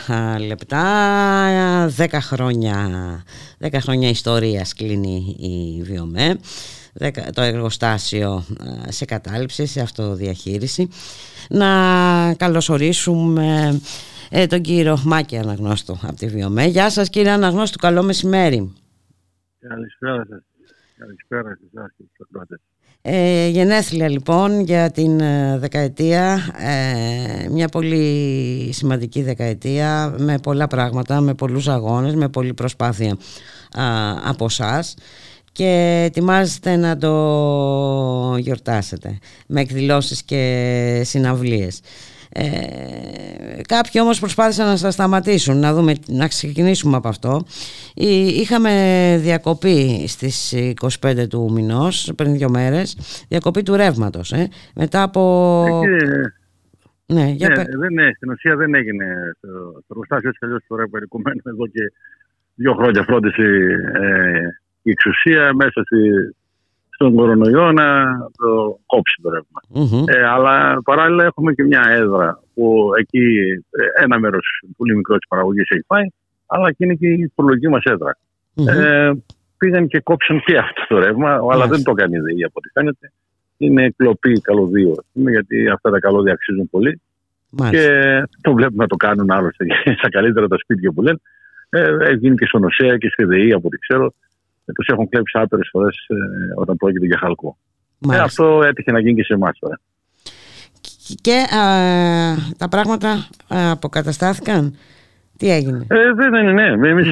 Speaker 2: λεπτά, 10 χρόνια, 10 χρόνια ιστορίας κλείνει η Βιομέ, 10 το εργοστάσιο ε, σε κατάληψη, σε αυτοδιαχείριση. Να καλωσορίσουμε ε, τον κύριο Μάκη Αναγνώστου από τη Βιομέ. Γεια σας κύριε Αναγνώστου, καλό μεσημέρι.
Speaker 7: Καλησπέρα σας. Καλησπέρα σε εσάς και στους ακροατές.
Speaker 2: Ε, γενέθλια λοιπόν για την ε, δεκαετία, ε, μια πολύ σημαντική δεκαετία με πολλά πράγματα, με πολλούς αγώνες, με πολλή προσπάθεια α, από εσάς και ετοιμάζεστε να το γιορτάσετε με εκδηλώσεις και συναυλίες. Ε, κάποιοι όμως προσπάθησαν να σας σταματήσουν να, δούμε, να ξεκινήσουμε από αυτό. Εί- είχαμε διακοπή στις 25 του μηνός πριν δύο μέρες διακοπή του ρεύματος ε, μετά από
Speaker 7: Ε,
Speaker 2: ναι, για
Speaker 7: ναι,
Speaker 2: πε-
Speaker 7: δεν, ναι, στην ουσία δεν έγινε. Στο, στο εργοστάσιο έτσι κι αλλιώς τώρα περικομμένο εδώ και δύο χρόνια φρόντισε ε, η εξουσία μέσα στη, στον κορονοϊό να το κόψει το ρεύμα.
Speaker 2: Μμμ.
Speaker 7: Ε, αλλά παράλληλα έχουμε και μια έδρα που εκεί ε, ένα μέρος πολύ μικρό της παραγωγής έχει πάει, αλλά και είναι και η προλογική μας έδρα.
Speaker 2: Μμμ.
Speaker 7: Ε, πήγαν και κόψαν και αυτό το ρεύμα, αλλά
Speaker 2: Μάλιστα.
Speaker 7: δεν το έκανε η ΔΕΗ από ό,τι φαίνεται. Είναι κλοπή καλωδίου, ας πούμε, γιατί αυτά τα καλώδια αξίζουν πολύ
Speaker 2: Μάλιστα.
Speaker 7: και το βλέπουμε να το κάνουν άλλωστε στα καλύτερα τα σπίτια που λένε. Ε, έχει γίνει και στον ΟΣΕΑ και στη ΔΕΗ από ό,τι ξέρω. Ε, τους έχουν κλέψει άπειρες φορές ε, όταν πρόκειται για χαλκό. Ε,
Speaker 2: Μάλιστα.
Speaker 7: αυτό έτυχε να γίνει και σε εμάς τώρα.
Speaker 2: Και α, τα πράγματα α, αποκαταστάθηκαν; Τι έγινε;
Speaker 7: Ε, δεν είναι, ναι. Εμείς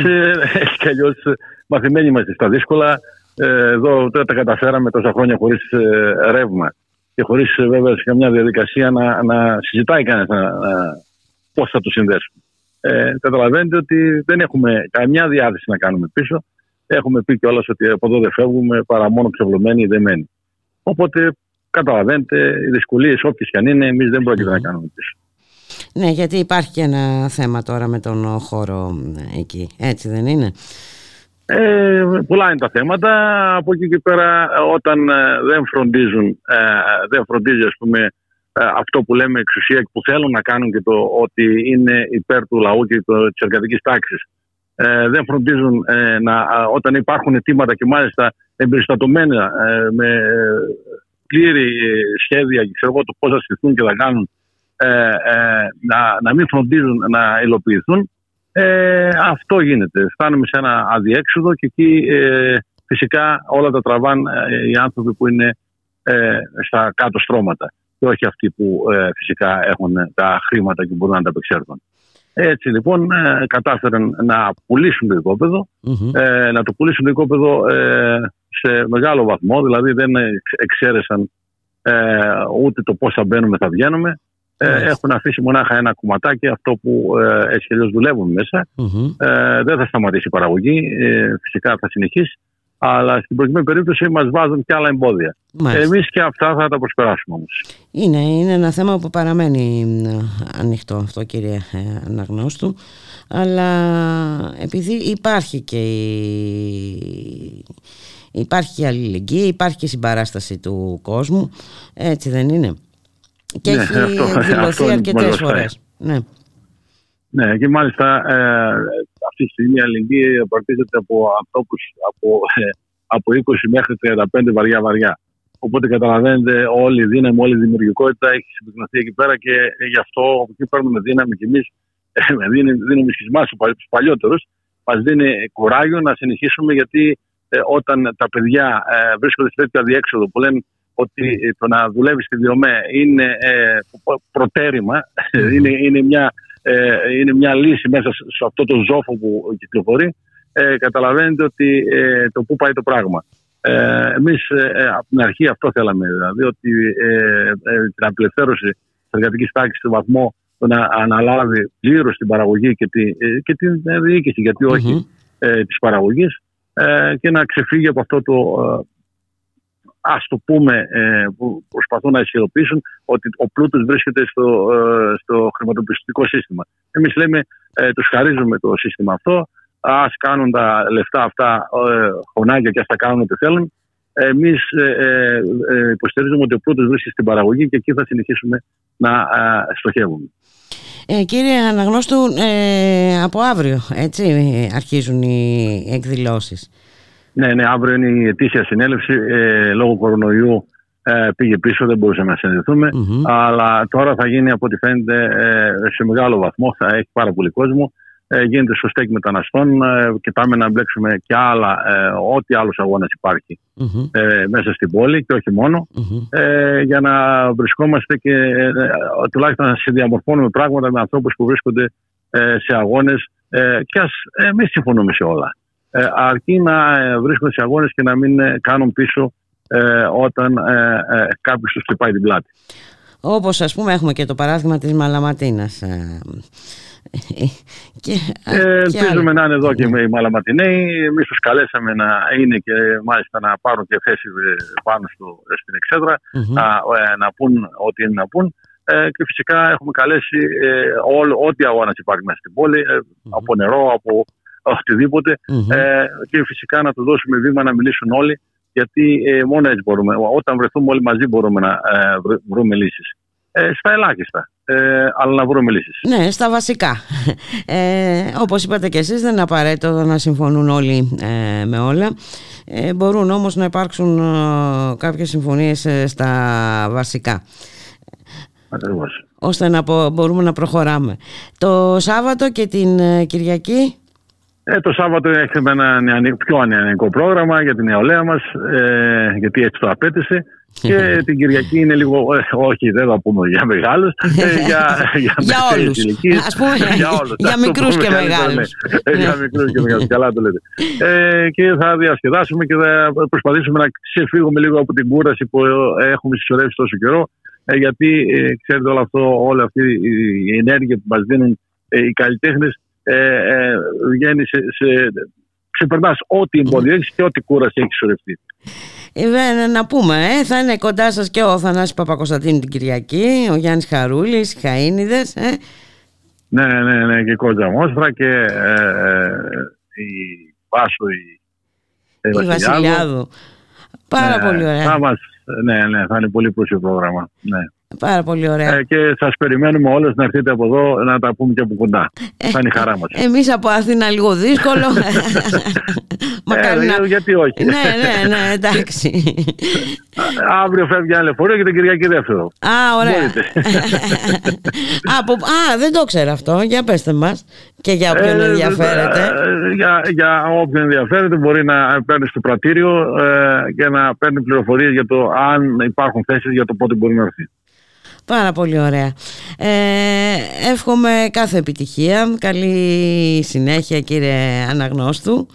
Speaker 7: έτσι κι αλλιώς μαθημένοι είμαστε στα δύσκολα. Ε, εδώ τώρα τα καταφέραμε τόσα χρόνια χωρίς ρεύμα και χωρίς βέβαια σε καμιά διαδικασία να, να συζητάει κανένας να, να, πώς θα το συνδέσουμε. Ε, καταλαβαίνετε ότι δεν έχουμε καμιά διάθεση να κάνουμε πίσω. Έχουμε πει κιόλας ότι από εδώ δεν φεύγουμε παρά μόνο ξεβλωμένοι ή δεμένοι. Οπότε καταλαβαίνετε οι δυσκολίες όποιες και αν είναι, εμείς δεν πρόκειται να κάνουμε πίσω.
Speaker 2: Ναι, γιατί υπάρχει και ένα θέμα τώρα με τον χώρο ε, εκεί, έτσι δεν είναι;
Speaker 7: Ε, πολλά είναι τα θέματα. Από εκεί και πέρα, όταν ε, δεν φροντίζουν, ε, δεν φροντίζει ας πούμε, ε, αυτό που λέμε εξουσία και που θέλουν να κάνουν και το ότι είναι υπέρ του λαού και της εργατικής τάξης. Ε, δεν φροντίζουν ε, να, α, όταν υπάρχουν αιτήματα και μάλιστα εμπεριστατωμένα ε, με ε, πλήρη ε, σχέδια και ξέρω εγώ το πώς θα στηθούν και θα κάνουν ε, ε, να, να μην φροντίζουν να υλοποιηθούν ε, αυτό γίνεται. Φτάνουμε σε ένα αδιέξοδο και εκεί ε, φυσικά όλα τα τραβάν ε, οι άνθρωποι που είναι ε, στα κάτω στρώματα και όχι αυτοί που ε, φυσικά έχουν τα χρήματα και μπορούν να τα απεξέλθουν. Έτσι λοιπόν ε, κατάφεραν να πουλήσουν το οικοπεδο ε, να το πουλήσουν το οικόπεδο ε, σε μεγάλο βαθμό, δηλαδή δεν εξ- εξαίρεσαν ε, ούτε το πώς θα μπαίνουμε θα βγαίνουμε. Ε,
Speaker 2: Μάλιστα.
Speaker 7: έχουν αφήσει μονάχα ένα κομματάκι αυτό που ε, έτσι και αλλιώς δουλεύουν μέσα.
Speaker 2: Μμμ.
Speaker 7: Ε, δεν θα σταματήσει η παραγωγή, ε, φυσικά θα συνεχίσει. Αλλά στην προκειμένη περίπτωση μας βάζουν και άλλα εμπόδια.
Speaker 2: Μάλιστα.
Speaker 7: Εμείς και αυτά θα τα προσπεράσουμε όμως.
Speaker 2: Είναι, είναι ένα θέμα που παραμένει ε, ανοιχτό αυτό κύριε ε, Αναγνώστου αλλά επειδή υπάρχει και η... υπάρχει και η αλληλεγγύη, υπάρχει και η συμπαράσταση του κόσμου έτσι δεν είναι; Και
Speaker 7: Ναι,
Speaker 2: έχει
Speaker 7: αυτό- αυτό
Speaker 2: εκδηλωθεί
Speaker 7: είναι
Speaker 2: αρκετές
Speaker 7: πολύ
Speaker 2: φορές ναι.
Speaker 7: Ναι, και μάλιστα ε, αυτή τη στιγμή η αλληλεγγύη απαρτίζεται από ανθρώπους από, ε, από 20 μέχρι 35 βαριά βαριά. Οπότε καταλαβαίνετε όλη η δύναμη, όλη η δημιουργικότητα έχει συμπυκνωθεί εκεί πέρα και ε, γι' αυτό από εκεί παίρνουμε δύναμη και εμείς δίνουμε, δίνουμε και εμάς του παλιότερους. Μας δίνει κουράγιο να συνεχίσουμε γιατί ε, όταν τα παιδιά ε, βρίσκονται σε τέτοιο αδιέξοδο που λένε ότι ε, το να δουλεύεις στη Διομέ είναι ε, προτέρημα, είναι, είναι μια ε, είναι μια λύση μέσα σε σε αυτό το ζόφο που κυκλοφορεί, ε, καταλαβαίνετε ότι ε, το πού πάει το πράγμα. Ε, Εμείς ε, από την αρχή αυτό θέλαμε, δηλαδή ότι ε, ε, την απελευθέρωση της εργατικής τάξης στον βαθμό το να αναλάβει πλήρως την παραγωγή και, τη, ε, και την ε, διοίκηση, γιατί όχι
Speaker 2: Μμμ.
Speaker 7: ε, της παραγωγής ε, και να ξεφύγει από αυτό το ε, ας το πούμε ε, που προσπαθούν να ισχυροποιήσουν ότι ο πλούτος βρίσκεται στο, ε, στο χρηματοπιστωτικό σύστημα. Εμείς λέμε ε, τους χαρίζουμε το σύστημα αυτό ας κάνουν τα λεφτά αυτά ε, χωνάκια και ας τα κάνουν ό,τι θέλουν. Εμείς ε, ε, ε, υποστηρίζουμε ότι ο πλούτος βρίσκεται στην παραγωγή και εκεί θα συνεχίσουμε να ε, στοχεύουμε.
Speaker 2: Ε, κύριε Αναγνώστου ε, από αύριο έτσι αρχίζουν οι εκδηλώσεις
Speaker 7: Ναι, ναι, αύριο είναι η ετήσια συνέλευση. Ε, λόγω κορονοϊού ε, πήγε πίσω, δεν μπορούσαμε να συνδεθούμε.
Speaker 2: Μμμ.
Speaker 7: Αλλά τώρα θα γίνει από ό,τι φαίνεται ε, σε μεγάλο βαθμό, θα έχει πάρα πολύ κόσμο. Ε, γίνεται στο στέκ μεταναστών. Ε, κοιτάμε να μπλέξουμε και άλλα, ε, ό,τι άλλους αγώνας υπάρχει
Speaker 2: Μμμ.
Speaker 7: ε, μέσα στην πόλη και όχι μόνο.
Speaker 2: Μμμ.
Speaker 7: Ε, για να βρισκόμαστε και ε, τουλάχιστον να συνδιαμορφώνουμε πράγματα με ανθρώπους που βρίσκονται ε, σε αγώνες ε, και ας ε, μην συμφωνούμε σε όλα. Ε, αρκεί να ε, βρίσκονται σε αγώνες και να μην ε, κάνουν πίσω ε, όταν ε, ε, κάποιος τους χτυπάει την πλάτη.
Speaker 2: Όπως ας πούμε έχουμε και το παράδειγμα της Μαλαματίνας. ε, και,
Speaker 7: Ε,
Speaker 2: και
Speaker 7: ελπίζουμε
Speaker 2: άλλα.
Speaker 7: να είναι εδώ και με οι Μαλαματινέοι. Εμείς τους καλέσαμε να είναι και μάλιστα να πάρουν και θέση ε, πάνω στο, στην εξέδρα,
Speaker 2: Μμμ.
Speaker 7: να, ε, να πούν ό,τι είναι να πούν. Ε, και φυσικά έχουμε καλέσει ε, όλο, ό,τι αγώνας υπάρχει μέσα στην πόλη, ε, από νερό, από οτιδήποτε.
Speaker 2: Μμμ.
Speaker 7: Ε, και φυσικά να τους δώσουμε βήμα να μιλήσουν όλοι, γιατί ε, μόνο έτσι μπορούμε. Όταν βρεθούμε όλοι μαζί μπορούμε να ε, βρ- βρούμε λύσεις. Ε, στα ελάχιστα, ε, αλλά να βρούμε λύσεις.
Speaker 2: Ναι, στα βασικά. Ε, όπως είπατε και εσείς δεν είναι απαραίτητο να συμφωνούν όλοι ε, με όλα. Ε, μπορούν όμως να υπάρξουν ε, κάποιες συμφωνίες ε, στα βασικά
Speaker 7: Ακριβώς.
Speaker 2: ώστε να πο- μπορούμε να προχωράμε. Το Σάββατο και την ε, Κυριακή
Speaker 7: Ε, το Σάββατο έχουμε ένα νεανικό- πιο νεανικό πρόγραμμα για την νεολαία μας, ε, γιατί έτσι το απέτησε. Και την Κυριακή είναι λίγο, ε, όχι δεν θα πούμε για μεγάλους, ε, για, για,
Speaker 2: Για
Speaker 7: μεσαίες
Speaker 2: όλους.
Speaker 7: ηλικίες.
Speaker 2: Ας πούμε, για
Speaker 7: ας το
Speaker 2: μικρούς
Speaker 7: πούμε
Speaker 2: και
Speaker 7: καλύτερα,
Speaker 2: μεγάλους.
Speaker 7: ναι. Ε, για
Speaker 2: Ναι.
Speaker 7: μικρούς και μεγάλους, καλά το λέτε. Ε, και θα διασκεδάσουμε και θα προσπαθήσουμε να ξεφύγουμε λίγο από την κούραση που έχουμε συσσωρεύσει τόσο καιρό. Ε, γιατί ε, ξέρετε όλο αυτό, όλη αυτή η- η ενέργεια που μας δίνουν ε, οι καλλιτέχνες ε, ε, βγαίνει σε, σε, ξεπερνάς ό,τι εμπόδιο έχεις και ό,τι κούραση έχεις συσσωρευτεί.
Speaker 2: Ε, να πούμε, ε, θα είναι κοντά σας και ο Θανάσης Παπακοσταντίνου την Κυριακή, ο Γιάννης Χαρούλης, οι Χαΐνιδες. Ε.
Speaker 7: Ναι, ναι, ναι, και η Κότζα Μόσφρα και ε, ε, η Βάσο, η,
Speaker 2: η Βασιλιάδου. Πάρα
Speaker 7: Ναι,
Speaker 2: πολύ ωραία.
Speaker 7: Θα μας, ναι, ναι, θα είναι πολύ πλούσιο πρόγραμμα. Ναι.
Speaker 2: Πάρα πολύ ωραία.
Speaker 7: Ε, και σας περιμένουμε όλες να έρθετε από εδώ να τα πούμε και από κοντά. θα είναι η χαρά μας.
Speaker 2: Εμείς από Αθήνα λίγο δύσκολο. Μακάρι
Speaker 7: Ε,
Speaker 2: να...
Speaker 7: Γιατί όχι.
Speaker 2: ναι, ναι, ναι, εντάξει.
Speaker 7: Αύριο φεύγει ένα λεωφορείο και την Κυριακή δεύτερο.
Speaker 2: Α, ωραία.
Speaker 7: Μπορείτε.
Speaker 2: Από... Α, δεν το ξέρω αυτό. Για πέστε μας. Και για όποιον
Speaker 7: Ε,
Speaker 2: ενδιαφέρεται.
Speaker 7: ε, για, για όποιον ενδιαφέρεται μπορεί να παίρνει στο πρατήριο ε, και να παίρνει πληροφορίες για το αν υπάρχουν θέσεις για το πότε μπορεί να έρθει.
Speaker 2: Πάρα πολύ ωραία. Ε, εύχομαι κάθε επιτυχία. Καλή συνέχεια κύριε Αναγνώστου.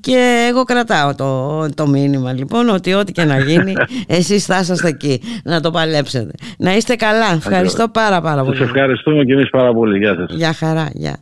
Speaker 2: Και εγώ κρατάω το, το μήνυμα λοιπόν ότι ό,τι και να γίνει εσείς θα είσαστε εκεί να το παλέψετε. Να είστε καλά. Ευχαριστώ πάρα πάρα
Speaker 7: Σας
Speaker 2: πολύ.
Speaker 7: ευχαριστούμε και εμείς πάρα πολύ. Γεια σας.
Speaker 2: Γεια χαρά. Γεια.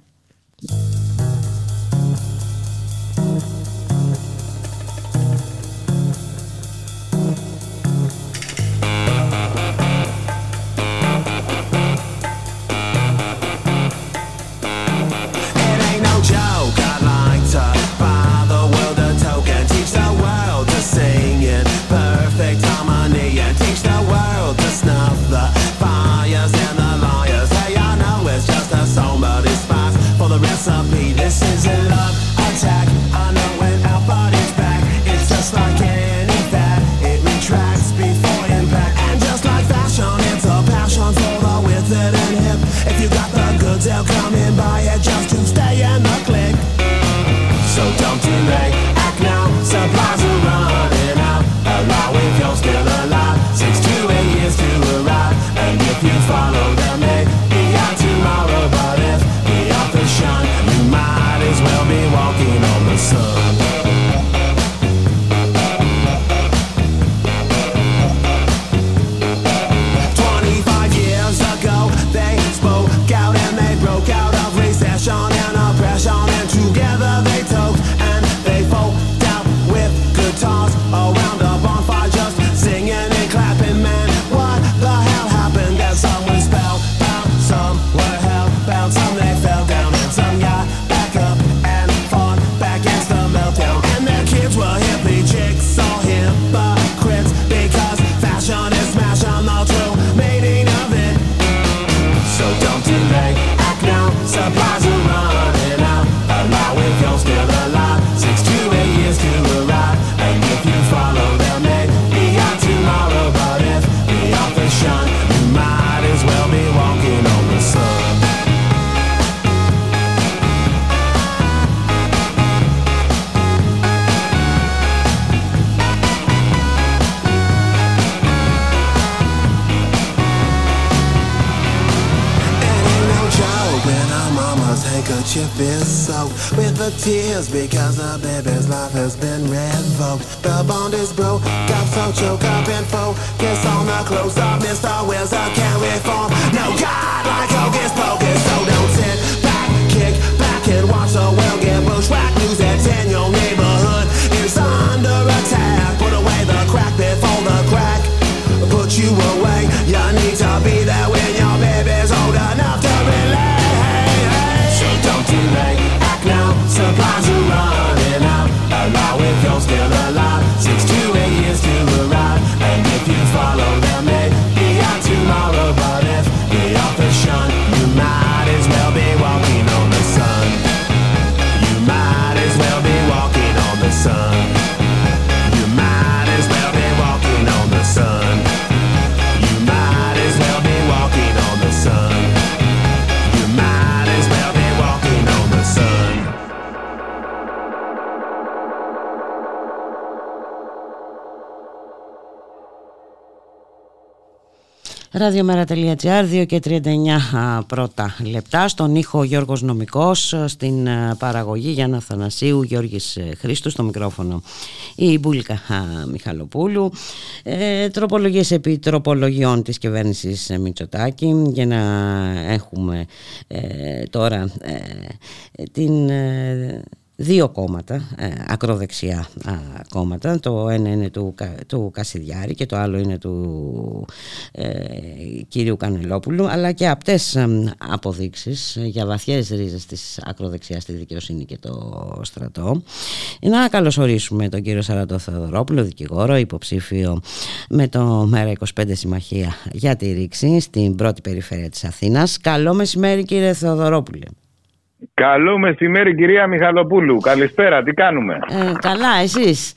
Speaker 8: John. Tears because the baby's life has been revoked. The bond is broke, got so choke up and focus on the close up. Mr. Wills, I can't reform. No God like hocus pocus, so
Speaker 2: Ραδιομέρα.gr 2 και 39 α, πρώτα λεπτά. Στον ήχο Γιώργος Νομικός στην α, παραγωγή Γιάννα Θανασίου Γιώργης ε, Χρήστου στο μικρόφωνο η Μπούλικα α, Μιχαλοπούλου. Ε, τροπολογίες επί τροπολογιών της κυβέρνησης ε, Μητσοτάκη. Για να έχουμε ε, τώρα ε, την ε, δύο κόμματα, ε, ακροδεξιά α, κόμματα. Το ένα είναι του, Κα- του Κασιδιάρη και το άλλο είναι του ε, κύριου Κανελόπουλου, αλλά και απτές εμ, αποδείξεις για βαθιές ρίζες της ακροδεξιάς στη δικαιοσύνη και το στρατό. Να καλωσορίσουμε τον κύριο Σαρατό Θεοδωρόπουλο, δικηγόρο, υποψήφιο με το Μέρα 25 Συμμαχία για τη Ρήξη στην πρώτη περιφέρεια της Αθήνας. Καλό μεσημέρι κύριε Θεοδωρόπουλε.
Speaker 9: Καλό μεσημέρι κυρία Μιχαλοπούλου. Καλησπέρα, τι κάνουμε;
Speaker 2: Ε, καλά, εσείς;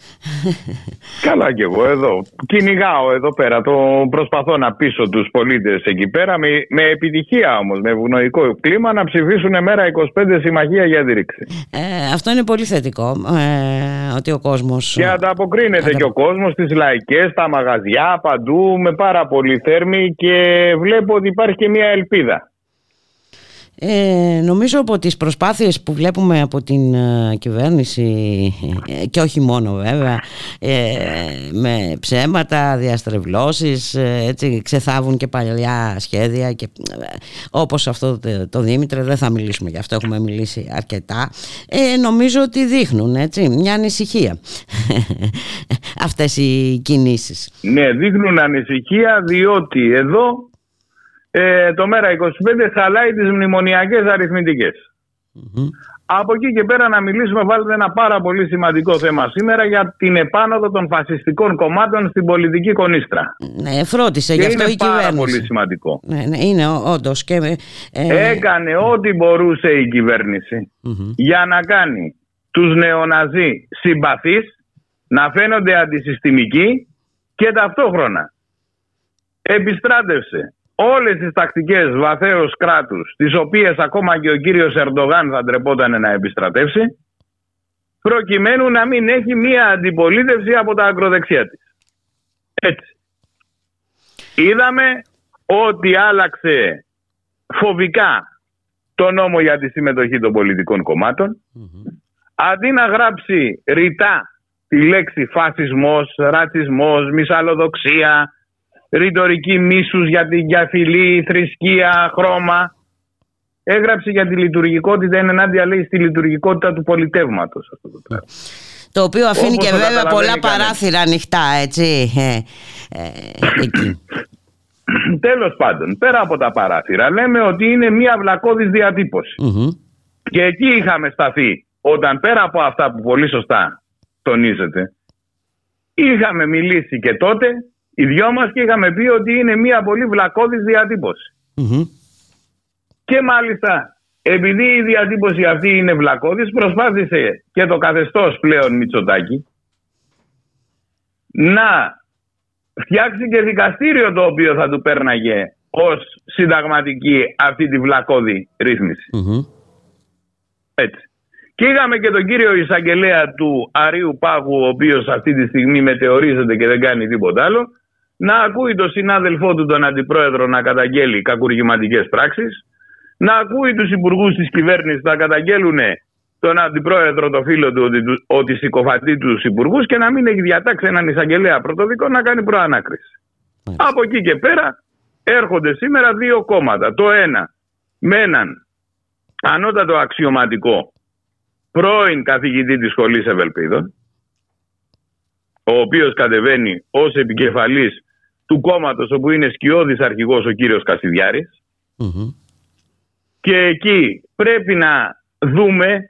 Speaker 9: Καλά κι εγώ εδώ. Κυνηγάω εδώ πέρα. Το προσπαθώ να πείσω τους πολίτες εκεί πέρα με, με επιτυχία όμως, με ευνοϊκό κλίμα να ψηφίσουν μέρα 25 συμμαχία για τη ρήξη.
Speaker 2: Ε, αυτό είναι πολύ θετικό, ε, ότι ο κόσμος...
Speaker 9: Και ανταποκρίνεται
Speaker 2: Αντα-
Speaker 9: και ο κόσμος στις λαϊκές, στα μαγαζιά, παντού με πάρα πολύ θέρμη και βλέπω ότι υπάρχει και μια ελπίδα.
Speaker 2: Ε, νομίζω από τις προσπάθειες που βλέπουμε από την ε, κυβέρνηση ε, και όχι μόνο βέβαια ε, με ψέματα, διαστρεβλώσεις ε, έτσι ξεθάβουν και παλιά σχέδια και ε, όπως αυτό το, το Δήμητρε δεν θα μιλήσουμε γι' αυτό έχουμε μιλήσει αρκετά. Ε, νομίζω ότι δείχνουν έτσι μια ανησυχία αυτές οι κινήσεις.
Speaker 9: Ναι, δείχνουν ανησυχία διότι εδώ ε, το μέρα 25 χαλάει τις μνημονιακές αριθμητικές.
Speaker 2: Μμμ.
Speaker 9: Από εκεί και πέρα να μιλήσουμε βάλτε ένα πάρα πολύ σημαντικό θέμα σήμερα για την επάνωδο των φασιστικών κομμάτων στην πολιτική κονίστρα.
Speaker 2: ναι, φρόντισε γι'
Speaker 9: Και
Speaker 2: αυτό
Speaker 9: είναι
Speaker 2: η
Speaker 9: πάρα
Speaker 2: κυβέρνηση
Speaker 9: πολύ σημαντικό.
Speaker 2: ναι, ναι, είναι όντως και ε,
Speaker 9: Έκανε ό,τι μπορούσε η κυβέρνηση
Speaker 2: μμμ.
Speaker 9: για να κάνει τους νεοναζί συμπαθείς, να φαίνονται αντισυστημικοί και ταυτόχρονα επιστράτευσε όλες τις τακτικές βαθέως κράτους τις οποίες ακόμα και ο κύριος Ερντογάν θα ντρεπόταν να επιστρατεύσει προκειμένου να μην έχει μία αντιπολίτευση από τα ακροδεξιά της. Έτσι. Είδαμε ότι άλλαξε φοβικά το νόμο για τη συμμετοχή των πολιτικών κομμάτων αντί να γράψει ρητά τη λέξη φασισμός, ρατσισμός, μυσαλλοδοξία, ρητορική μίσους για την διαφυλή, θρησκεία, χρώμα, έγραψε για τη λειτουργικότητα, είναι ενάντια λέει στη λειτουργικότητα του πολιτεύματος. Αυτό το πράγμα.
Speaker 2: Το οποίο αφήνει
Speaker 9: Όπως
Speaker 2: και
Speaker 9: το
Speaker 2: βέβαια
Speaker 9: καταλαβαίνει
Speaker 2: πολλά
Speaker 9: κανένας.
Speaker 2: παράθυρα ανοιχτά, έτσι. Ε, ε, εκεί.
Speaker 9: Τέλος πάντων, πέρα από τα παράθυρα, λέμε ότι είναι μια βλακώδης διατύπωση.
Speaker 2: Μμμ.
Speaker 9: Και εκεί είχαμε σταθεί όταν πέρα από αυτά που πολύ σωστά τονίζετε είχαμε μιλήσει και τότε οι δυο μας και είχαμε πει ότι είναι μια πολύ βλακώδης διατύπωση.
Speaker 2: Μμμ.
Speaker 9: Και μάλιστα επειδή η διατύπωση αυτή είναι βλακώδης προσπάθησε και το καθεστώς πλέον Μητσοτάκη να φτιάξει και δικαστήριο το οποίο θα του πέρναγε ως συνταγματική αυτή τη βλακώδη ρύθμιση.
Speaker 2: Μμμ.
Speaker 9: Έτσι. Και είχαμε και τον κύριο εισαγγελέα του Αρίου Πάγου, ο οποίος αυτή τη στιγμή μετεωρίζεται και δεν κάνει τίποτα άλλο, να ακούει τον συνάδελφό του τον αντιπρόεδρο να καταγγέλει κακουργηματικές πράξεις, να ακούει τους υπουργούς της κυβέρνησης να καταγγέλουν τον αντιπρόεδρο, το φίλο του, ότι, του- ότι συκοφατεί τους υπουργούς και να μην έχει διατάξει έναν εισαγγελέα πρωτοδικό να κάνει προανάκριση.
Speaker 2: Μάλιστα.
Speaker 9: Από εκεί και πέρα έρχονται σήμερα δύο κόμματα. Το ένα με έναν ανώτατο αξιωματικό πρώην καθηγητή της Σχολής Ευελπίδων ο οποίος κατεβαίνει ως επικεφαλής του κόμματος όπου είναι σκιώδης αρχηγός ο κύριος Κασιδιάρης
Speaker 2: Μμμ.
Speaker 9: και εκεί πρέπει να δούμε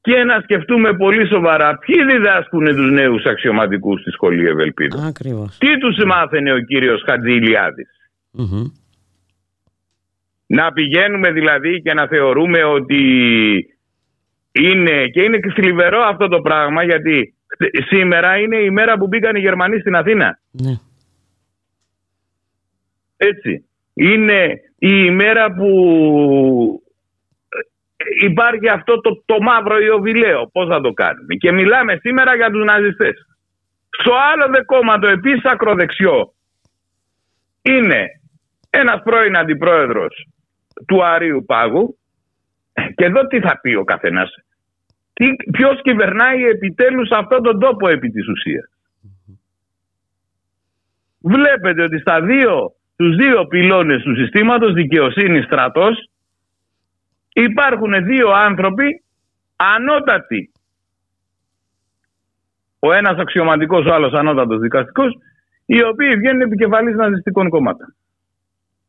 Speaker 9: και να σκεφτούμε πολύ σοβαρά ποιοι διδάσκουν τους νέους αξιωματικούς στη Σχολή Ευελπίδων.
Speaker 2: Ακριβώς.
Speaker 9: Τι τους μάθαινε ο κύριος Χατζηλιάδης.
Speaker 2: Μμμ.
Speaker 9: Να πηγαίνουμε δηλαδή και να θεωρούμε ότι είναι και είναι και θλιβερό αυτό το πράγμα γιατί χτε- σήμερα είναι η μέρα που μπήκαν οι Γερμανοί στην Αθήνα.
Speaker 2: Ναι.
Speaker 9: Έτσι. Είναι η ημέρα που ε, υπάρχει αυτό το, το μαύρο ιωβιλέο. Πώς θα το κάνουμε; Και μιλάμε σήμερα για τους ναζιστές. Στο άλλο δε κόμμα το επίσης ακροδεξιό είναι ένας πρώην αντιπρόεδρος του Αρίου Πάγου και εδώ τι θα πει ο καθένας; Τι, ποιος κυβερνάει επιτέλους αυτόν τον τόπο επί της ουσίας; Βλέπετε ότι στα δύο, στους δύο πυλώνες του συστήματος δικαιοσύνη στρατός υπάρχουν δύο άνθρωποι ανώτατοι. Ο ένας αξιωματικός, ο άλλος ανώτατος δικαστικός, οι οποίοι βγαίνουν επικεφαλής ναζιστικών κομμάτων.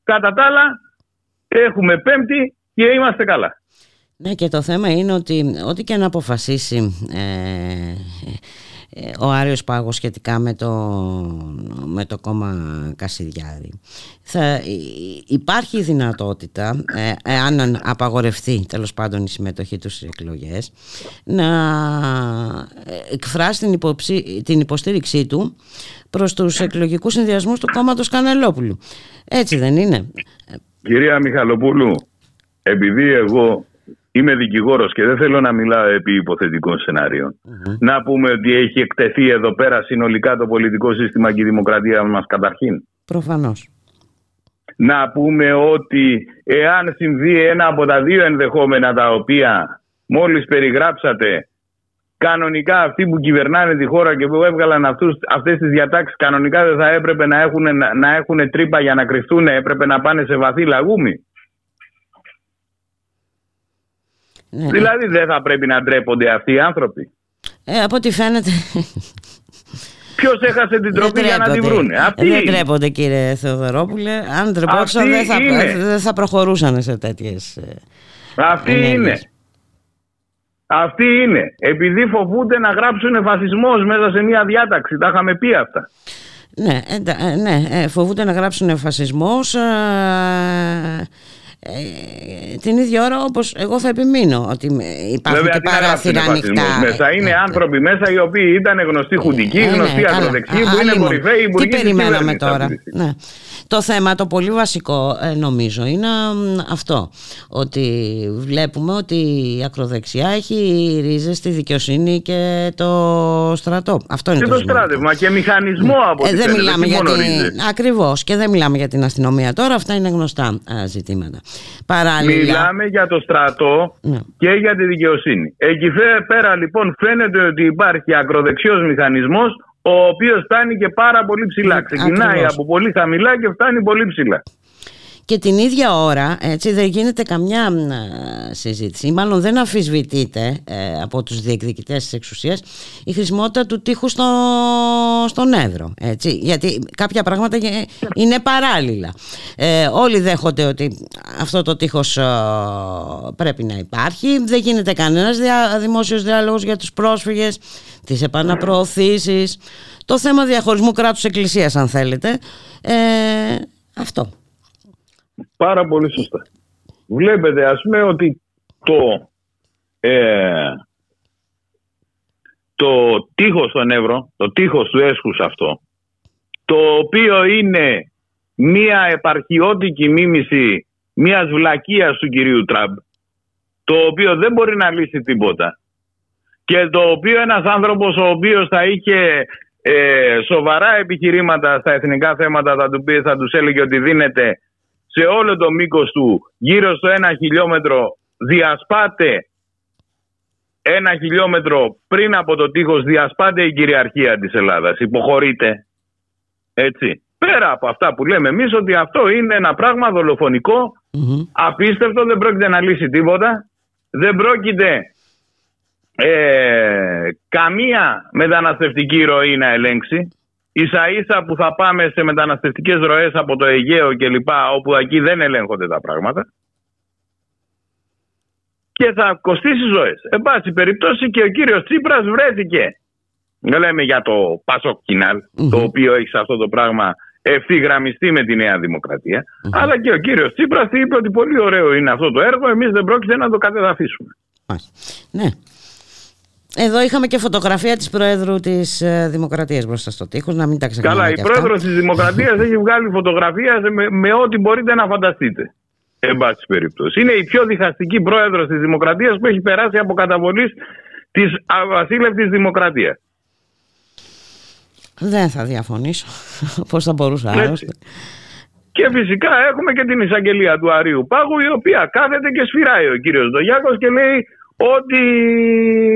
Speaker 9: Κατά τα άλλα, έχουμε πέμπτη και είμαστε καλά.
Speaker 2: Ναι και το θέμα είναι ότι ό,τι και να αποφασίσει ε, ο Άριος Πάγος σχετικά με το, με το κόμμα Κασιδιάρη. Θα υπάρχει δυνατότητα ε, εάν απαγορευτεί τέλος πάντων η συμμετοχή τους στις εκλογές να εκφράσει την, υποψή, την υποστήριξή του προς τους εκλογικούς συνδυασμούς του κόμματος Κανελόπουλου. Έτσι δεν είναι;
Speaker 9: Κυρία Μιχαλοπούλου επειδή εγώ είμαι δικηγόρος και δεν θέλω να μιλάω επί υποθετικών Να πούμε ότι έχει εκτεθεί εδώ πέρα συνολικά το πολιτικό σύστημα και η δημοκρατία μας καταρχήν.
Speaker 2: Προφανώς.
Speaker 9: Να πούμε ότι εάν συμβεί ένα από τα δύο ενδεχόμενα τα οποία μόλις περιγράψατε κανονικά αυτοί που κυβερνάνε τη χώρα και που έβγαλαν αυτούς, αυτές τις διατάξεις κανονικά δεν θα έπρεπε να έχουν, να έχουν τρύπα για να κρυφτούν, έπρεπε να πάνε σε βαθύ λαγούμι. Ναι. Δηλαδή δεν θα πρέπει να ντρέπονται αυτοί οι άνθρωποι.
Speaker 2: Ε, από ό,τι φαίνεται.
Speaker 9: Ποιος έχασε την τροπή για να τη βρούνε; Αυτοί
Speaker 2: δεν ντρέπονται κύριε Θεοδωρόπουλε. Αν ντρεπόντουσαν δεν θα, δεν θα προχωρούσαν σε τέτοιες.
Speaker 9: Αυτοί είναι. Αυτοί είναι. Επειδή φοβούνται να γράψουν φασισμός μέσα σε μια διάταξη. Τα είχαμε πει αυτά.
Speaker 2: Ναι, ε, ναι ε, φοβούνται να γράψουν φασισμός ε, την ίδια ώρα όπως εγώ θα επιμείνω ότι υπάρχουν
Speaker 9: Βέβαια,
Speaker 2: και παράθυρα ανοιχτά.
Speaker 9: Μέσα είναι ε, άνθρωποι μέσα οι οποίοι ήταν γνωστοί χουντικοί, ε, γνωστοί ναι, ακροδεξιοί, που είναι κορυφαίοι υπουργοί
Speaker 2: Τι περιμέναμε τώρα; Ναι. Το θέμα το πολύ βασικό νομίζω είναι αυτό ότι βλέπουμε ότι η ακροδεξιά έχει ρίζες στη δικαιοσύνη και το στρατό. Αυτό είναι
Speaker 9: και
Speaker 2: το,
Speaker 9: το στράτευμα και μηχανισμό από
Speaker 2: ε, δεν μιλάμε για την... Ακριβώς και δεν μιλάμε για την αστυνομία τώρα, αυτά είναι γνωστά ζητήματα. Παράλληλα...
Speaker 9: Μιλάμε για το στρατό ναι. και για τη δικαιοσύνη. Εκεί πέρα λοιπόν φαίνεται ότι υπάρχει ακροδεξιός μηχανισμός ο οποίος φτάνει και πάρα πολύ ψηλά. Ξεκινάει από πολύ χαμηλά και φτάνει πολύ ψηλά
Speaker 2: και την ίδια ώρα έτσι, δεν γίνεται καμιά συζήτηση. Ή μάλλον δεν αφισβητείται ε, από τους διεκδικητές της εξουσίας η χρησιμότητα του τείχους στο, στον Εύρο έτσι, γιατί κάποια πράγματα είναι παράλληλα. Ε, όλοι δέχονται ότι αυτό το τείχος ε, πρέπει να υπάρχει. Δεν γίνεται κανένας δια, δημόσιος διάλογος για τους πρόσφυγες τις επαναπροωθήσεις. Το θέμα διαχωρισμού κράτους εκκλησίας αν θέλετε. Ε, αυτό
Speaker 9: Πάρα πολύ σωστά. Βλέπετε ας πούμε ότι το, ε, το τείχος στον Εύρο, το τείχος του έσχους αυτό, το οποίο είναι μία επαρχιώτικη μίμηση μίας βλακείας του κυρίου Τραμπ, το οποίο δεν μπορεί να λύσει τίποτα και το οποίο ένας άνθρωπος ο οποίος θα είχε ε, σοβαρά επιχειρήματα στα εθνικά θέματα θα, του πει, θα τους έλεγε ότι δίνεται σε όλο το μήκος του γύρω στο ένα χιλιόμετρο διασπάται ένα χιλιόμετρο πριν από το τείχος διασπάται η κυριαρχία της Ελλάδας. Υποχωρείται. Έτσι. Πέρα από αυτά που λέμε εμείς ότι αυτό είναι ένα πράγμα απίστευτο, δεν πρόκειται να λύσει τίποτα. Δεν πρόκειται ε, καμία μεταναστευτική ροή να ελέγξει ίσα ίσα που θα πάμε σε μεταναστευτικές ροές από το Αιγαίο και λοιπά όπου εκεί δεν ελέγχονται τα πράγματα. Και θα κοστίσει ζωές. Εν πάση περιπτώσει και ο κύριος Τσίπρας βρέθηκε. Δεν λέμε για το Πασοκ το οποίο έχει σε αυτό το πράγμα ευθυγραμμιστεί με τη Νέα αλλά και ο κύριος Τσίπρας είπε ότι πολύ ωραίο είναι αυτό το έργο εμείς δεν πρόκειται να το κατεδαφίσουμε.
Speaker 2: Ναι, εδώ είχαμε και φωτογραφία της Προέδρου της ε, Δημοκρατίας μπροστά στο τείχος, να μην τα ξεχνάμε
Speaker 9: Καλά, η Πρόεδρος της Δημοκρατίας έχει βγάλει φωτογραφία με, με ό,τι μπορείτε να φανταστείτε. Εν πάση περιπτώσει. Είναι η πιο διχαστική Πρόεδρος της Δημοκρατίας που έχει περάσει από καταβολής της αβασίλευτης Δημοκρατίας.
Speaker 2: Δεν θα διαφωνήσω. Πώς θα μπορούσα άλλωστε.
Speaker 9: Και φυσικά έχουμε και την εισαγγελία του Αρίου Πάγου η οποία κάθεται και σφυράει ο κύριος Ντογιάκος και λέει ότι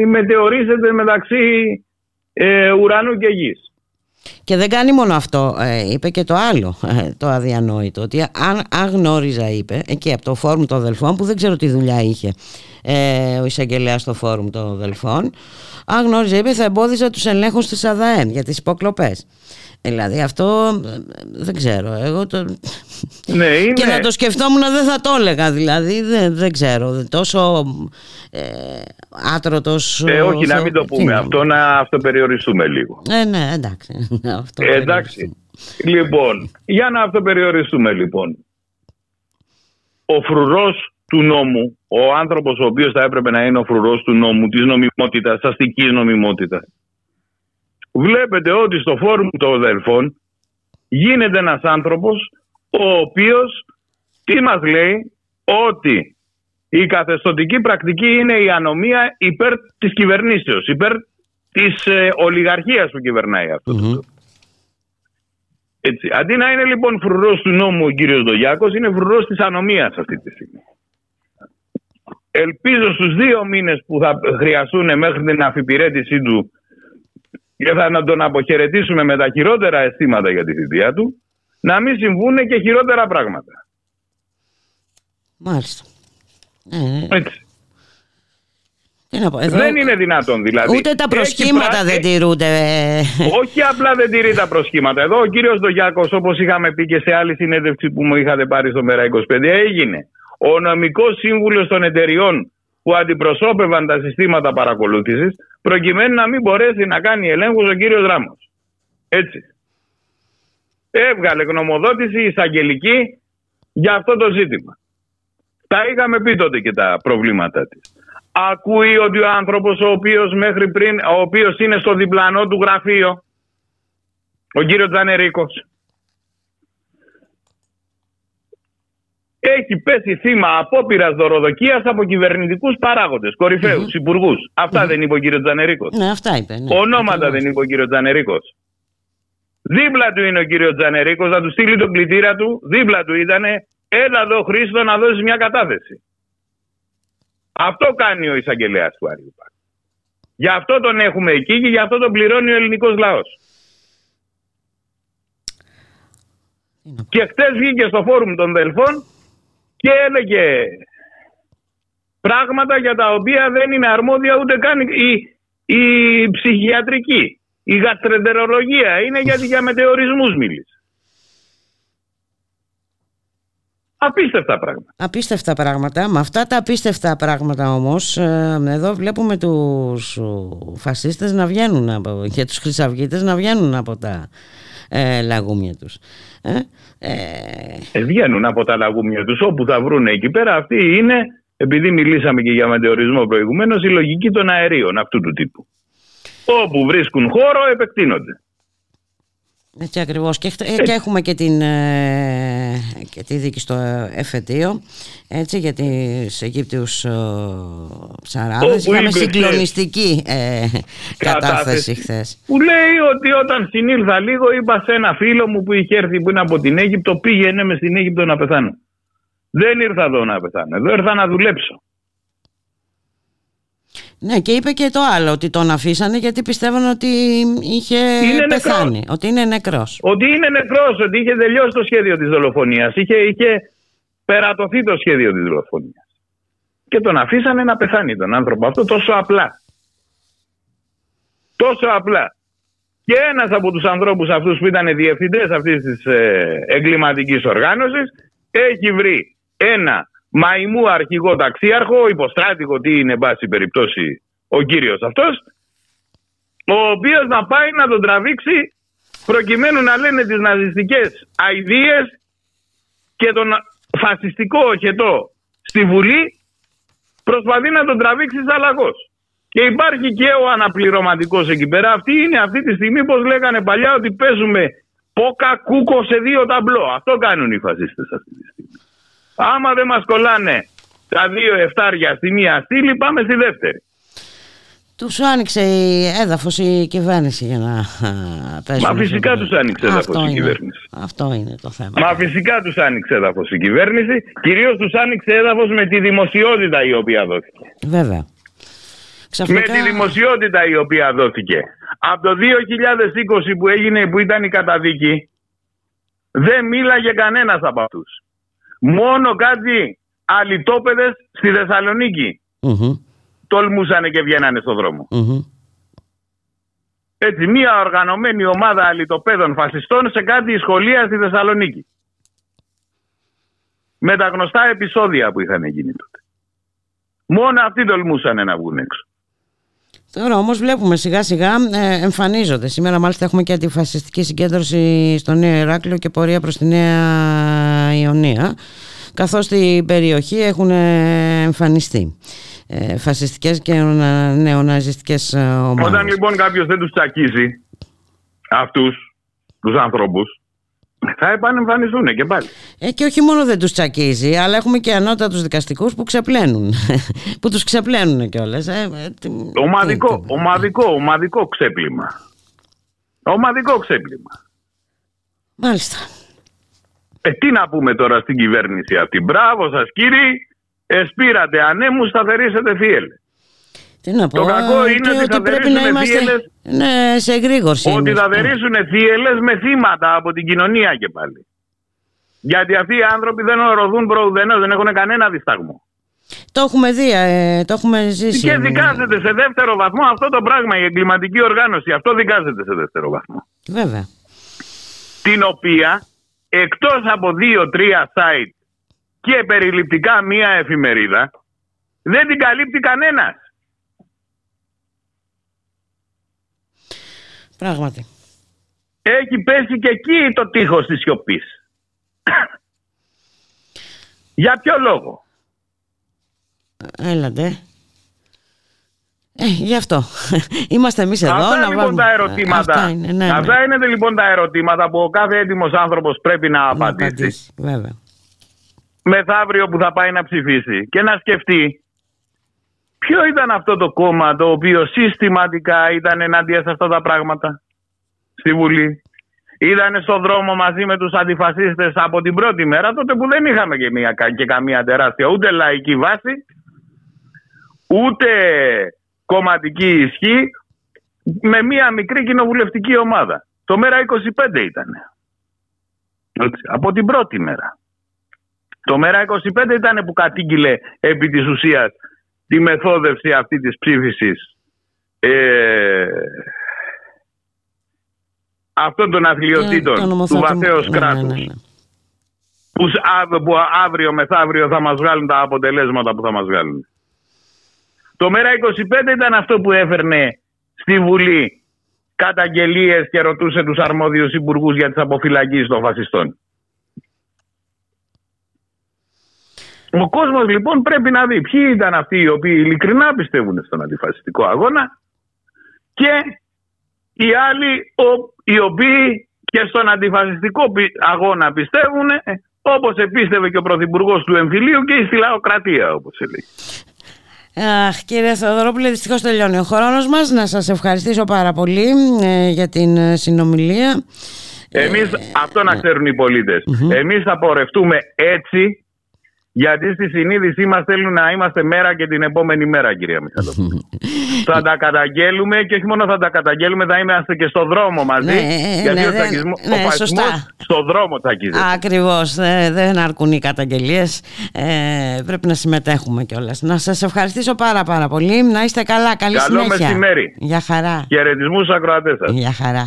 Speaker 9: μετεωρίζεται μεταξύ ε, ουρανού και γης.
Speaker 2: Και δεν κάνει μόνο αυτό, ε, είπε και το άλλο, ε, το αδιανόητο, ότι αν, αν γνώριζα, είπε, εκεί από το φόρουμ των αδελφών, που δεν ξέρω τι δουλειά είχε ε, ο εισαγγελέας στο φόρουμ των Δελφών. Αν γνώριζε, είπε, θα εμπόδιζε τους ελέγχους της ΑΔΑΕΝ για τις υποκλοπές. Δηλαδή αυτό ε, δεν ξέρω. Εγώ το...
Speaker 9: Ναι, είναι...
Speaker 2: Και να το σκεφτόμουν δεν θα το έλεγα δηλαδή. Δεν, δεν ξέρω. Τόσο ε, άτρωτος...
Speaker 9: Ε, όχι, να
Speaker 2: θε-
Speaker 9: μην το
Speaker 2: τι
Speaker 9: πούμε
Speaker 2: να-
Speaker 9: αυτό, να αυτοπεριοριστούμε λίγο.
Speaker 2: Ε, ναι, εντάξει. Αυτό
Speaker 9: Ε, εντάξει. Λοιπόν, για να αυτοπεριοριστούμε λοιπόν. Ο φρουρός του νόμου, ο άνθρωπος ο οποίος θα έπρεπε να είναι ο φρουρός του νόμου, της νομιμότητας, της αστικής νομιμότητας, βλέπετε ότι στο φόρουμ των Δελφών γίνεται ένας άνθρωπος ο οποίος τι μας λέει ότι η καθεστωτική πρακτική είναι η ανομία υπέρ της κυβερνήσεως, υπέρ της ε, ολιγαρχίας που κυβερνάει αυτό. το
Speaker 2: Μμμ.
Speaker 9: τόπο. Έτσι. Αντί να είναι λοιπόν φρουρός του νόμου ο κύριος Δογιάκος, είναι φρουρός της ανομίας αυτή τη στιγμή. Ελπίζω στους δύο μήνες που θα χρειαστούν μέχρι την αφιπηρέτησή του και θα να τον αποχαιρετήσουμε με τα χειρότερα αισθήματα για τη θητεία του, να μην συμβούν και χειρότερα πράγματα.
Speaker 2: Μάλιστα. Ε,
Speaker 9: Έτσι.
Speaker 2: τι να πω, εδώ
Speaker 9: Δεν είναι δυνατόν δηλαδή.
Speaker 2: Ούτε τα
Speaker 9: Έχει
Speaker 2: προσχήματα
Speaker 9: πρά-
Speaker 2: δεν τηρούνται. ε,
Speaker 9: Όχι απλά δεν τηρεί τα προσχήματα. Εδώ ο κύριος Δογιάκος, όπως είχαμε πει και σε άλλη συνέντευξη που μου είχατε πάρει στο Μέρα 25, έγινε ο νομικός σύμβουλος των εταιριών που αντιπροσώπευαν τα συστήματα παρακολούθησης, προκειμένου να μην μπορέσει να κάνει ελέγχους ο κύριος Ράμος. Έτσι. Έβγαλε γνωμοδότηση εισαγγελική για αυτό το ζήτημα. Τα είχαμε πει τότε και τα προβλήματά της. Ακούει ότι ο άνθρωπος ο οποίος μέχρι πριν, ο οποίος είναι στο διπλανό του γραφείο, ο κύριος Τζανερίκος, έχει πέσει θύμα απόπειρας δωροδοκίας από κυβερνητικούς παράγοντες, κορυφαίους, υπουργούς. Αυτά δεν είπε ο κύριος Τζανερίκος.
Speaker 2: Ναι, αυτά είπε. Ναι.
Speaker 9: Ονόματα
Speaker 2: Ακριβώς.
Speaker 9: δεν είπε ο κύριος Τζανερίκος. Δίπλα του είναι ο κύριος Τζανερίκος, να του στείλει τον κλητήρα του. Δίπλα του ήταν, έλα εδώ Χρήστο να δώσεις μια κατάθεση. Αυτό κάνει ο εισαγγελέας του Άριου Πάκου. Γι' αυτό τον έχουμε εκεί και γι' αυτό τον πληρώνει ο ελληνικός λαός.
Speaker 2: Τι να πω.
Speaker 9: Και χτες βγήκε στο φόρουμ των Δελφών και έλεγε πράγματα για τα οποία δεν είναι αρμόδια ούτε καν η, η ψυχιατρική. Η γαστρεντερολογία είναι γιατί για μετεωρισμούς μίλησε. Απίστευτα πράγματα.
Speaker 2: Απίστευτα πράγματα. Με αυτά τα απίστευτα πράγματα όμως, ε, εδώ βλέπουμε τους ο, φασίστες να βγαίνουν από, και τους χρυσαυγίτες να βγαίνουν από τα ε, λαγούμια τους. Ε, ε,
Speaker 9: Ε, βγαίνουν από τα λαγούμια τους όπου θα βρουν εκεί πέρα. Αυτή είναι, επειδή μιλήσαμε και για μετεωρισμό προηγουμένως, η λογική των αερίων αυτού του τύπου. Όπου βρίσκουν χώρο επεκτείνονται.
Speaker 2: έτσι ακριβώς. Και, χτε- και έχουμε και, την, ε, και τη δίκη στο εφετείο έτσι, για τις Αιγύπτιους ε, ψαράδες.
Speaker 9: Όπου
Speaker 2: Είχαμε
Speaker 9: είπε
Speaker 2: συγκλονιστική ε, κατάθεση χθες.
Speaker 9: Που λέει ότι όταν συνήλθα λίγο είπα σε ένα φίλο μου που είχε έρθει που είναι από την Αίγυπτο πήγαινε μες στην Αίγυπτο να πεθάνω. Δεν ήρθα εδώ να πεθάνω. Εδώ ήρθα να δουλέψω.
Speaker 2: Ναι, και είπε και το άλλο, ότι τον αφήσανε γιατί πιστεύαν ότι είχε
Speaker 9: Είναι
Speaker 2: πεθάνει,
Speaker 9: νεκρός.
Speaker 2: ότι είναι νεκρός.
Speaker 9: Ότι είναι νεκρός, ότι είχε τελειώσει το σχέδιο της δολοφονίας. Είχε, είχε περατωθεί το σχέδιο της δολοφονίας. Και τον αφήσανε να πεθάνει τον άνθρωπο αυτό τόσο απλά. Τόσο απλά. Και ένας από τους ανθρώπους αυτούς που ήταν διευθυντές αυτής της ε, εγκληματικής οργάνωσης έχει βρει ένα μαϊμού αρχηγό ταξίαρχο, υποστράτηγο τι είναι εν πάση περιπτώσει ο κύριος αυτός, ο οποίος να πάει να τον τραβήξει προκειμένου να λένε τις ναζιστικές αηδίες και τον φασιστικό οχετό στη Βουλή προσπαθεί να τον τραβήξει αλλαγός. Και υπάρχει και ο αναπληρωματικός εκεί πέρα. Αυτή είναι αυτή τη στιγμή, όπως λέγανε παλιά, ότι παίζουμε πόκα κούκο σε δύο ταμπλό. Αυτό κάνουν οι φασίστες αυτή τη στιγμή. Άμα δεν μας κολλάνε τα δύο εφτάρια στη μία στήλη, πάμε στη δεύτερη.
Speaker 2: Τους άνοιξε η έδαφος η κυβέρνηση για να α, παίζουν.
Speaker 9: Μα φυσικά
Speaker 2: αυτό το-
Speaker 9: τους άνοιξε έδαφος
Speaker 2: Αυτό
Speaker 9: η
Speaker 2: είναι.
Speaker 9: κυβέρνηση.
Speaker 2: Αυτό είναι το θέμα.
Speaker 9: Μα φυσικά τους άνοιξε έδαφος η κυβέρνηση. Κυρίως τους άνοιξε έδαφος με τη δημοσιότητα η οποία δόθηκε.
Speaker 2: Βέβαια. Ξαφνικά...
Speaker 9: Με τη δημοσιότητα η οποία δόθηκε. Από το 2020 που έγινε που ήταν η καταδίκη δεν μίλαγε κανένας από αυτούς. Μόνο κάτι αλυτόπεδες στη Θεσσαλονίκη
Speaker 2: Μμμ,
Speaker 9: τολμούσανε και βγαίνανε στο δρόμο.
Speaker 2: μμμ.
Speaker 9: Έτσι, μια οργανωμένη ομάδα αλυτοπαίδων φασιστών σε κάτι σχολεία στη Θεσσαλονίκη. Με τα γνωστά επεισόδια που είχαν γίνει τότε. Μόνο αυτοί τολμούσαν να βγουν έξω.
Speaker 2: Τώρα όμως βλέπουμε σιγά σιγά ε, εμφανίζονται. Σήμερα μάλιστα έχουμε και αντιφασιστική συγκέντρωση στο Νέο Ηράκλειο και πορεία προς τη Νέα Ιωνία. Καθώς στην περιοχή έχουν ε, εμφανιστεί ε, φασιστικές και νεονα- νεοναζιστικές ε, ομάδες.
Speaker 9: Όταν λοιπόν κάποιος δεν τους τσακίζει αυτούς τους ανθρώπους, θα επανεμφανιστούν και πάλι.
Speaker 2: Ε, και όχι μόνο δεν τους τσακίζει, αλλά έχουμε και ανώτατους δικαστικούς που ξεπλένουν. που τους ξεπλένουν κιόλας. Ε, ε, τι-
Speaker 9: Ομαδικό,
Speaker 2: τι-
Speaker 9: ομαδικό, ομαδικό ξέπλυμα. Ομαδικό ξέπλυμα.
Speaker 2: Μάλιστα.
Speaker 9: Ε, τι να πούμε τώρα στην κυβέρνηση αυτή. Μπράβο σας κύριοι, εσπήρατε ανέμους, σταθερήσετε θύελες.
Speaker 2: Τι να πω,
Speaker 9: Το κακό
Speaker 2: ε,
Speaker 9: είναι
Speaker 2: και
Speaker 9: ότι θα
Speaker 2: πρέπει να
Speaker 9: δερίσουν
Speaker 2: είμαστε
Speaker 9: θύελες.
Speaker 2: ναι, σε εγρήγορση.
Speaker 9: Ότι
Speaker 2: είμαστε.
Speaker 9: θα δερήσουν θύελες με θύματα από την κοινωνία και πάλι. Γιατί αυτοί οι άνθρωποι δεν ορωθούν προουδενός, δεν έχουν κανένα δισταγμό.
Speaker 2: Το έχουμε δει, ε, το έχουμε ζήσει.
Speaker 9: Και δικάζεται σε δεύτερο βαθμό αυτό το πράγμα, η εγκληματική οργάνωση. Αυτό δικάζεται σε δεύτερο βαθμό.
Speaker 2: Βέβαια.
Speaker 9: Την οποία εκτός από δύο-τρία site και περιληπτικά μία εφημερίδα δεν την καλύπτει κανένας.
Speaker 2: Πράγματι.
Speaker 9: Έχει πέσει και εκεί το τείχος της σιωπής. Για ποιο λόγο;
Speaker 2: Έλατε. Ε, γι' αυτό. Είμαστε εμείς εδώ
Speaker 9: Αυτά
Speaker 2: να
Speaker 9: λοιπόν
Speaker 2: βάλουμε...
Speaker 9: τα ερωτήματα.
Speaker 2: Αυτά είναι, ναι, ναι.
Speaker 9: Αυτά είναι λοιπόν τα ερωτήματα που ο κάθε έτοιμος άνθρωπος πρέπει να
Speaker 2: Να
Speaker 9: απαντήσει.
Speaker 2: απαντήσει, Βέβαια.
Speaker 9: μεθαύριο που θα πάει να ψηφίσει και να σκεφτεί ποιο ήταν αυτό το κόμμα το οποίο συστηματικά ήταν ενάντια σε αυτά τα πράγματα στη Βουλή; Ήταν στον δρόμο μαζί με τους αντιφασίστες από την πρώτη μέρα, τότε που δεν είχαμε και, μια, και καμία τεράστια ούτε λαϊκή βάση, ούτε κομματική ισχύ, με μια μικρή κοινοβουλευτική ομάδα. Το μέρα 25 ήταν. Έτσι, από την πρώτη μέρα. Το μέρα 25 ήταν που κατήγγειλε επί της ουσίας τη μεθόδευση αυτή της ψήφισης ε, αυτών των αθλειοτήτων
Speaker 2: Και το
Speaker 9: του
Speaker 2: νομοθέτημα-
Speaker 9: βαθέως
Speaker 2: ναι, ναι,
Speaker 9: κράτους
Speaker 2: ναι, ναι.
Speaker 9: που, σ- άβ- που αύριο μεθαύριο θα μας βγάλουν τα αποτελέσματα που θα μας βγάλουν. Το μέρα 25 ήταν αυτό που έφερνε στη Βουλή καταγγελίες και ρωτούσε τους αρμόδιους υπουργούς για τις αποφυλακίες των φασιστών. Ο κόσμος λοιπόν πρέπει να δει ποιοι ήταν αυτοί οι οποίοι ειλικρινά πιστεύουν στον αντιφασιστικό αγώνα και οι άλλοι ο- οι οποίοι και στον αντιφασιστικό πι- αγώνα πιστεύουν ε, όπως επίστευε και ο Πρωθυπουργός του εμφυλίου και στη λαοκρατία όπως έλεγε.
Speaker 2: Αχ, κύριε Θεοδωρόπουλε, δυστυχώς τελειώνει ο χρόνος μας. Να σας ευχαριστήσω πάρα πολύ ε, για την ε, συνομιλία.
Speaker 9: Εμείς,
Speaker 2: Ε,
Speaker 9: αυτό
Speaker 2: ναι.
Speaker 9: να ξέρουν οι πολίτες. Εμείς θα πορευτούμε έτσι γιατί στη συνείδησή μας θέλουν να είμαστε μέρα και την επόμενη μέρα κυρία Μιχαλοπούλου. θα τα καταγγέλουμε και όχι μόνο θα τα καταγγέλουμε θα είμαστε και στο δρόμο μαζί
Speaker 2: Ναι, ε,
Speaker 9: γιατί
Speaker 2: ναι,
Speaker 9: ο,
Speaker 2: δεν-
Speaker 9: τσακισμός-
Speaker 2: ναι,
Speaker 9: ο φασισμός
Speaker 2: σωστά.
Speaker 9: στο δρόμο τσακίζεται.
Speaker 2: Ακριβώς. δεν αρκούν οι καταγγελίες. Ε, πρέπει να συμμετέχουμε κιόλας. Να σας ευχαριστήσω πάρα πάρα πολύ. Να είστε καλά. Καλή
Speaker 9: Καλό
Speaker 2: συνέχεια.
Speaker 9: μεσημέρι.
Speaker 2: Για χαρά.
Speaker 9: Χαιρετισμούς στους ακροατές σας.
Speaker 2: Για χαρά.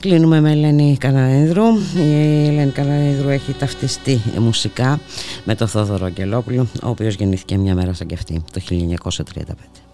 Speaker 2: Κλείνουμε με Ελένη Καναέδρου. Η Ελένη Καναέδρου έχει ταυτιστεί μουσικά με τον Θόδωρο Αγγελόπουλο, ο οποίος γεννήθηκε μια μέρα σαν και αυτή, το 1935.